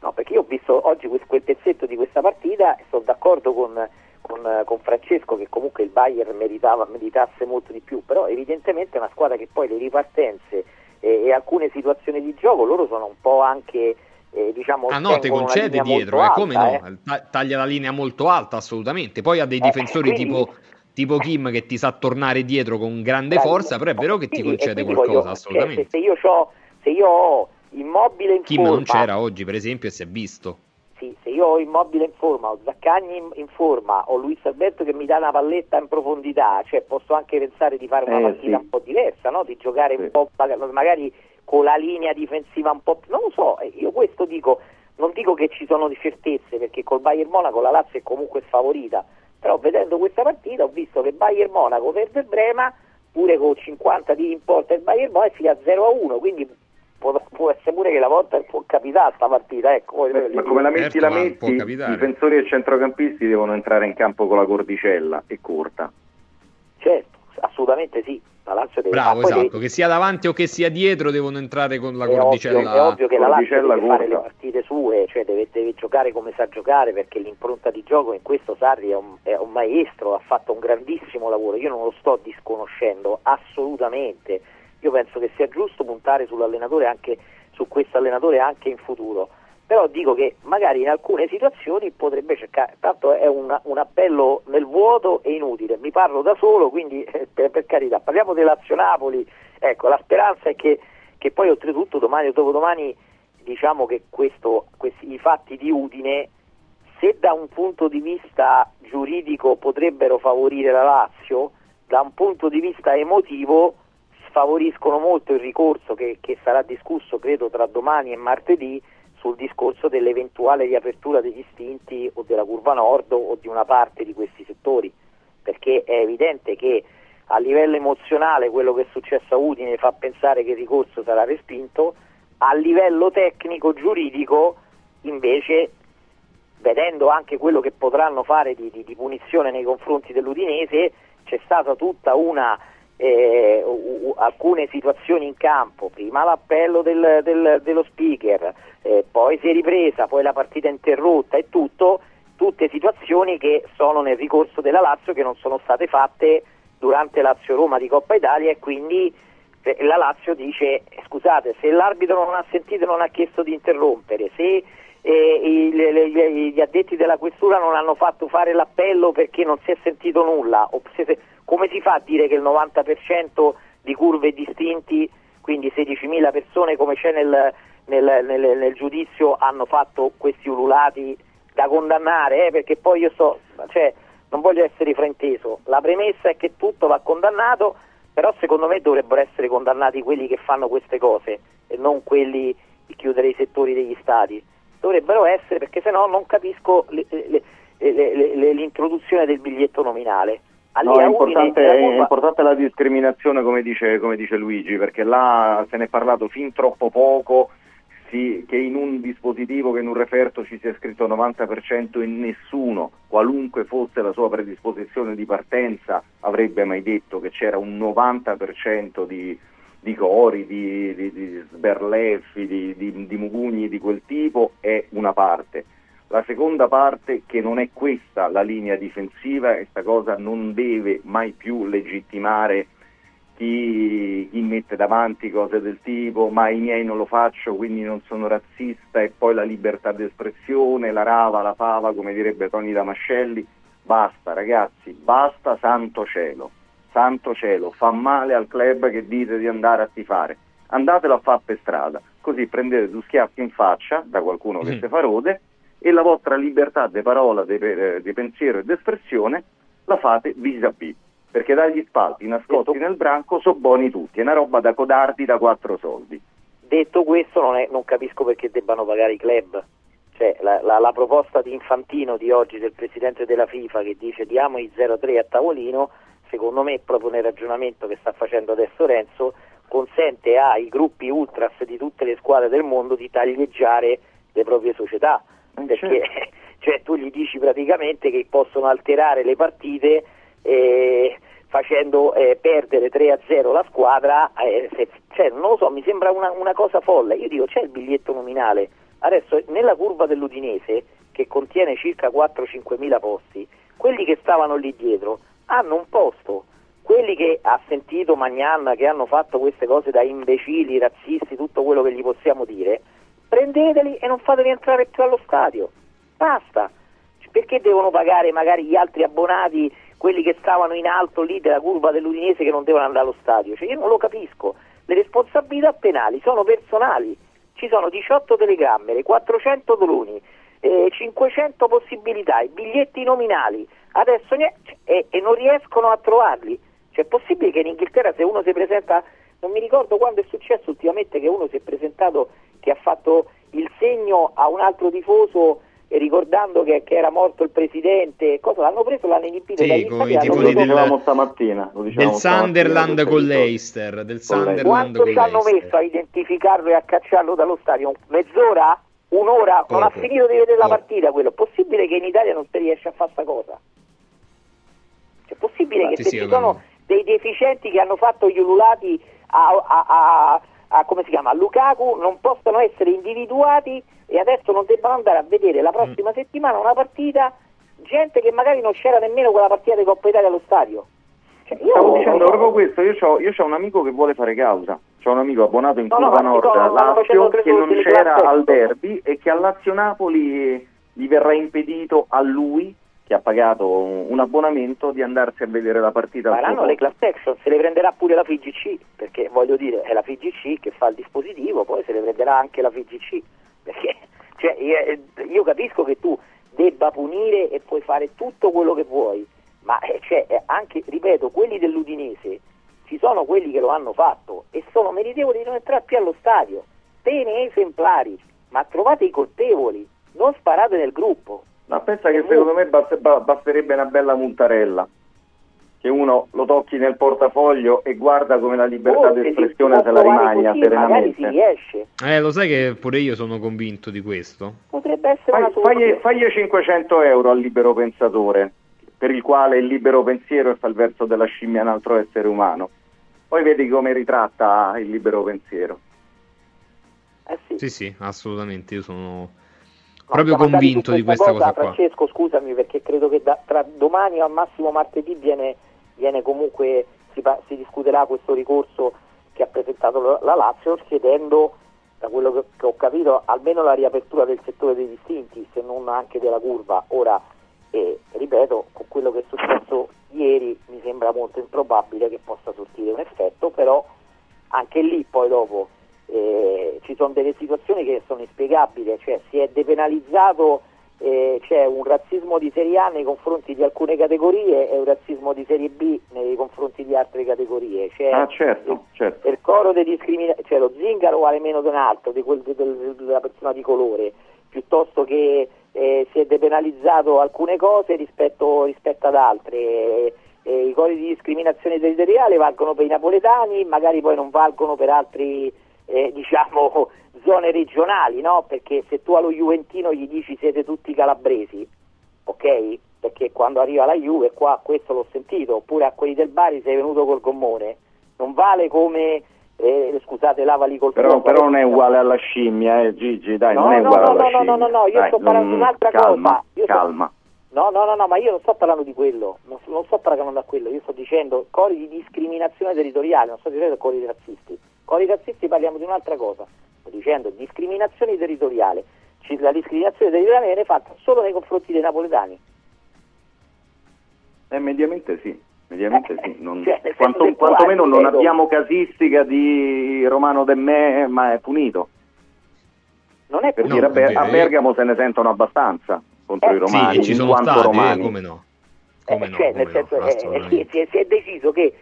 Speaker 20: No, perché io ho visto oggi quel, pezzetto di questa partita e sono d'accordo con, con, con Francesco che comunque il Bayern meritava, meritasse molto di più, però evidentemente è una squadra che poi le ripartenze e, e alcune situazioni di gioco loro sono un po' anche eh, diciamo
Speaker 2: Ah no, te concede dietro, eh, come
Speaker 20: alta,
Speaker 2: no? Ta- Taglia la linea molto alta, assolutamente. Poi ha dei
Speaker 20: Eh,
Speaker 2: difensori
Speaker 20: quindi-
Speaker 2: tipo, tipo Kim che ti sa tornare dietro con grande forza, però è vero che ti
Speaker 20: Sì,
Speaker 2: concede qualcosa,
Speaker 20: voglio-
Speaker 2: assolutamente.
Speaker 20: se, io c'ho- se io ho immobile in
Speaker 2: Kim
Speaker 20: forma,
Speaker 2: non c'era oggi, per esempio, e si è visto.
Speaker 20: Sì, se io ho Immobile in forma, ho Zaccagni in, in forma, ho Luis Alberto che mi dà una palletta in profondità, cioè posso anche pensare di fare una
Speaker 21: Eh,
Speaker 20: partita
Speaker 21: sì.
Speaker 20: un po' diversa, no? di giocare un po' maga- magari con la linea difensiva un po' più... non lo so, eh, io questo dico, non dico che ci sono di certezze perché col Bayern Monaco la Lazio è comunque sfavorita, però vedendo questa partita ho visto che Bayern Monaco perde il Brema, pure con 50 tiri in porta il Bayern Monaco si a 0 a 1, quindi può, può essere pure che la volta può capitare sta partita, ecco. poi-
Speaker 21: Eh, Ma come la metti
Speaker 2: Certo,
Speaker 21: la metti, i difensori e centrocampisti devono entrare in campo con la cordicella e corta.
Speaker 20: Certo, assolutamente sì. La Lazio deve
Speaker 2: Bravo, esatto.
Speaker 20: devi-
Speaker 2: Che sia davanti o che sia dietro, devono entrare con la
Speaker 20: è, ovvio,
Speaker 2: cordicella.
Speaker 20: è ovvio che la Lazio deve fare le
Speaker 21: corta.
Speaker 20: partite sue, cioè deve, deve giocare come sa giocare perché l'impronta di gioco in questo Sarri è un, è un maestro, ha fatto un grandissimo lavoro. Io non lo sto disconoscendo assolutamente. Io penso che sia giusto puntare sull'allenatore anche su questo allenatore anche in futuro. Però dico che magari in alcune situazioni potrebbe cercare, tanto è una- un appello nel vuoto e inutile, mi parlo da solo, quindi eh, per, per carità, parliamo del Lazio-Napoli, ecco, la speranza è che, che poi oltretutto domani o dopodomani diciamo che questo, questi, i fatti di Udine, se da un punto di vista giuridico potrebbero favorire la Lazio, da un punto di vista emotivo sfavoriscono molto il ricorso che, che sarà discusso credo tra domani e martedì sul discorso dell'eventuale riapertura degli istinti o della curva nord o di una parte di questi settori, perché è evidente che a livello emozionale quello che è successo a Udine fa pensare che il ricorso sarà respinto, a livello tecnico giuridico invece vedendo anche quello che potranno fare di, di, di punizione nei confronti dell'Udinese, c'è stata tutta una eh, u- alcune situazioni in campo, prima l'appello del, del, dello speaker, eh, poi si è ripresa, poi la partita interrotta e tutto, tutte situazioni che sono nel ricorso della Lazio che non sono state fatte durante Lazio-Roma di Coppa Italia e quindi eh, la Lazio dice scusate se l'arbitro non ha sentito non ha chiesto di interrompere, se eh, i- le- le- gli addetti della questura non hanno fatto fare l'appello perché non si è sentito nulla, o se- come si fa a dire che il 90% di curve distinti, quindi 16.000 persone come c'è nel, nel- nel- nel giudizio, hanno fatto questi ululati da condannare? eh, perché poi io so, cioè, non voglio essere frainteso, la premessa è che tutto va condannato, però secondo me dovrebbero essere condannati quelli che fanno queste cose e non quelli di chiudere i settori degli stati. Dovrebbero essere perché se no non capisco le- le- le- l'introduzione del biglietto nominale.
Speaker 21: No, è
Speaker 20: Udine
Speaker 21: importante,
Speaker 20: la
Speaker 21: è
Speaker 20: curva-
Speaker 21: importante la discriminazione come dice, come dice Luigi, perché là se ne è parlato fin troppo poco sì, che in un dispositivo, che in un referto ci sia scritto 90% e nessuno, qualunque fosse la sua predisposizione di partenza, avrebbe mai detto che c'era un 90% di, di cori, di, di, di sberleffi, di, di, di mugugni di quel tipo, è una parte. La seconda parte, che non è questa la linea difensiva, e questa cosa non deve mai più legittimare chi, chi mette davanti cose del tipo ma i miei non lo faccio quindi non sono razzista e poi la libertà d'espressione, la rava, la fava come direbbe Tony Damascelli. Basta ragazzi, basta santo cielo. Santo cielo, fa male al club che dite di andare a tifare. Andatelo a fare per strada così prendete due schiaffi in faccia da qualcuno che
Speaker 2: Mm.
Speaker 21: si fa rode e la vostra libertà di parola, di, di pensiero e di espressione la fate vis-à-vis perché dagli spalti nascosti nel branco sono buoni tutti, è una roba da codardi da quattro soldi.
Speaker 20: Detto questo non, è- non capisco perché debbano pagare i club. Cioè, la, la- la proposta di Infantino di oggi del Presidente della FIFA che dice diamo i 0-3 a tavolino, secondo me proprio nel ragionamento che sta facendo adesso Renzo, consente ai gruppi ultras di tutte le squadre del mondo di taglieggiare le proprie società. Perché [laughs] cioè, tu gli dici praticamente che possono alterare le partite eh, facendo eh, perdere 3-0 la squadra, eh, se- cioè, non lo so, mi sembra una, una cosa folle. Io dico, c'è il biglietto nominale. Adesso, nella curva dell'Udinese, che contiene circa 4-5 mila posti, quelli che stavano lì dietro hanno un posto. Quelli che ha sentito Magnan, che hanno fatto queste cose da imbecilli, razzisti, tutto quello che gli possiamo dire, prendeteli e non fateli entrare più allo stadio. Basta. Perché devono pagare magari gli altri abbonati, quelli che stavano in alto lì della curva dell'Udinese che non devono andare allo stadio? Cioè io non lo capisco. Le responsabilità penali sono personali. Ci sono 18 telecamere, 400 droni, eh, 500 possibilità, i biglietti nominali. Adesso ne- e, e non riescono a trovarli. Cioè è possibile che in Inghilterra se uno si presenta, non mi ricordo quando è successo ultimamente che uno si è presentato che ha fatto il segno a un altro tifoso e ricordando che, che era morto il presidente, cosa l'hanno preso, l'hanno inibito
Speaker 2: Sì,
Speaker 20: dagli
Speaker 2: con i tifosi
Speaker 20: l'hanno-
Speaker 2: del-
Speaker 21: dicevamo stamattina, lo
Speaker 2: del Sunderland con
Speaker 21: è
Speaker 2: l'Eister, del Sunderland
Speaker 20: Quanto
Speaker 2: con
Speaker 20: ci hanno messo a identificarlo e a cacciarlo dallo stadio? Mezz'ora? Un'ora? Non ha
Speaker 2: Poco.
Speaker 20: finito di vedere la
Speaker 2: Poco.
Speaker 20: partita quello. Possibile che in Italia non si riesce a fare sta cosa? Cioè, possibile che
Speaker 2: Sì,
Speaker 20: se
Speaker 2: sì,
Speaker 20: ci sono dei deficienti che hanno fatto gli ululati a, a- a- a- come si chiama, a Lukaku non possono essere individuati e adesso non debbano andare a vedere la prossima
Speaker 2: Mm.
Speaker 20: settimana una partita gente che magari non c'era nemmeno quella partita di Coppa Italia allo stadio. Cioè, io-
Speaker 21: Stavo dicendo proprio questo, io ho io c'ho un amico che vuole fare causa, c'ho un amico abbonato in
Speaker 20: No,
Speaker 21: Curva Nord
Speaker 20: no, stanno facendo
Speaker 21: Lazio che non c'era al derby e che a Lazio Napoli gli verrà impedito a lui, ha pagato un abbonamento, di andarsi a vedere la partita
Speaker 20: Faranno le class action, se le prenderà pure la FIGC, perché voglio dire è la FIGC che fa il dispositivo, poi se le prenderà anche la FIGC, perché [laughs] cioè, io, io capisco che tu debba punire e puoi fare tutto quello che vuoi, ma eh, cioè, eh, anche, ripeto, quelli dell'Udinese, ci sono quelli che lo hanno fatto e sono meritevoli di non entrare più allo stadio, pene esemplari, ma trovate i colpevoli, non sparate nel gruppo.
Speaker 21: Ma pensa che secondo me bast- ba- basterebbe una bella muntarella. che uno lo tocchi nel portafoglio e guarda come la libertà
Speaker 20: Oh, se
Speaker 21: d'espressione
Speaker 20: si
Speaker 21: se la rimagna
Speaker 20: così, magari si
Speaker 21: serenamente.
Speaker 20: riesce.
Speaker 2: Eh, lo sai che pure io sono convinto di questo.
Speaker 20: Potrebbe essere
Speaker 21: Fai,
Speaker 20: una
Speaker 21: fagli, fagli 500 euro al libero pensatore, per il quale il libero pensiero è fa il verso della scimmia un altro essere umano. Poi vedi come ritratta il libero pensiero.
Speaker 20: Eh sì.
Speaker 2: Sì, sì, assolutamente. Io sono
Speaker 20: No,
Speaker 2: proprio convinto di questa cosa qua.
Speaker 20: Francesco, scusami perché credo che da- tra domani al massimo martedì viene, viene comunque, si, si discuterà questo ricorso che ha presentato la, la Lazio chiedendo, da quello che, che ho capito, almeno la riapertura del settore dei distinti, se non anche della curva. Ora, eh, ripeto, con quello che è successo ieri mi sembra molto improbabile che possa sortire un effetto, però anche lì poi dopo eh, ci sono delle situazioni che sono inspiegabili, cioè si è depenalizzato, eh, c'è un razzismo di Serie A nei confronti di alcune categorie e un razzismo di Serie B nei confronti di altre categorie. C'è
Speaker 21: Ah certo, certo.
Speaker 20: il coro dei discriminazioni, cioè lo zingaro vale meno di un altro, di quel- del- del- della persona di colore, piuttosto che eh, si è depenalizzato alcune cose rispetto, rispetto ad altre. Eh, eh, I cori di discriminazione territoriale valgono per i napoletani, magari poi non valgono per altri eh, diciamo [laughs] zone regionali, no? Perché se tu allo Juventino gli dici siete tutti calabresi, ok? Perché quando arriva la Juve, qua questo l'ho sentito, oppure a quelli del Bari sei venuto col gommone, non vale come, eh, scusate, lavali col
Speaker 21: Però,
Speaker 20: fuoco.
Speaker 21: però non è uguale alla scimmia, eh, Gigi, dai,
Speaker 20: No,
Speaker 21: non è
Speaker 20: no,
Speaker 21: uguale
Speaker 20: no,
Speaker 21: alla
Speaker 20: no, no,
Speaker 21: scimmia.
Speaker 20: no, no, io
Speaker 21: Dai,
Speaker 20: sto parlando di
Speaker 21: non-
Speaker 20: un'altra
Speaker 21: calma,
Speaker 20: cosa. Io sto-
Speaker 21: calma.
Speaker 20: No, no, no, no, ma io non sto parlando di quello, non, non sto parlando da quello, io sto dicendo cori di discriminazione territoriale, non sto dicendo cori di razzisti. Cori razzisti parliamo di un'altra cosa, sto dicendo discriminazione territoriale. La discriminazione territoriale viene fatta solo nei confronti dei napoletani.
Speaker 21: Eh, mediamente sì, mediamente sì. Non-
Speaker 20: cioè,
Speaker 21: quanto- quantomeno non abbiamo casistica di Romano de Me, ma è punito.
Speaker 20: Non è
Speaker 21: Per
Speaker 20: punito.
Speaker 21: dire, a, Ber-
Speaker 2: è
Speaker 21: a
Speaker 2: vero.
Speaker 21: Bergamo se ne sentono abbastanza contro
Speaker 20: Eh,
Speaker 21: i romani,
Speaker 2: sì, ci sono
Speaker 21: quanto
Speaker 2: stati, eh,
Speaker 21: romani.
Speaker 2: come no.
Speaker 20: Eh,
Speaker 2: Come no,
Speaker 20: cioè,
Speaker 2: come
Speaker 20: nel senso,
Speaker 2: no,
Speaker 20: eh, si, è, si è deciso che eh,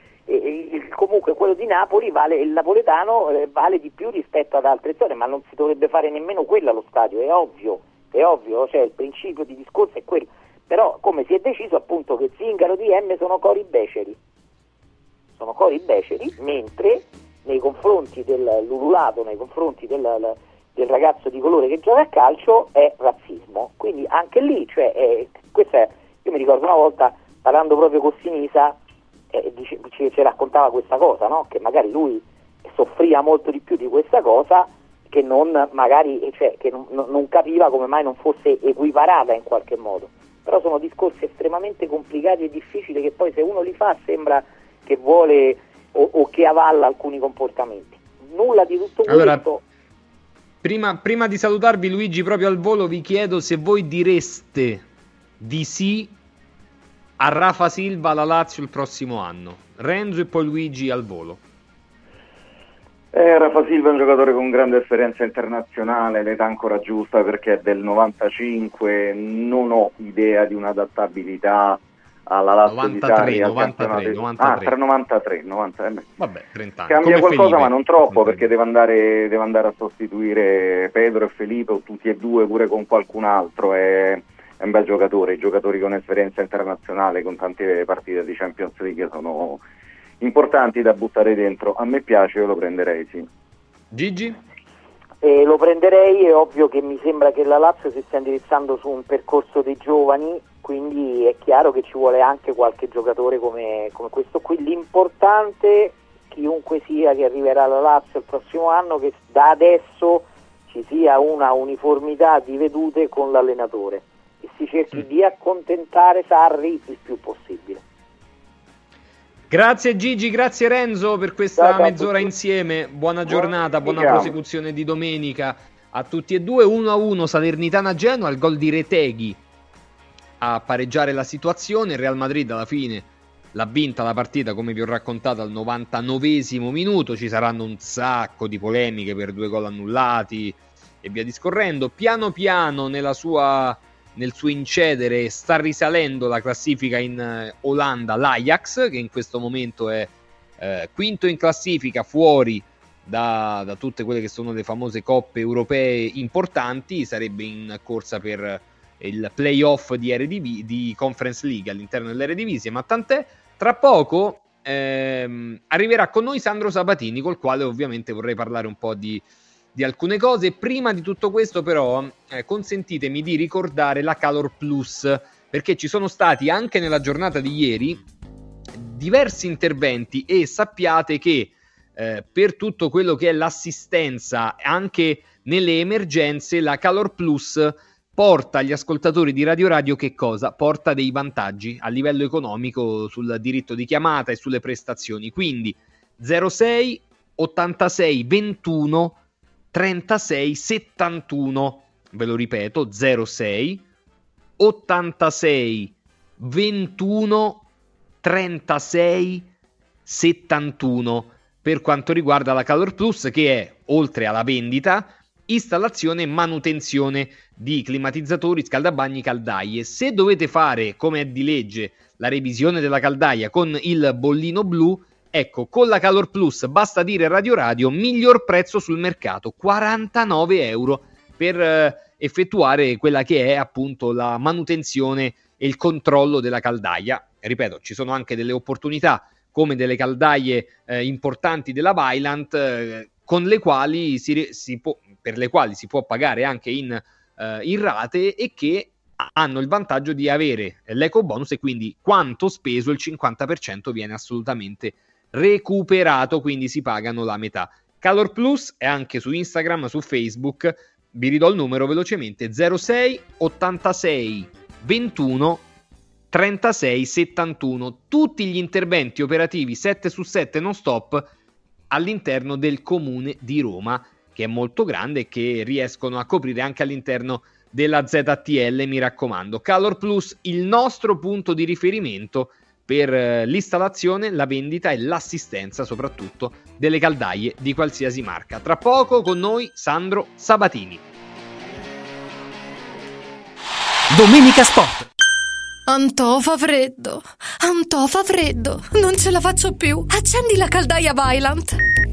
Speaker 20: comunque quello di Napoli vale, il napoletano eh, vale di più rispetto ad altre zone, ma non si dovrebbe fare nemmeno quello allo stadio, è ovvio, è ovvio, cioè il principio di discorso è quello. Però come si è deciso appunto che Zingaro di M sono cori beceri, sono cori beceri, mentre nei confronti del Lululato, nei confronti del, del ragazzo di colore che gioca a calcio è razzismo. Quindi anche lì, cioè, eh, questa è- io mi ricordo una volta parlando proprio con Sinisa, eh, dice- ci, ci raccontava questa cosa, no? che magari lui soffriva molto di più di questa cosa che non magari cioè, che non, non- capiva come mai non fosse equiparata in qualche modo. Però sono discorsi estremamente complicati e difficili che poi se uno li fa sembra che vuole o, o che avalla alcuni comportamenti. Nulla di tutto
Speaker 2: Allora,
Speaker 20: questo.
Speaker 2: Prima, prima di salutarvi, Luigi, proprio al volo, vi chiedo se voi direste di sì a Rafa Silva alla Lazio il prossimo anno. Renzo e poi Luigi al volo.
Speaker 21: Eh, Rafa Silva è un giocatore con grande esperienza internazionale, l'età ancora giusta perché è del 95, non ho idea di un'adattabilità alla Lazio
Speaker 2: 93,
Speaker 21: di Sarri al
Speaker 2: 93,
Speaker 21: campionato-
Speaker 2: 93.
Speaker 21: Ah, tra 93, 90, eh.
Speaker 2: Vabbè, 30 anni.
Speaker 21: Cambia
Speaker 2: Come
Speaker 21: qualcosa
Speaker 2: Felipe.
Speaker 21: ma non troppo perché deve andare, deve andare a sostituire Pedro e Felipe o tutti e due pure con qualcun altro, è, è un bel giocatore, i giocatori con esperienza internazionale, con tante partite di Champions League sono importanti da buttare dentro, a me piace, io lo prenderei sì.
Speaker 2: Gigi?
Speaker 20: Eh, lo prenderei, è ovvio che mi sembra che la Lazio si stia indirizzando su un percorso dei giovani, quindi è chiaro che ci vuole anche qualche giocatore come, come questo qui. L'importante, chiunque sia che arriverà alla Lazio il prossimo anno, che da adesso ci sia una uniformità di vedute con l'allenatore si cerchi di accontentare Sarri il più possibile.
Speaker 2: Grazie Gigi, grazie Renzo per questa
Speaker 20: Ciao,
Speaker 2: mezz'ora insieme. Buona giornata, buona
Speaker 21: Ciao.
Speaker 2: prosecuzione di domenica a tutti e due. 1-1 Salernitana Genoa, il gol di Reteghi a pareggiare la situazione. Il Real Madrid alla fine l'ha vinta la partita, come vi ho raccontato, al 99esimo minuto. Ci saranno un sacco di polemiche per due gol annullati e via discorrendo. Piano piano nella sua nel suo incedere sta risalendo la classifica in eh, Olanda l'Ajax che in questo momento è eh, quinto in classifica fuori da, da tutte quelle che sono le famose coppe europee importanti sarebbe in corsa per il playoff di, Eredivi- di Conference League all'interno dell'Eredivisie ma tant'è Tra poco ehm, arriverà con noi Sandro Sabatini, col quale ovviamente vorrei parlare un po' di, di alcune cose. Prima di tutto questo, però, eh, consentitemi di ricordare la Calor Plus, perché ci sono stati anche nella giornata di ieri diversi interventi e sappiate che eh, per tutto quello che è l'assistenza anche nelle emergenze, la Calor Plus porta agli ascoltatori di Radio Radio che cosa? Porta dei vantaggi a livello economico sul diritto di chiamata e sulle prestazioni. Quindi 06 86 21 36 71, ve lo ripeto, 06 86 21 36 71 per quanto riguarda la Calor Plus che è oltre alla vendita installazione e manutenzione di climatizzatori, scaldabagni, caldaie. Se dovete fare, come è di legge, la revisione della caldaia con il bollino blu, ecco, con la Calor Plus basta dire Radio Radio, miglior prezzo sul mercato, 49 euro per eh, effettuare quella che è appunto la manutenzione e il controllo della caldaia. Ripeto, ci sono anche delle opportunità come delle caldaie eh, importanti della Vylant eh, con le quali si, si può, per le quali si può pagare anche in, eh, in rate e che hanno il vantaggio di avere l'eco bonus e quindi quanto speso il 50% viene assolutamente recuperato, quindi si pagano la metà. Calor Plus è anche su Instagram, su Facebook, vi ridò il numero velocemente 06 86 21 36 71. Tutti gli interventi operativi 7 su 7 non stop all'interno del comune di Roma che è molto grande e che riescono a coprire anche all'interno della ZTL, mi raccomando. Calor Plus, il nostro punto di riferimento per eh, l'installazione, la vendita e l'assistenza soprattutto delle caldaie di qualsiasi marca. Tra poco con noi Sandro Sabatini.
Speaker 13: Domenica Sport. Antò fa freddo, Antò fa freddo, non ce la faccio più. Accendi la caldaia Vylant.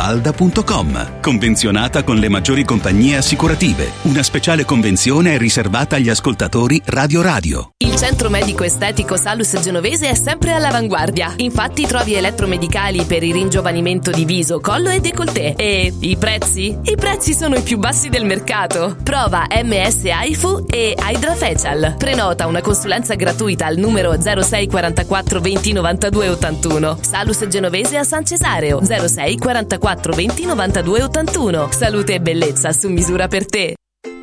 Speaker 14: villamafalda.com. Convenzionata con le maggiori compagnie assicurative. Una speciale convenzione è riservata agli ascoltatori Radio Radio.
Speaker 22: Il centro medico estetico Salus Genovese è sempre all'avanguardia. Infatti trovi elettromedicali per il ringiovanimento di viso, collo e décolleté. E i prezzi? I prezzi sono i più bassi del mercato. Prova MS AIFU e Hydra Facial. Prenota una consulenza gratuita al numero 06 44 20 92 81. Salus Genovese a San Cesareo 06 44 20 92 81. Salute e bellezza su misura per te.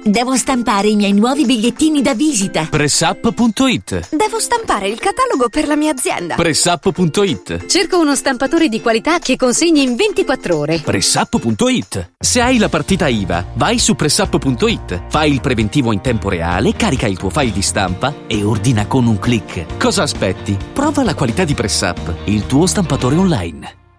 Speaker 4: Devo stampare i miei nuovi bigliettini da visita.
Speaker 18: Pressup.it
Speaker 13: Devo stampare il catalogo per la mia azienda.
Speaker 18: Pressup.it
Speaker 13: Cerco uno stampatore di qualità che consegni in 24 ore.
Speaker 18: Pressup.it Se hai la partita IVA, vai su Pressup.it, fai il preventivo in tempo reale, carica il tuo file di stampa e ordina con un clic. Cosa aspetti? Prova la qualità di Pressup, il tuo stampatore online.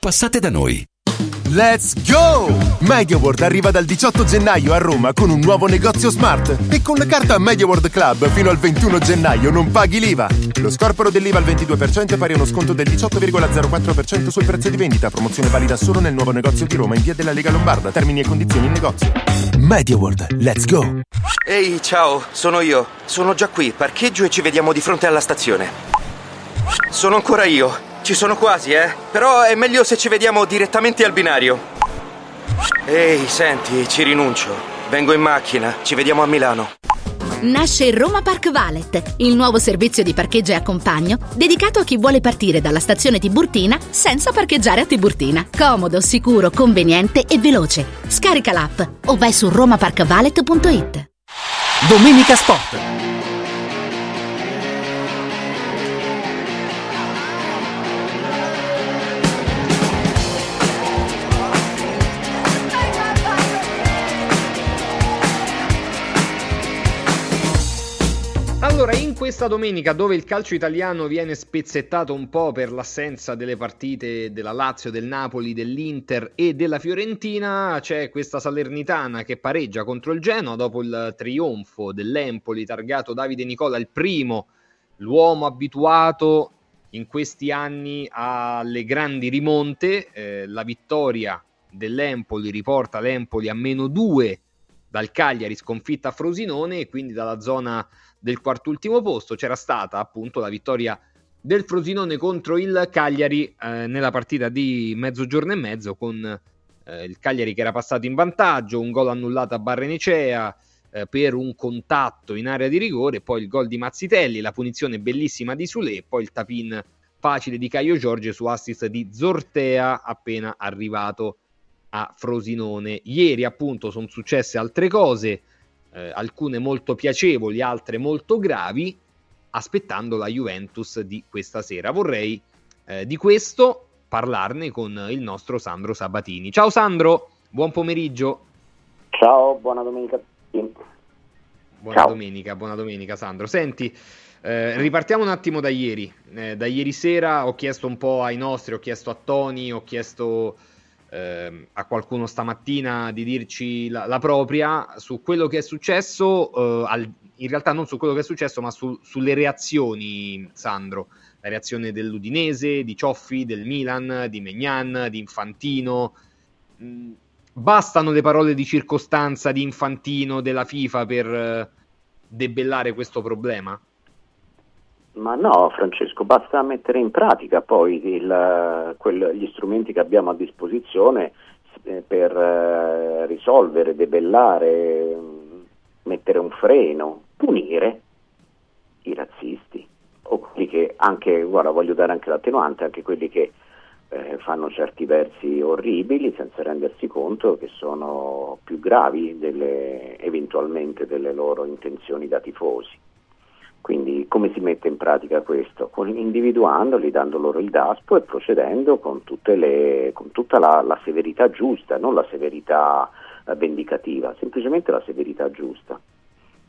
Speaker 1: Passate da noi.
Speaker 7: Let's go! MediaWorld arriva dal 18 gennaio a Roma con un nuovo negozio smart e con la carta MediaWorld Club fino al 21 gennaio non paghi l'IVA. Lo scorporo dell'IVA al 22% è pari a uno sconto del 18,04% sul prezzo di vendita. Promozione valida solo nel nuovo negozio di Roma in via della Lega Lombarda. Termini e condizioni in negozio. MediaWorld, let's go!
Speaker 23: Ehi, ciao, sono io. Sono già qui, parcheggio e ci vediamo di fronte alla stazione. Sono ancora io. Ci sono quasi, eh? Però è meglio se ci vediamo direttamente al binario. Ehi, senti, ci rinuncio. Vengo in macchina, ci vediamo a Milano.
Speaker 19: Nasce Roma Park Valet, il nuovo servizio di parcheggio e accompagno dedicato a chi vuole partire dalla stazione Tiburtina senza parcheggiare a Tiburtina. Comodo, sicuro, conveniente e veloce. Scarica l'app o vai su romaparkvalet.it.
Speaker 24: Domenica Sport.
Speaker 2: Questa domenica dove il calcio italiano viene spezzettato un po' per l'assenza delle partite della Lazio, del Napoli, dell'Inter e della Fiorentina, c'è questa Salernitana che pareggia contro il Genoa dopo il trionfo dell'Empoli targato Davide Nicola, il primo, l'uomo abituato in questi anni alle grandi rimonte. Eh, la vittoria dell'Empoli riporta l'Empoli a meno 2 dal Cagliari sconfitta a Frosinone e quindi dalla zona del quartultimo posto c'era stata appunto la vittoria del Frosinone contro il Cagliari eh, nella partita di mezzogiorno e mezzo con eh, il Cagliari che era passato in vantaggio, un gol annullato a Barrenecea eh, per un contatto in area di rigore, poi il gol di Mazzitelli, la punizione bellissima di Sule, poi il tapin facile di Caio Giorgio su assist di Zortea appena arrivato a Frosinone. Ieri appunto sono successe altre cose, eh, alcune molto piacevoli, altre molto gravi, aspettando la Juventus di questa sera. Vorrei eh, di questo parlarne con il nostro Sandro Sabatini. Ciao Sandro, buon pomeriggio.
Speaker 25: Ciao, buona domenica.
Speaker 2: Buona Ciao. domenica, buona domenica Sandro. Senti, eh, ripartiamo un attimo da ieri. Eh, da ieri sera ho chiesto un po' ai nostri, ho chiesto a Tony, ho chiesto eh, a qualcuno stamattina di dirci la, la, propria su quello che è successo, eh, al, in realtà non su quello che è successo, ma su, sulle reazioni, Sandro. La reazione dell'Udinese, di Cioffi, del Milan, di Megnan, di Infantino. Mm, bastano le parole di circostanza di Infantino, della FIFA per eh, debellare questo problema?
Speaker 25: Ma no, Francesco, basta mettere in pratica poi il, quel, gli strumenti che abbiamo a disposizione eh, per eh, risolvere, debellare, mettere un freno, punire i razzisti o quelli che anche, guarda, voglio dare anche l'attenuante, anche quelli che eh, fanno certi versi orribili senza rendersi conto che sono più gravi delle, eventualmente delle loro intenzioni da tifosi. Quindi come si mette in pratica questo? Individuandoli, dando loro il DASPO e procedendo con, le, con tutta la, la, severità giusta, non la severità eh, vendicativa, semplicemente la severità giusta.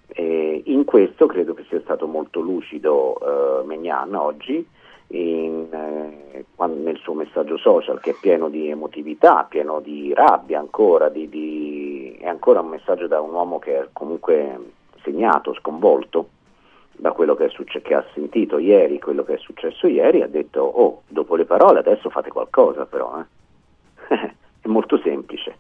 Speaker 25: E in questo credo che sia stato molto lucido eh, Megnan oggi in, eh, nel suo messaggio social che è pieno di emotività, pieno di rabbia ancora, di- di- è ancora un messaggio da un uomo che è comunque segnato, sconvolto da quello che, succe- che ha sentito ieri, quello che è successo ieri, ha detto oh, dopo le parole adesso fate qualcosa però. eh." [laughs] è molto semplice.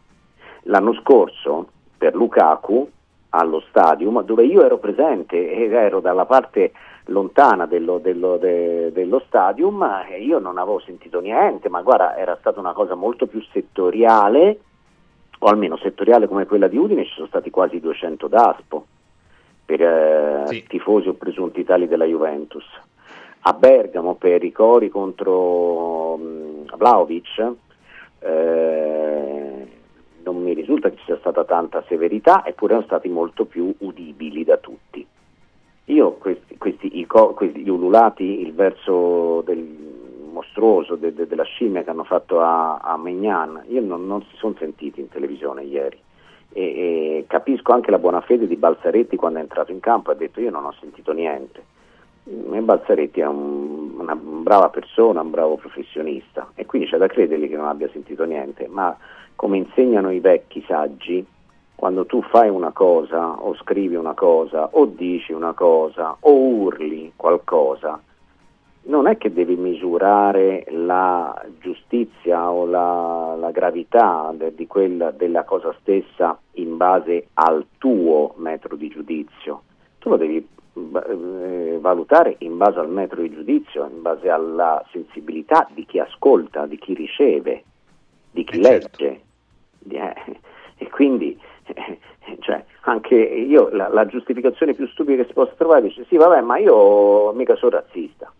Speaker 25: L'anno scorso per Lukaku allo stadium dove io ero presente ed ero dalla parte lontana dello, dello- de- dello stadium e io non avevo sentito niente, ma guarda era stata una cosa molto più settoriale, o almeno settoriale come quella di Udine, ci sono stati quasi 200 d'aspo per eh, tifosi o presunti tali della Juventus. A Bergamo per i cori contro mh, Vlaovic eh, non mi risulta che ci sia stata tanta severità, eppure sono stati molto più udibili da tutti. Io questi, questi, i co- questi gli ululati, il verso del mostruoso de- de- della scimmia che hanno fatto a, a Megnan, io non, non si sono sentiti in televisione ieri. E, e capisco anche la buona fede di Balzaretti quando è entrato in campo ha detto io non ho sentito niente. E Balzaretti è un- una brava persona, un bravo professionista e quindi c'è da credergli che non abbia sentito niente, ma come insegnano i vecchi saggi, quando tu fai una cosa o scrivi una cosa o dici una cosa o urli qualcosa, non è che devi misurare la giustizia o la, la gravità de- di quella, della cosa stessa in base al tuo metro di giudizio, tu lo devi eh, valutare in base al metro di giudizio, in base alla sensibilità di chi ascolta, di chi riceve, di chi legge. Di- eh, e quindi eh, cioè, anche io la, la giustificazione più stupida che si possa trovare dice sì vabbè ma io mica sono razzista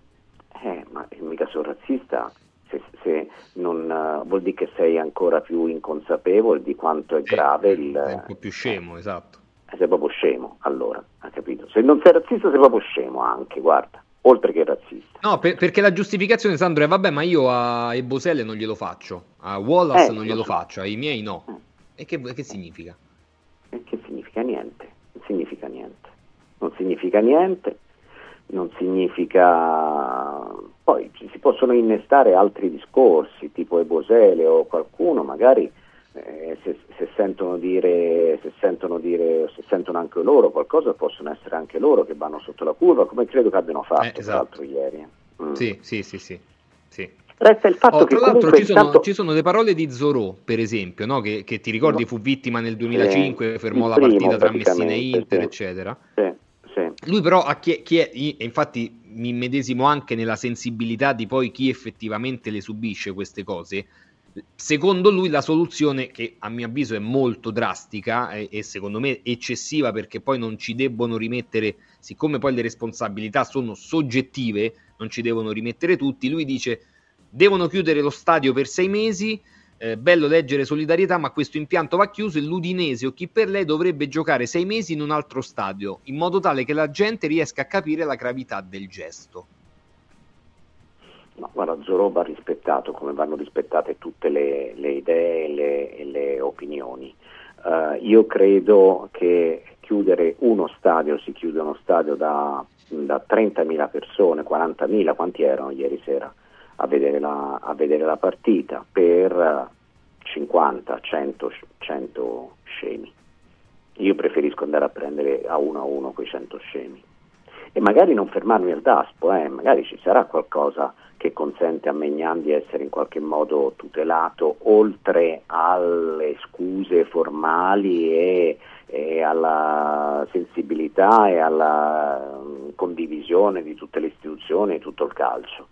Speaker 25: eh, ma mica sono razzista se, se non eh, vuol dire che sei ancora più inconsapevole di quanto è grave il
Speaker 2: È un po' più scemo, esatto.
Speaker 25: eh, sei proprio scemo allora ha capito se non sei razzista sei proprio scemo anche guarda oltre che razzista
Speaker 2: No, per- perché la giustificazione, Sandro, è vabbè, ma io a Ebosele non glielo faccio, a Wallace
Speaker 25: Eh,
Speaker 2: non
Speaker 25: lo
Speaker 2: glielo
Speaker 25: so.
Speaker 2: faccio, ai miei no. E che, che significa?
Speaker 25: E che significa niente, non significa niente, non significa niente, non significa... Poi ci si possono innestare altri discorsi, tipo Ebosele o qualcuno, magari eh, se, se sentono dire, se sentono dire, se sentono anche loro qualcosa, possono essere anche loro che vanno sotto la curva, come credo che abbiano fatto
Speaker 2: Eh,
Speaker 25: tra
Speaker 2: esatto.
Speaker 25: l'altro ieri. Mm.
Speaker 2: Sì, sì, sì, sì. sì.
Speaker 25: Resta il fatto
Speaker 2: Oh,
Speaker 25: che
Speaker 2: tra l'altro ci sono,
Speaker 25: intanto-
Speaker 2: ci sono le parole di Zorò, per esempio, no? che, che ti ricordi fu vittima nel 2005,
Speaker 25: Sì,
Speaker 2: fermò la partita tra Messina e Inter,
Speaker 25: sì.
Speaker 2: eccetera.
Speaker 25: Sì.
Speaker 2: Lui però, ha chie- chie- e infatti mi medesimo anche nella sensibilità di poi chi effettivamente le subisce queste cose, secondo lui la soluzione, che a mio avviso è molto drastica e, e secondo me eccessiva perché poi non ci debbono rimettere, siccome poi le responsabilità sono soggettive, non ci devono rimettere tutti, lui dice devono chiudere lo stadio per sei mesi, eh, bello leggere solidarietà, ma questo impianto va chiuso e l'Udinese o chi per lei dovrebbe giocare sei mesi in un altro stadio, in modo tale che la gente riesca a capire la gravità del gesto.
Speaker 25: No, guarda, Zorò va rispettato come vanno rispettate tutte le, le idee e le, le opinioni. Eh, io credo che chiudere uno stadio, si chiude uno stadio da, da 30.000 persone, 40.000, quanti erano ieri sera a vedere la, a vedere la partita, per eh, 50, 100, 100 scemi. Io preferisco andare a prendere a uno a uno quei 100 scemi e magari non fermarmi al DASPO, eh, magari ci sarà qualcosa che consente a Megnan di essere in qualche modo tutelato oltre alle scuse formali e, e alla sensibilità e alla mm, condivisione di tutte le istituzioni e tutto il calcio.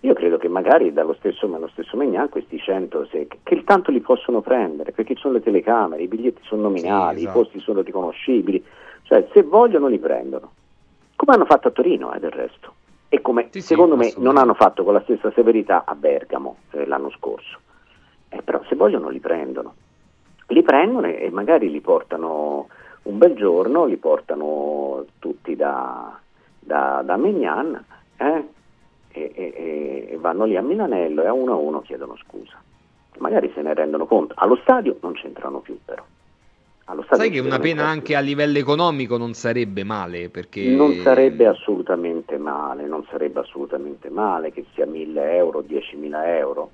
Speaker 25: Io credo che magari dallo stesso, dallo stesso Megnan questi 100 se, che tanto li possono prendere perché ci sono le telecamere, i biglietti sono nominali,
Speaker 2: Sì, esatto.
Speaker 25: i posti sono riconoscibili, cioè se vogliono li prendono. Come hanno fatto a Torino eh, del resto. E come secondo me non hanno fatto con la stessa severità a Bergamo eh, l'anno scorso. Eh, però se vogliono li prendono. Li prendono e magari li portano un bel giorno li portano tutti da, da, da Megnan eh, e, e- e- e vanno lì a Milanello e a uno a uno chiedono scusa. Magari se ne rendono conto. Allo stadio non c'entrano più però.
Speaker 2: Sai che una pena anche a livello economico non sarebbe male, perché...
Speaker 25: Non sarebbe assolutamente male, non sarebbe assolutamente male che sia 1000 euro, 10.000 euro,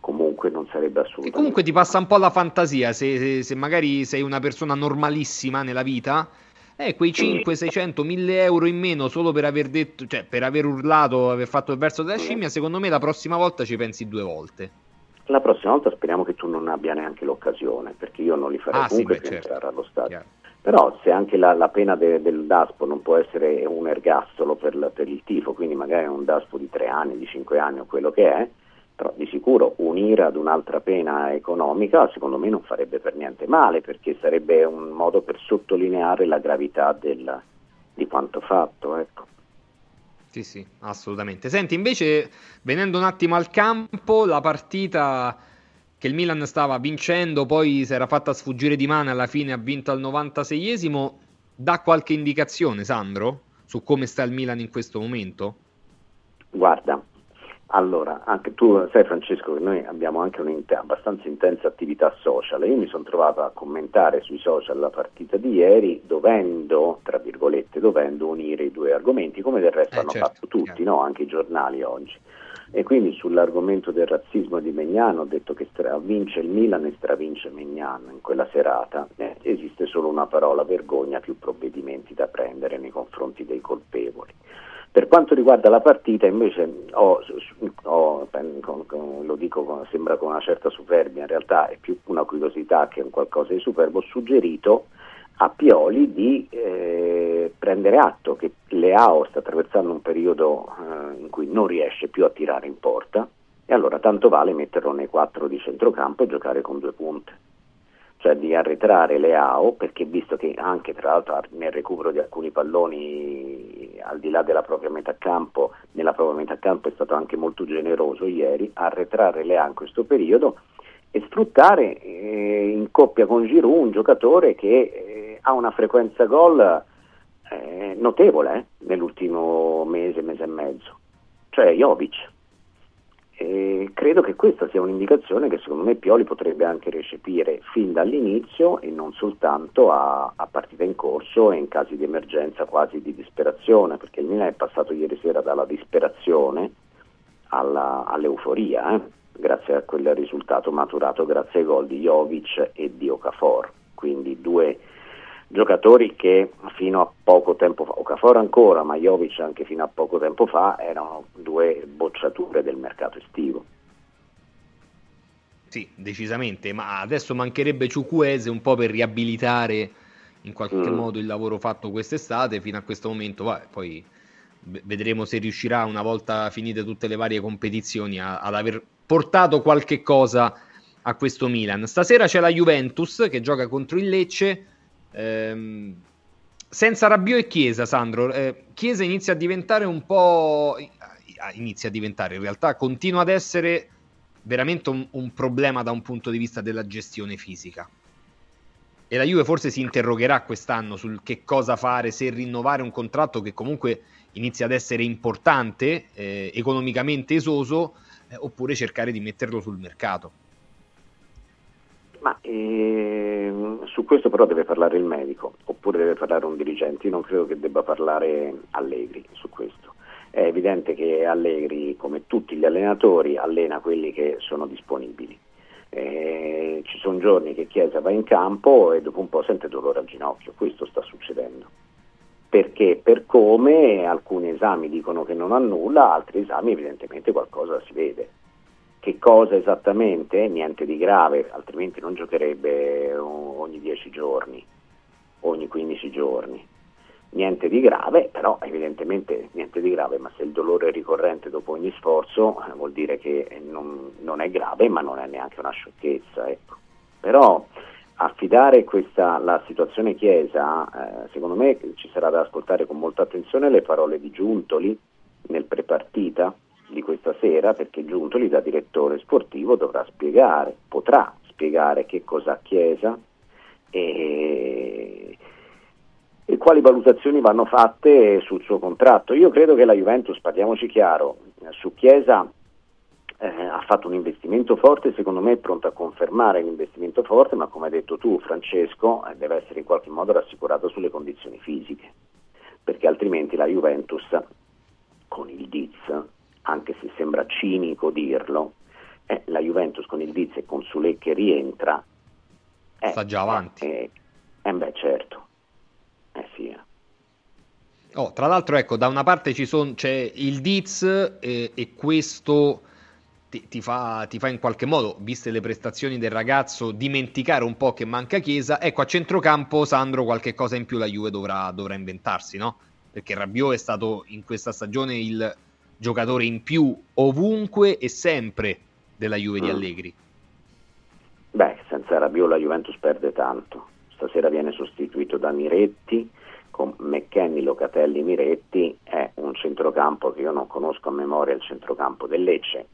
Speaker 25: comunque non sarebbe
Speaker 2: E
Speaker 25: assolutamente
Speaker 2: comunque ti passa un po' la fantasia, se, se- se magari sei una persona normalissima nella vita, eh, quei 5, 600, 1000 euro in meno solo per aver detto, cioè per aver urlato, aver fatto il verso della scimmia, secondo me la prossima volta ci pensi due volte.
Speaker 25: La prossima volta speriamo che tu non abbia neanche l'occasione, perché io non li farei
Speaker 2: Ah, sì,
Speaker 25: comunque
Speaker 2: beh,
Speaker 25: più
Speaker 2: certo.
Speaker 25: entrare allo stadio. Però se anche la, la pena de- del DASPO non può essere un ergastolo per, per il tifo, quindi magari un DASPO di tre anni, di cinque anni o quello che è, però di sicuro unire ad un'altra pena economica secondo me non farebbe per niente male, perché sarebbe un modo per sottolineare la gravità del- di quanto fatto. Ecco.
Speaker 2: Sì, sì, assolutamente. Senti, invece, venendo un attimo al campo, la partita che il Milan stava vincendo, poi si era fatta sfuggire di mano alla fine ha vinto al 96esimo, dà qualche indicazione, Sandro, su come sta il Milan in questo momento?
Speaker 25: Guarda, allora, anche tu sai Francesco che noi abbiamo anche un'abbastanza intensa attività social. Io mi sono trovato a commentare sui social la partita di ieri dovendo, tra virgolette, dovendo unire i due argomenti, come del resto
Speaker 2: Eh,
Speaker 25: hanno
Speaker 2: certo,
Speaker 25: fatto tutti, no? anche i giornali oggi. E quindi sull'argomento del razzismo di Megnano ho detto che stra- vince il Milan e stravince Megnano in quella serata. Eh, esiste solo una parola, vergogna, più provvedimenti da prendere nei confronti dei colpevoli. Per quanto riguarda la partita, invece, ho- ho- lo dico, con- sembra con una certa superbia, in realtà è più una curiosità che un qualcosa di superbo, ho suggerito a Pioli di eh, prendere atto che Leao sta attraversando un periodo eh, in cui non riesce più a tirare in porta e allora tanto vale metterlo nei quattro di centrocampo e giocare con due punte cioè di arretrare Leao, perché visto che anche tra l'altro nel recupero di alcuni palloni al di là della propria metà campo, nella propria metà campo è stato anche molto generoso ieri, arretrare Leao in questo periodo e sfruttare eh, in coppia con Giroud un giocatore che eh, ha una frequenza gol eh, notevole eh, nell'ultimo mese, mese e mezzo, cioè Jovic. E credo che questa sia un'indicazione che secondo me Pioli potrebbe anche recepire fin dall'inizio e non soltanto a, a partita in corso e in casi di emergenza quasi di disperazione, perché il Milan è passato ieri sera dalla disperazione alla- all'euforia, eh, grazie a quel risultato maturato grazie ai gol di Jovic e di Okafor, quindi due giocatori che fino a poco tempo fa, Okafor ancora, ma Jovic anche fino a poco tempo fa, erano due bocciature del mercato estivo.
Speaker 2: Sì, decisamente, ma adesso mancherebbe Ciucuese un po' per riabilitare in qualche
Speaker 25: Mm.
Speaker 2: modo il lavoro fatto quest'estate fino a questo momento, va, poi vedremo se riuscirà una volta finite tutte le varie competizioni a- ad aver portato qualche cosa a questo Milan. Stasera c'è la Juventus che gioca contro il Lecce. Ehm, senza Rabiot e Chiesa, Sandro, eh, Chiesa inizia a diventare un po'. ah, Inizia a diventare, in realtà continua ad essere veramente un, un problema da un punto di vista della gestione fisica. E la Juve forse si interrogherà quest'anno sul che cosa fare, se rinnovare un contratto che comunque inizia ad essere importante, eh, economicamente esoso, eh, oppure cercare di metterlo sul mercato.
Speaker 25: Ma ehm, su questo però deve parlare il medico, oppure deve parlare un dirigente. Io non credo che debba parlare Allegri su questo. È evidente che Allegri, come tutti gli allenatori, allena quelli che sono disponibili. Eh, ci sono giorni che Chiesa va in campo e dopo un po' sente dolore al ginocchio, questo sta succedendo. Perché per come alcuni esami dicono che non ha nulla, altri esami evidentemente qualcosa si vede. Che cosa esattamente? Niente di grave, altrimenti non giocherebbe o- ogni 10 giorni, ogni 15 giorni. Niente di grave, però evidentemente niente di grave, ma se il dolore è ricorrente dopo ogni sforzo eh, vuol dire che non, non è grave, ma non è neanche una sciocchezza. Ecco. Però affidare questa, la situazione Chiesa, eh, secondo me ci sarà da ascoltare con molta attenzione le parole di Giuntoli nel prepartita di questa sera, perché Giuntoli da direttore sportivo dovrà spiegare, potrà spiegare che cosa ha Chiesa e, e quali valutazioni vanno fatte sul suo contratto. Io credo che la Juventus, parliamoci chiaro, su Chiesa eh, ha fatto un investimento forte, secondo me è pronto a confermare l'investimento forte, ma come hai detto tu Francesco eh, deve essere in qualche modo rassicurato sulle condizioni fisiche, perché altrimenti la Juventus con il Diz, anche se sembra cinico dirlo, eh, la Juventus con il Diz e con Sule che rientra eh,
Speaker 2: sta già avanti.
Speaker 25: Eh, eh, beh certo, eh sì. eh.
Speaker 2: Oh, tra l'altro, ecco, da una parte ci son, c'è il Diz eh, e questo ti, ti fa, ti fa in qualche modo, viste le prestazioni del ragazzo, dimenticare un po' che manca Chiesa. Ecco, a centrocampo, Sandro, qualche cosa in più la Juve dovrà, dovrà inventarsi, no? Perché Rabiot è stato in questa stagione il giocatore in più ovunque e sempre della Juve di
Speaker 25: Mm.
Speaker 2: Allegri.
Speaker 25: Beh, senza Rabiot la Juventus perde tanto. Stasera viene sostituito da Miretti, con McKenny, Locatelli, Miretti, è un centrocampo che io non conosco a memoria il centrocampo del Lecce,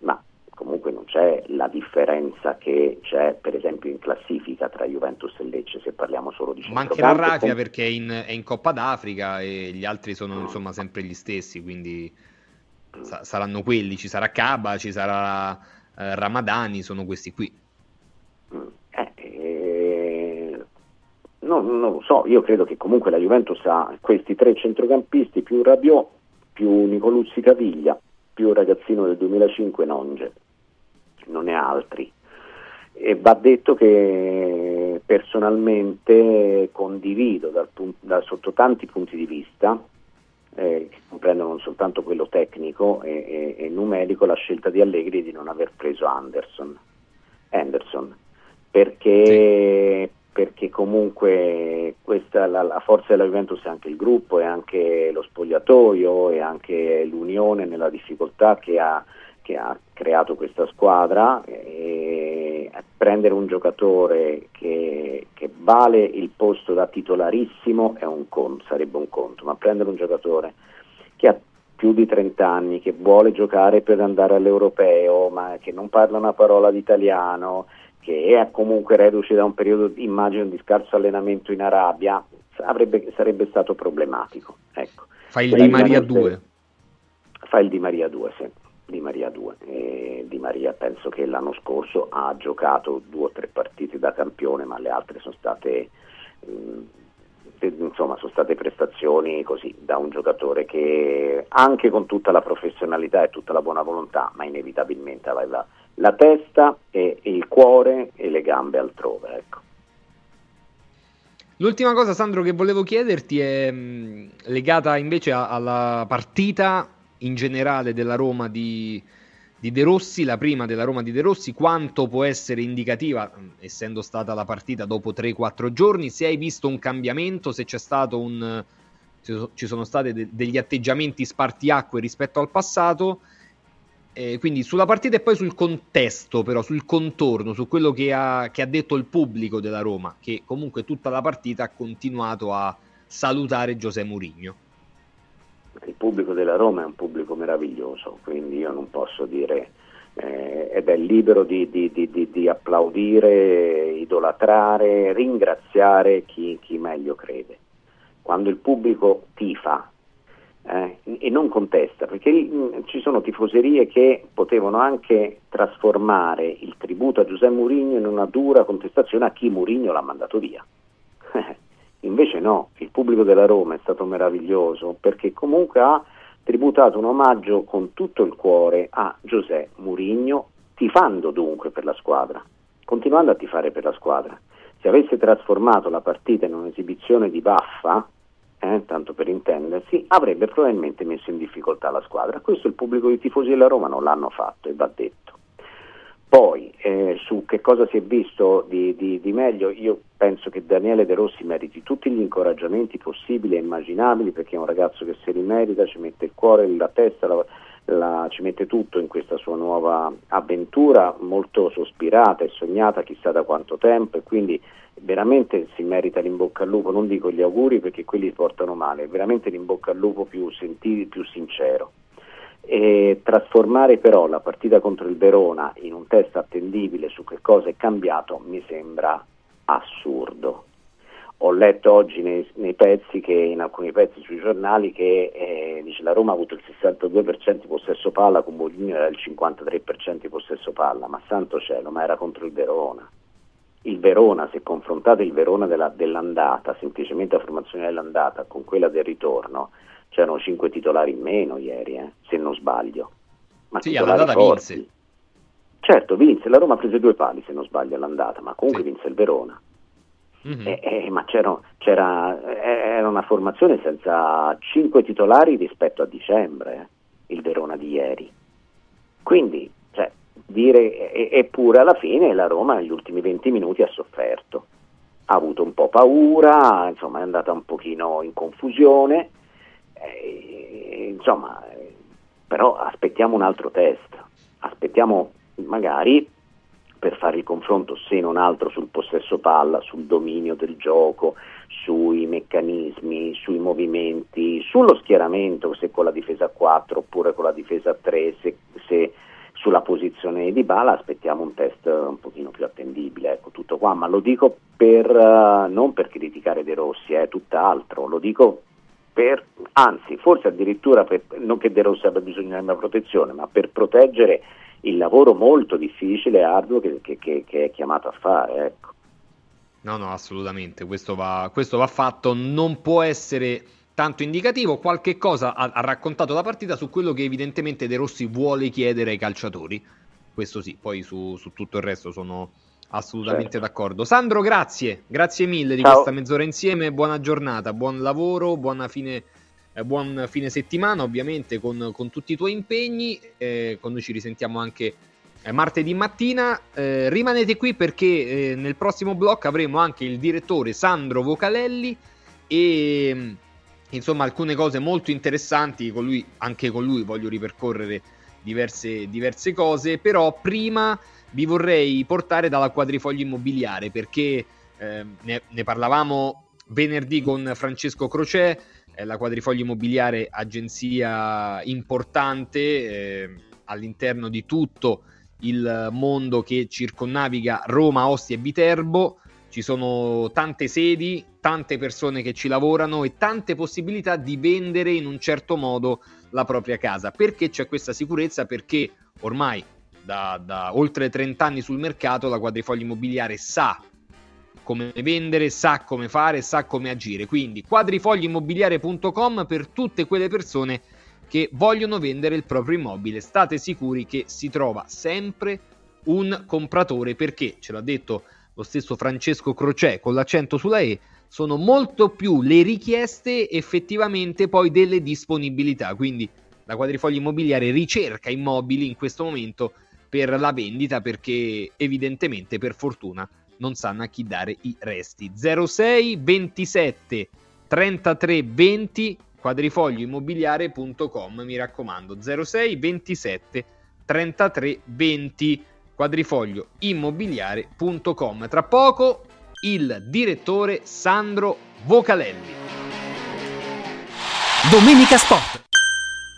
Speaker 25: ma comunque non c'è la differenza che c'è per esempio in classifica tra Juventus e Lecce se parliamo solo di centrocampo.
Speaker 2: Mancherà Rafia
Speaker 25: Com-
Speaker 2: perché è in, è in Coppa d'Africa e gli altri
Speaker 25: Mm.
Speaker 2: sono insomma sempre gli stessi, quindi sa- saranno quelli, ci sarà Caba, ci sarà eh, Ramadani, sono questi qui.
Speaker 25: Eh, no, non lo so, io credo che comunque la Juventus ha questi tre centrocampisti più Rabiot, più Nicoluzzi Caviglia, più il ragazzino del 2005 Nonge, non ne ha altri. E va detto che personalmente condivido dal pun- da- sotto tanti punti di vista, eh, che comprendono non soltanto quello tecnico e, e- e numerico, la scelta di Allegri di non aver preso Anderson. Anderson perché, perché comunque questa, la, la forza della Juventus è anche il gruppo, è anche lo spogliatoio, è anche l'unione nella difficoltà che ha, che ha creato questa squadra. E prendere un giocatore che, che vale il posto da titolarissimo è un conto, sarebbe un conto, ma prendere un giocatore che ha più di 30 anni, che vuole giocare per andare all'europeo, ma che non parla una parola di italiano, che è comunque reduce da un periodo, immagino, di scarso allenamento in Arabia, avrebbe- sarebbe stato problematico. Ecco.
Speaker 2: Fa il Di Maria
Speaker 25: Juventus-
Speaker 2: 2.
Speaker 25: Fa il Di Maria 2, sì. Di Maria 2. E Di Maria penso che l'anno scorso ha giocato due o tre partite da campione, ma le altre sono state, te- insomma, sono state prestazioni così da un giocatore che anche con tutta la professionalità e tutta la buona volontà, ma inevitabilmente aveva la testa e il cuore e le gambe altrove. Ecco.
Speaker 2: L'ultima cosa, Sandro, che volevo chiederti è mh, legata invece alla partita in generale della Roma di, di De Rossi, la prima della Roma di De Rossi, quanto può essere indicativa, essendo stata la partita dopo 3-4 giorni, se hai visto un cambiamento, se c'è stato un... ci sono stati de- degli atteggiamenti spartiacque rispetto al passato, eh, quindi sulla partita e poi sul contesto, però sul contorno, su quello che ha, che ha detto il pubblico della Roma, che comunque tutta la partita ha continuato a salutare Giuseppe Mourinho.
Speaker 25: Il pubblico della Roma è un pubblico meraviglioso, quindi io non posso dire eh, ed è libero di, di- di- di- di applaudire, idolatrare, ringraziare chi, chi meglio crede. Quando il pubblico tifa eh, e non contesta, perché mh, ci sono tifoserie che potevano anche trasformare il tributo a Giuseppe Mourinho in una dura contestazione a chi Mourinho l'ha mandato via. [laughs] Invece no, il pubblico della Roma è stato meraviglioso perché comunque ha tributato un omaggio con tutto il cuore a Giuseppe Mourinho, tifando dunque per la squadra, continuando a tifare per la squadra. Se avesse trasformato la partita in un'esibizione di baffa, eh, tanto per intendersi, avrebbe probabilmente messo in difficoltà la squadra. Questo il pubblico dei tifosi della Roma non l'hanno fatto e va detto. Poi eh, su che cosa si è visto di, di- di meglio, io penso che Daniele De Rossi meriti tutti gli incoraggiamenti possibili e immaginabili perché è un ragazzo che si rimerita, ci mette il cuore, la testa, la- la- ci mette tutto in questa sua nuova avventura molto sospirata e sognata chissà da quanto tempo e quindi veramente si merita l'imbocca al lupo, non dico gli auguri perché quelli portano male, veramente l'imbocca al lupo più, senti- più sincero e trasformare però la partita contro il Verona in un test attendibile su che cosa è cambiato mi sembra assurdo. ho letto oggi nei, nei, pezzi che, in alcuni pezzi sui giornali che eh, dice la Roma ha avuto il 62% di possesso palla, con Mourinho era il 53% di possesso palla, ma santo cielo, ma era contro il Verona. Il Verona, se confrontate il Verona della, dell'andata, semplicemente la formazione dell'andata con quella del ritorno, c'erano 5 titolari in meno ieri, eh, se non sbaglio. Ma
Speaker 2: sì, all'andata vinse.
Speaker 25: Certo, vinse, la Roma prese due pali se non sbaglio all'andata, ma comunque sì. vinse il Verona. Mm-hmm. Eh, eh, ma c'era, c'era, eh, era una formazione senza cinque titolari rispetto a dicembre, eh, il Verona di ieri. Quindi, cioè, dire, eppure alla fine la Roma negli ultimi 20 minuti ha sofferto. Ha avuto un po' paura, insomma è andata un pochino in confusione, eh, insomma, però aspettiamo un altro test, aspettiamo magari per fare il confronto se non altro sul possesso palla, sul dominio del gioco, sui meccanismi, sui movimenti, sullo schieramento, se con la difesa a 4 oppure con la difesa a 3, se, se sulla posizione di Bala aspettiamo un test un pochino più attendibile, ecco tutto qua, ma lo dico per, uh, non per criticare De Rossi, è eh, tutt'altro, lo dico per, anzi forse addirittura per, non che De Rossi abbia bisogno di una protezione, ma per proteggere il lavoro molto difficile e arduo che, che, che, che, è chiamato a fare. Ecco.
Speaker 2: No, no, assolutamente, questo va, questo va, fatto, non può essere tanto indicativo, qualche cosa ha, ha, raccontato la partita su quello che evidentemente De Rossi vuole chiedere ai calciatori, questo sì, poi su, su tutto il resto sono assolutamente certo. d'accordo. Sandro, grazie, grazie mille di Ciao. questa mezz'ora insieme, buona giornata, buon lavoro, buona fine eh, buon fine settimana ovviamente con, con tutti i tuoi impegni, eh, con noi ci risentiamo anche eh, martedì mattina. Eh, rimanete qui perché eh, nel prossimo blocco avremo anche il direttore Sandro Vocalelli e mm, insomma alcune cose molto interessanti, con lui, anche con lui voglio ripercorrere diverse, diverse cose, però prima vi vorrei portare dalla quadrifoglio immobiliare perché eh, ne, ne parlavamo venerdì con Francesco Crocè, eh, la quadrifoglio immobiliare agenzia importante eh, all'interno di tutto il mondo che circonnaviga Roma, Ostia e Viterbo. Ci sono tante sedi, tante persone che ci lavorano e tante possibilità di vendere in un certo modo la propria casa. Perché c'è questa sicurezza? Perché ormai da, da oltre 30 anni sul mercato la quadrifoglio immobiliare sa come vendere, sa come fare, sa come agire. Quindi quadrifoglioimmobiliare.com per tutte quelle persone che vogliono vendere il proprio immobile. State sicuri che si trova sempre un compratore perché, ce l'ha detto lo stesso Francesco Crocè con l'accento sulla E, sono molto più le richieste effettivamente poi delle disponibilità. Quindi la quadrifoglio immobiliare ricerca immobili in questo momento per la vendita perché evidentemente per fortuna non sanno a chi dare i resti. 06 27 33 20 quadrifoglioimmobiliare.com mi raccomando. 06 27 33 20 quadrifoglioimmobiliare.com tra poco il direttore Sandro Vocalelli.
Speaker 26: Domenica Sport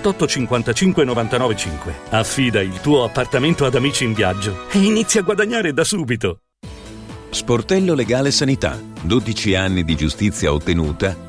Speaker 27: 78 55 99 5. Affida il tuo appartamento ad amici in viaggio e inizia a guadagnare da subito.
Speaker 24: Sportello Legale Sanità. 12 anni di giustizia ottenuta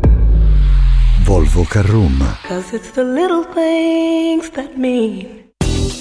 Speaker 28: Volvo Carrum.
Speaker 29: Cause it's the little things that mean.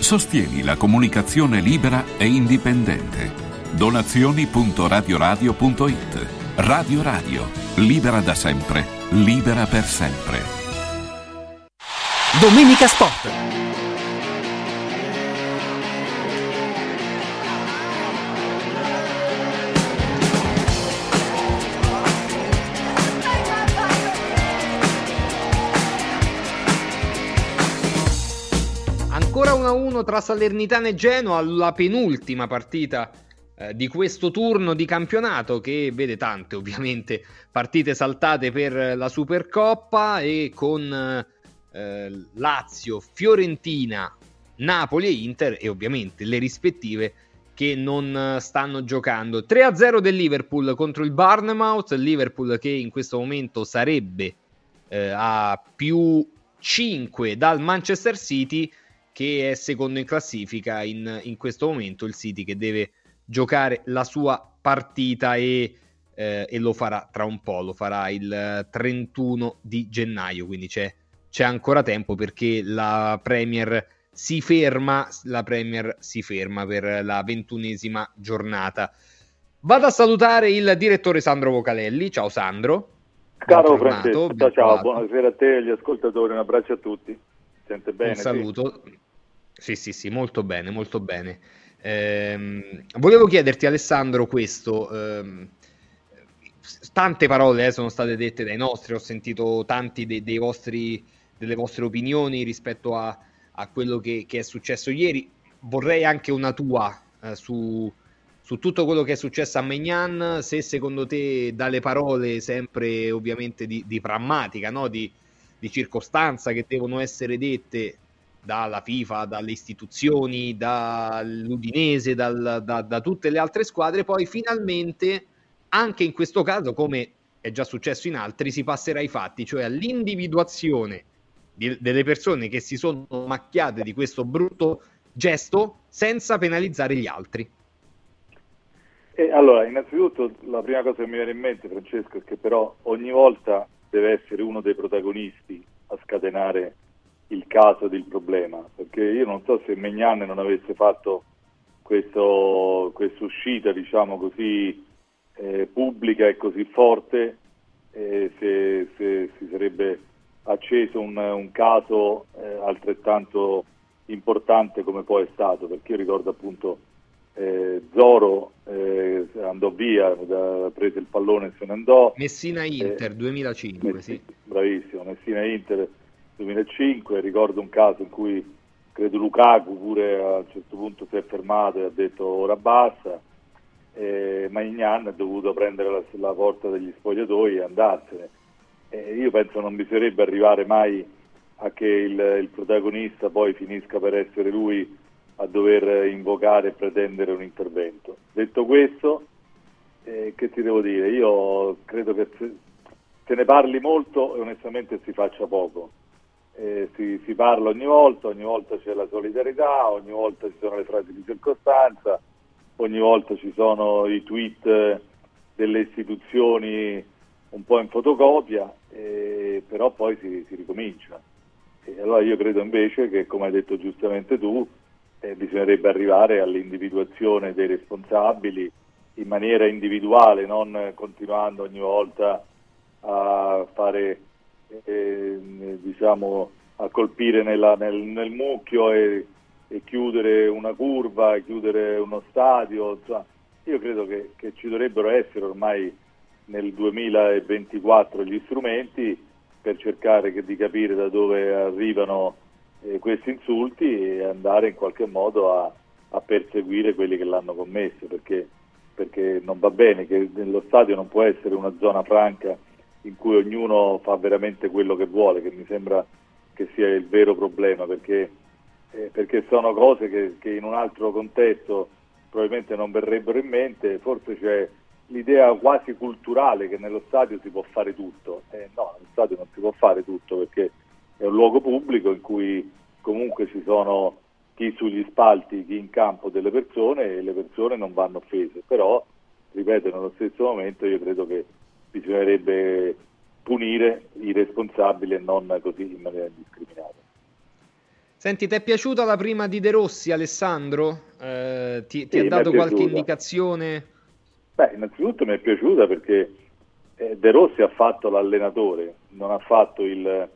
Speaker 16: Sostieni la comunicazione libera e indipendente. Donazioni.radioradio.it Radio Radio, libera da sempre, libera per sempre.
Speaker 26: Domenica Sport.
Speaker 2: 1-1 tra Salernitana e Genoa, la penultima partita eh, di questo turno di campionato che vede tante ovviamente partite saltate per la Supercoppa e con eh, Lazio, Fiorentina, Napoli e Inter e ovviamente le rispettive che non stanno giocando. 3-0 del Liverpool contro il Barnemouth, Liverpool che in questo momento sarebbe eh, a più 5 dal Manchester City che è secondo in classifica in, in, questo momento, il City che deve giocare la sua partita e, eh, e, lo farà tra un po', lo farà il 31 di gennaio, quindi c'è, c'è ancora tempo perché la Premier si ferma, la Premier si ferma per la ventunesima giornata. Vado a salutare il direttore Sandro Vocalelli, ciao Sandro.
Speaker 30: Caro Francesco, ciao, ciao, buonasera a te e agli ascoltatori, un abbraccio a tutti. Sente bene?
Speaker 2: Un saluto. Sì, sì, sì, molto bene, molto bene. Ehm, volevo chiederti, Alessandro, questo. Ehm, tante parole eh, sono state dette dai nostri, ho sentito tanti dei, dei vostri, delle vostre opinioni rispetto a, a quello che, che, è successo ieri. Vorrei anche una tua eh, su, su, tutto quello che è successo a Megnan, se secondo te dalle parole sempre ovviamente di, di prammatica, no? di, di circostanza che devono essere dette dalla FIFA, dalle istituzioni, dall'Udinese, dal, da, da, tutte le altre squadre, poi finalmente anche in questo caso, come è già successo in altri, si passerà ai fatti, cioè all'individuazione di, delle persone che si sono macchiate di questo brutto gesto senza penalizzare gli altri.
Speaker 30: E allora, innanzitutto la prima cosa che mi viene in mente, Francesco, è che però ogni volta deve essere uno dei protagonisti a scatenare il caso ed il problema, perché io non so se Megnan non avesse fatto questa uscita, diciamo così, eh, pubblica e così forte, eh, se, se, si sarebbe acceso un, un caso eh, altrettanto importante come poi è stato, perché io ricordo appunto eh, Zoro eh, andò via, da, prese il pallone e se ne andò.
Speaker 2: Messina Inter 2005,
Speaker 30: Messi,
Speaker 2: sì.
Speaker 30: Bravissimo, Messina Inter 2005, ricordo un caso in cui credo Lukaku pure a un certo punto si è fermato e ha detto ora basta, eh, Magnan ha dovuto prendere la, la, porta degli spogliatoi e andarsene. Eh, io penso non bisognerebbe arrivare mai a che il, il, protagonista poi finisca per essere lui a dover invocare e pretendere un intervento. Detto questo, eh, che ti devo dire? Io credo che se, ne parli molto e onestamente si faccia poco. Eh, si, si, parla ogni volta, ogni volta c'è la solidarietà, ogni volta ci sono le frasi di circostanza, ogni volta ci sono i tweet delle istituzioni un po' in fotocopia, eh, però poi si, si ricomincia. E allora io credo invece che, come hai detto giustamente tu, eh, bisognerebbe arrivare all'individuazione dei responsabili in maniera individuale, non continuando ogni volta a fare, eh, diciamo, a colpire nella, nel, nel mucchio e e chiudere una curva, chiudere uno stadio, insomma, io credo che, che, ci dovrebbero essere ormai nel 2024 gli strumenti per cercare di capire da dove arrivano eh, questi insulti e andare in qualche modo a, a perseguire quelli che l'hanno commesso, perché, perché non va bene che nello stadio non può essere una zona franca in cui ognuno fa veramente quello che vuole, che mi sembra che sia il vero problema, perché eh, perché sono cose che, che, in un altro contesto probabilmente non verrebbero in mente, forse c'è l'idea quasi culturale che nello stadio si può fare tutto, eh, no, nello stadio non si può fare tutto perché è un luogo pubblico in cui comunque ci sono chi sugli spalti, chi in campo delle persone e le persone non vanno offese, però ripeto nello stesso momento io credo che bisognerebbe punire i responsabili e non così in maniera indiscriminata.
Speaker 2: Senti, ti è piaciuta la prima di De Rossi, Alessandro? Eh, ti, ti sì, ha dato qualche indicazione?
Speaker 30: Beh, innanzitutto mi è piaciuta perché eh, De Rossi ha fatto l'allenatore, non ha fatto il,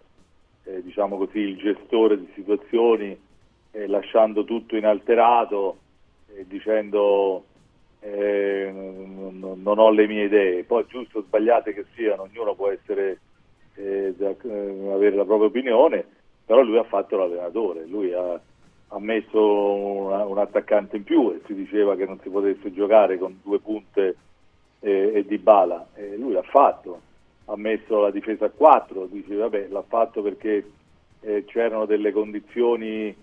Speaker 30: eh, diciamo così, il gestore di situazioni, eh, lasciando tutto inalterato, dicendo eh, non, non, ho le mie idee. Poi giusto o sbagliate che siano, ognuno può essere, eh, da, avere la propria opinione però lui ha fatto l'allenatore, lui ha, ha messo una, un attaccante in più e si diceva che non si potesse giocare con due punte e, e di bala, e lui l'ha fatto, ha messo la difesa a 4, dice vabbè l'ha fatto perché eh, c'erano delle condizioni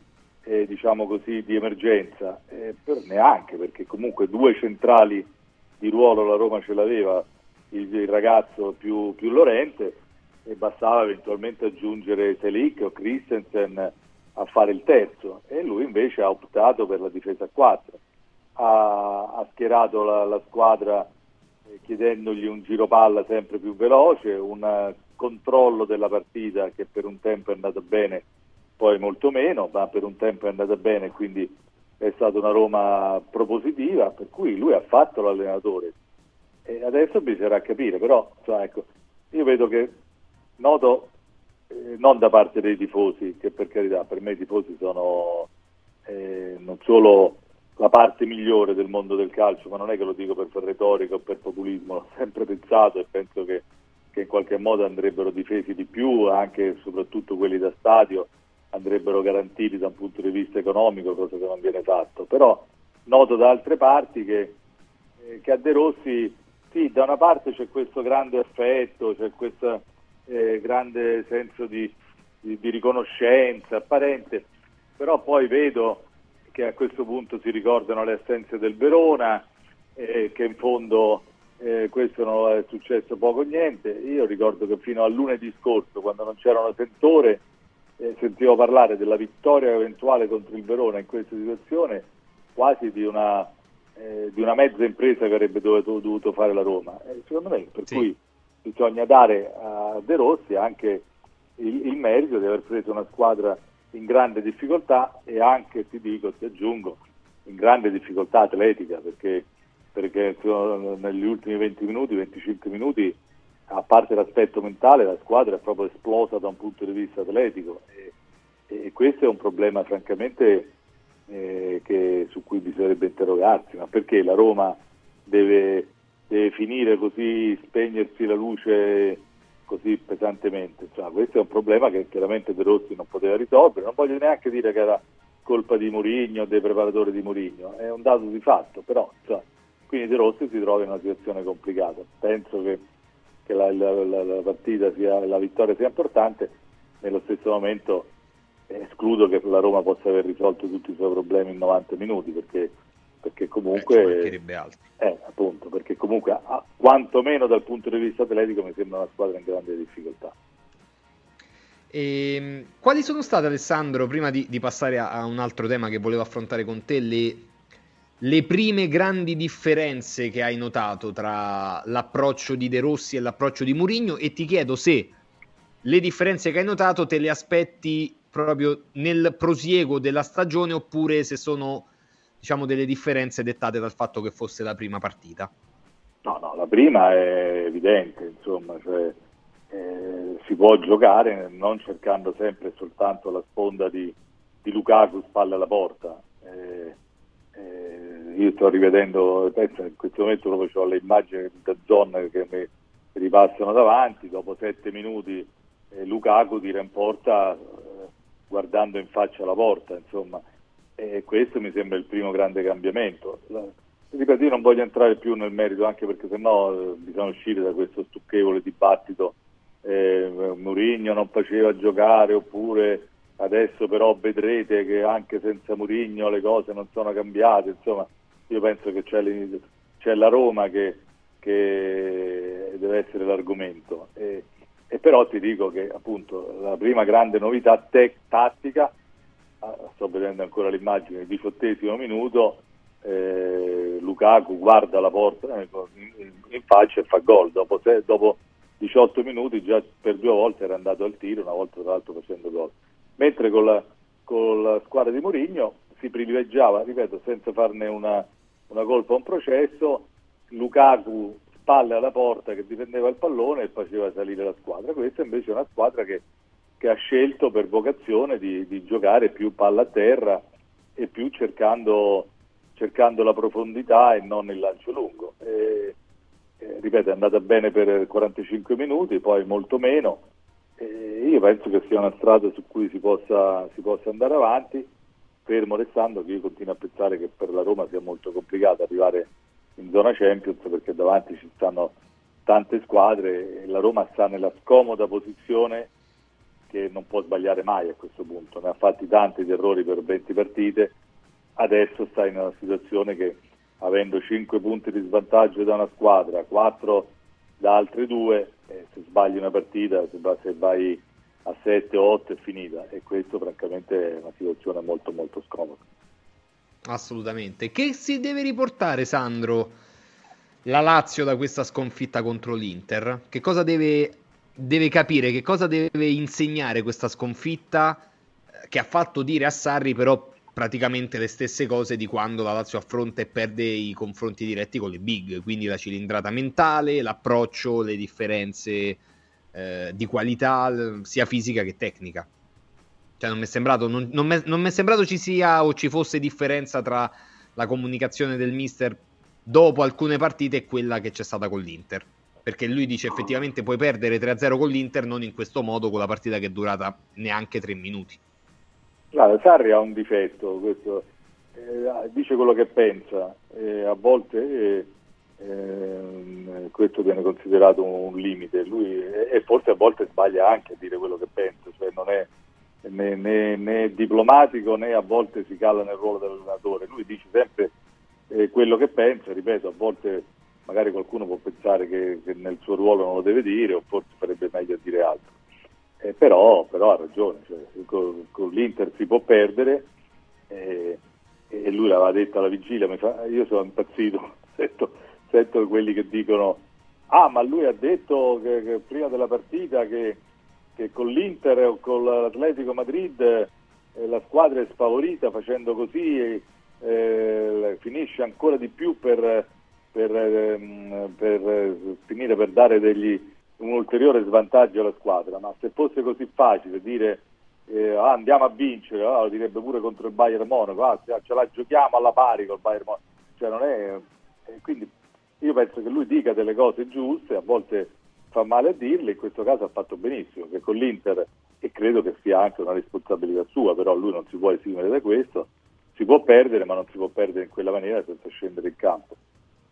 Speaker 30: eh, diciamo così di emergenza, eh, per neanche perché comunque due centrali di ruolo la Roma ce l'aveva, il, il ragazzo più, più Lorente e bastava eventualmente aggiungere Selic o Christensen a fare il terzo e lui invece ha optato per la difesa a 4 ha, ha schierato la, la squadra chiedendogli un giro palla sempre più veloce un controllo della partita che per un tempo è andato bene poi molto meno ma per un tempo è andata bene quindi è stata una Roma propositiva per cui lui ha fatto l'allenatore. E adesso bisognerà capire però cioè, ecco, io vedo che noto eh, non da parte dei tifosi, che per carità per me i tifosi sono eh, non solo la parte migliore del mondo del calcio, ma non è che lo dico per retorica o per populismo, [laughs] l'ho sempre pensato e penso che, che in qualche modo andrebbero difesi di più, anche e soprattutto quelli da stadio andrebbero garantiti da un punto di vista economico, cosa che non viene fatto. Però noto da altre parti che, eh, che a De Rossi, sì, da una parte c'è questo grande affetto, c'è questo eh, grande senso di, di, di riconoscenza apparente, però poi vedo che a questo punto si ricordano le assenze del Verona, eh, che in fondo eh, questo non è successo poco o niente. Io ricordo che fino a lunedì scorso, quando non c'erano sentore, eh, sentivo parlare della vittoria eventuale contro il Verona in questa situazione quasi di una, eh, di una mezza impresa che avrebbe dovuto, dovuto fare la Roma. secondo me, per sì. cui bisogna dare a De Rossi anche il, il merito di aver preso una squadra in grande difficoltà e anche, ti dico, ti aggiungo, in grande difficoltà atletica perché, perché negli ultimi 20 minuti, 25 minuti, a parte l'aspetto mentale, la squadra è proprio esplosa da un punto di vista atletico e, e questo è un problema francamente eh, che, su cui bisognerebbe interrogarsi, ma perché la Roma deve, deve finire così, spegnersi la luce così pesantemente. Insomma, questo è un problema che chiaramente De Rossi non poteva risolvere. Non voglio neanche dire che era colpa di Murigno, dei preparatori di Murigno, è un dato di fatto, però insomma, quindi De Rossi si trova in una situazione complicata. Penso che, che la, la, la, la, partita sia, la vittoria sia importante, nello stesso momento escludo che la Roma possa aver risolto tutti i suoi problemi in 90 minuti perché, perché comunque
Speaker 2: eh,
Speaker 30: eh, appunto, perché comunque a, quantomeno dal punto di vista atletico mi sembra una squadra in grande difficoltà.
Speaker 2: E, ehm, quali sono state, Alessandro, prima di, di passare a, a, un altro tema che volevo affrontare con te, le, le, prime grandi differenze che hai notato tra l'approccio di De Rossi e l'approccio di Murigno? E ti chiedo se le differenze che hai notato te le aspetti proprio nel prosieguo della stagione oppure se sono diciamo, delle differenze dettate dal fatto che fosse la prima partita?
Speaker 30: No, no, la prima è evidente, insomma, cioè, eh, si può giocare non cercando sempre soltanto la sponda di, di Lukaku spalle alla porta. Eh, eh, io sto rivedendo, penso in questo momento proprio ho le immagini da zona che mi ripassano davanti, dopo sette minuti eh, Lukaku tira in porta eh, guardando in faccia la porta, insomma e questo mi sembra il primo grande cambiamento. Ripeto, io non voglio entrare più nel merito anche perché sennò eh, bisogna uscire da questo stucchevole dibattito. Eh, Murigno non faceva giocare oppure adesso però vedrete che anche senza Murigno le cose non sono cambiate, insomma io penso che c'è, c'è la Roma che, che, deve essere l'argomento. E, e, però ti dico che appunto la prima grande novità tec- tattica sto vedendo ancora l'immagine, il diciottesimo minuto, eh, Lukaku guarda la porta eh, in, in, faccia e fa gol. Dopo, dopo, 18 minuti già per due volte era andato al tiro, una volta tra l'altro facendo gol. Mentre con la, con la squadra di Mourinho si privilegiava, ripeto, senza farne una, una colpa a un processo, Lukaku spalle alla porta che difendeva il pallone e faceva salire la squadra. Questa invece è una squadra che che ha scelto per vocazione di, di giocare più palla a terra e più cercando, cercando, la profondità e non il lancio lungo. E, e, ripeto, è andata bene per 45 minuti, poi molto meno. E io penso che sia una strada su cui si possa, si possa andare avanti, fermo restando che io continuo a pensare che per la Roma sia molto complicato arrivare in zona Champions perché davanti ci stanno tante squadre e la Roma sta nella scomoda posizione che non può sbagliare mai a questo punto, ne ha fatti tanti di errori per 20 partite, adesso sta in una situazione che avendo 5 punti di svantaggio da una squadra, 4 da altre due, eh, se sbagli una partita, se, se vai a 7 o 8 è finita e questo francamente è una situazione molto molto scomoda.
Speaker 2: Assolutamente. Che si deve riportare Sandro la Lazio da questa sconfitta contro l'Inter? Che cosa deve deve capire che cosa deve insegnare questa sconfitta eh, che ha fatto dire a Sarri però praticamente le stesse cose di quando la Lazio affronta e perde i confronti diretti con le big, quindi la cilindrata mentale, l'approccio, le differenze eh, di qualità sia fisica che tecnica. Cioè non mi è sembrato, non, non non mi è sembrato ci sia o ci fosse differenza tra la comunicazione del mister dopo alcune partite è quella che c'è stata con l'Inter. Perché lui dice effettivamente puoi perdere 3-0 con l'Inter, non in questo modo con la partita che è durata neanche 3 minuti.
Speaker 30: Guarda, Sarri ha un difetto, questo, eh, dice quello che pensa, eh, a volte eh, ehm, questo viene considerato un, limite, lui, e forse a volte sbaglia anche a dire quello che pensa, cioè non è né, né, né diplomatico né a volte si cala nel ruolo dell'allenatore, lui dice sempre eh, quello che pensa, ripeto, a volte magari qualcuno può pensare che, che, nel suo ruolo non lo deve dire o forse farebbe meglio dire altro. Eh, però, però, ha ragione, cioè, con, con, l'Inter si può perdere eh, e lui l'aveva detto alla vigilia, fa, io sono impazzito, [laughs] sento, sento, quelli che dicono ah ma lui ha detto che, che prima della partita che, che, con l'Inter o con l'Atletico Madrid eh, la squadra è sfavorita facendo così eh, finisce ancora di più per, per, ehm, per finire per dare degli, un ulteriore svantaggio alla squadra, ma se fosse così facile dire eh, ah, andiamo a vincere, ah, lo direbbe pure contro il Bayern Monaco, ah, ce la giochiamo alla pari col Bayern Monaco, cioè non è, eh, quindi io penso che lui dica delle cose giuste, a volte fa male a dirle, in questo caso ha fatto benissimo, che con l'Inter, e credo che sia anche una responsabilità sua, però lui non si può esimere da questo, si può perdere, ma non si può perdere in quella maniera senza scendere in campo.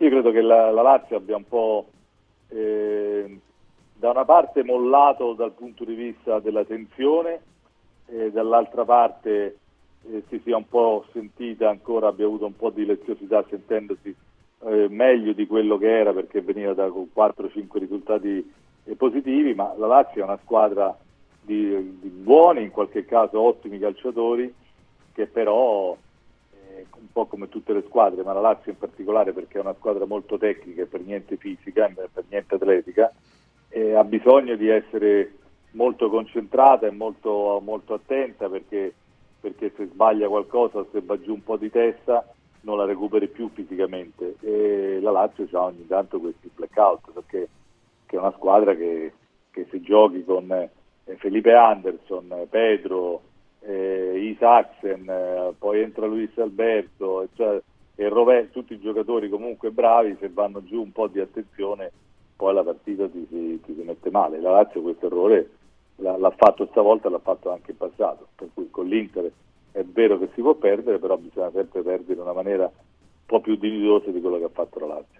Speaker 30: Io credo che la, la Lazio abbia un po' eh, da una parte mollato dal punto di vista della tensione, e dall'altra parte eh, si sia un po' sentita ancora, abbia avuto un po' di leziosità sentendosi eh, meglio di quello che era perché veniva da 4-5 risultati eh, positivi, ma la Lazio è una squadra di, di buoni, in qualche caso ottimi calciatori, che però un po' come tutte le squadre, ma la Lazio in particolare perché è una squadra molto tecnica e per niente fisica, per niente atletica, e ha bisogno di essere molto concentrata e molto, molto attenta perché, perché, se sbaglia qualcosa se va giù un po' di testa non la recuperi più fisicamente. E la Lazio ha ogni tanto questi blackout perché è una squadra che, che se giochi con eh, Felipe Anderson, Pedro, eh, Isaacsen, eh, poi entra Luis Alberto cioè, e Rovè, tutti i giocatori comunque bravi, se vanno giù un po' di attenzione poi la partita ti, ti, ti si mette male. La Lazio questo errore l'ha, l'ha fatto stavolta, l'ha fatto anche in passato, per cui con l'Inter è vero che si può perdere, però bisogna sempre perdere in una maniera un po' più dignitosa di quello che ha fatto la Lazio.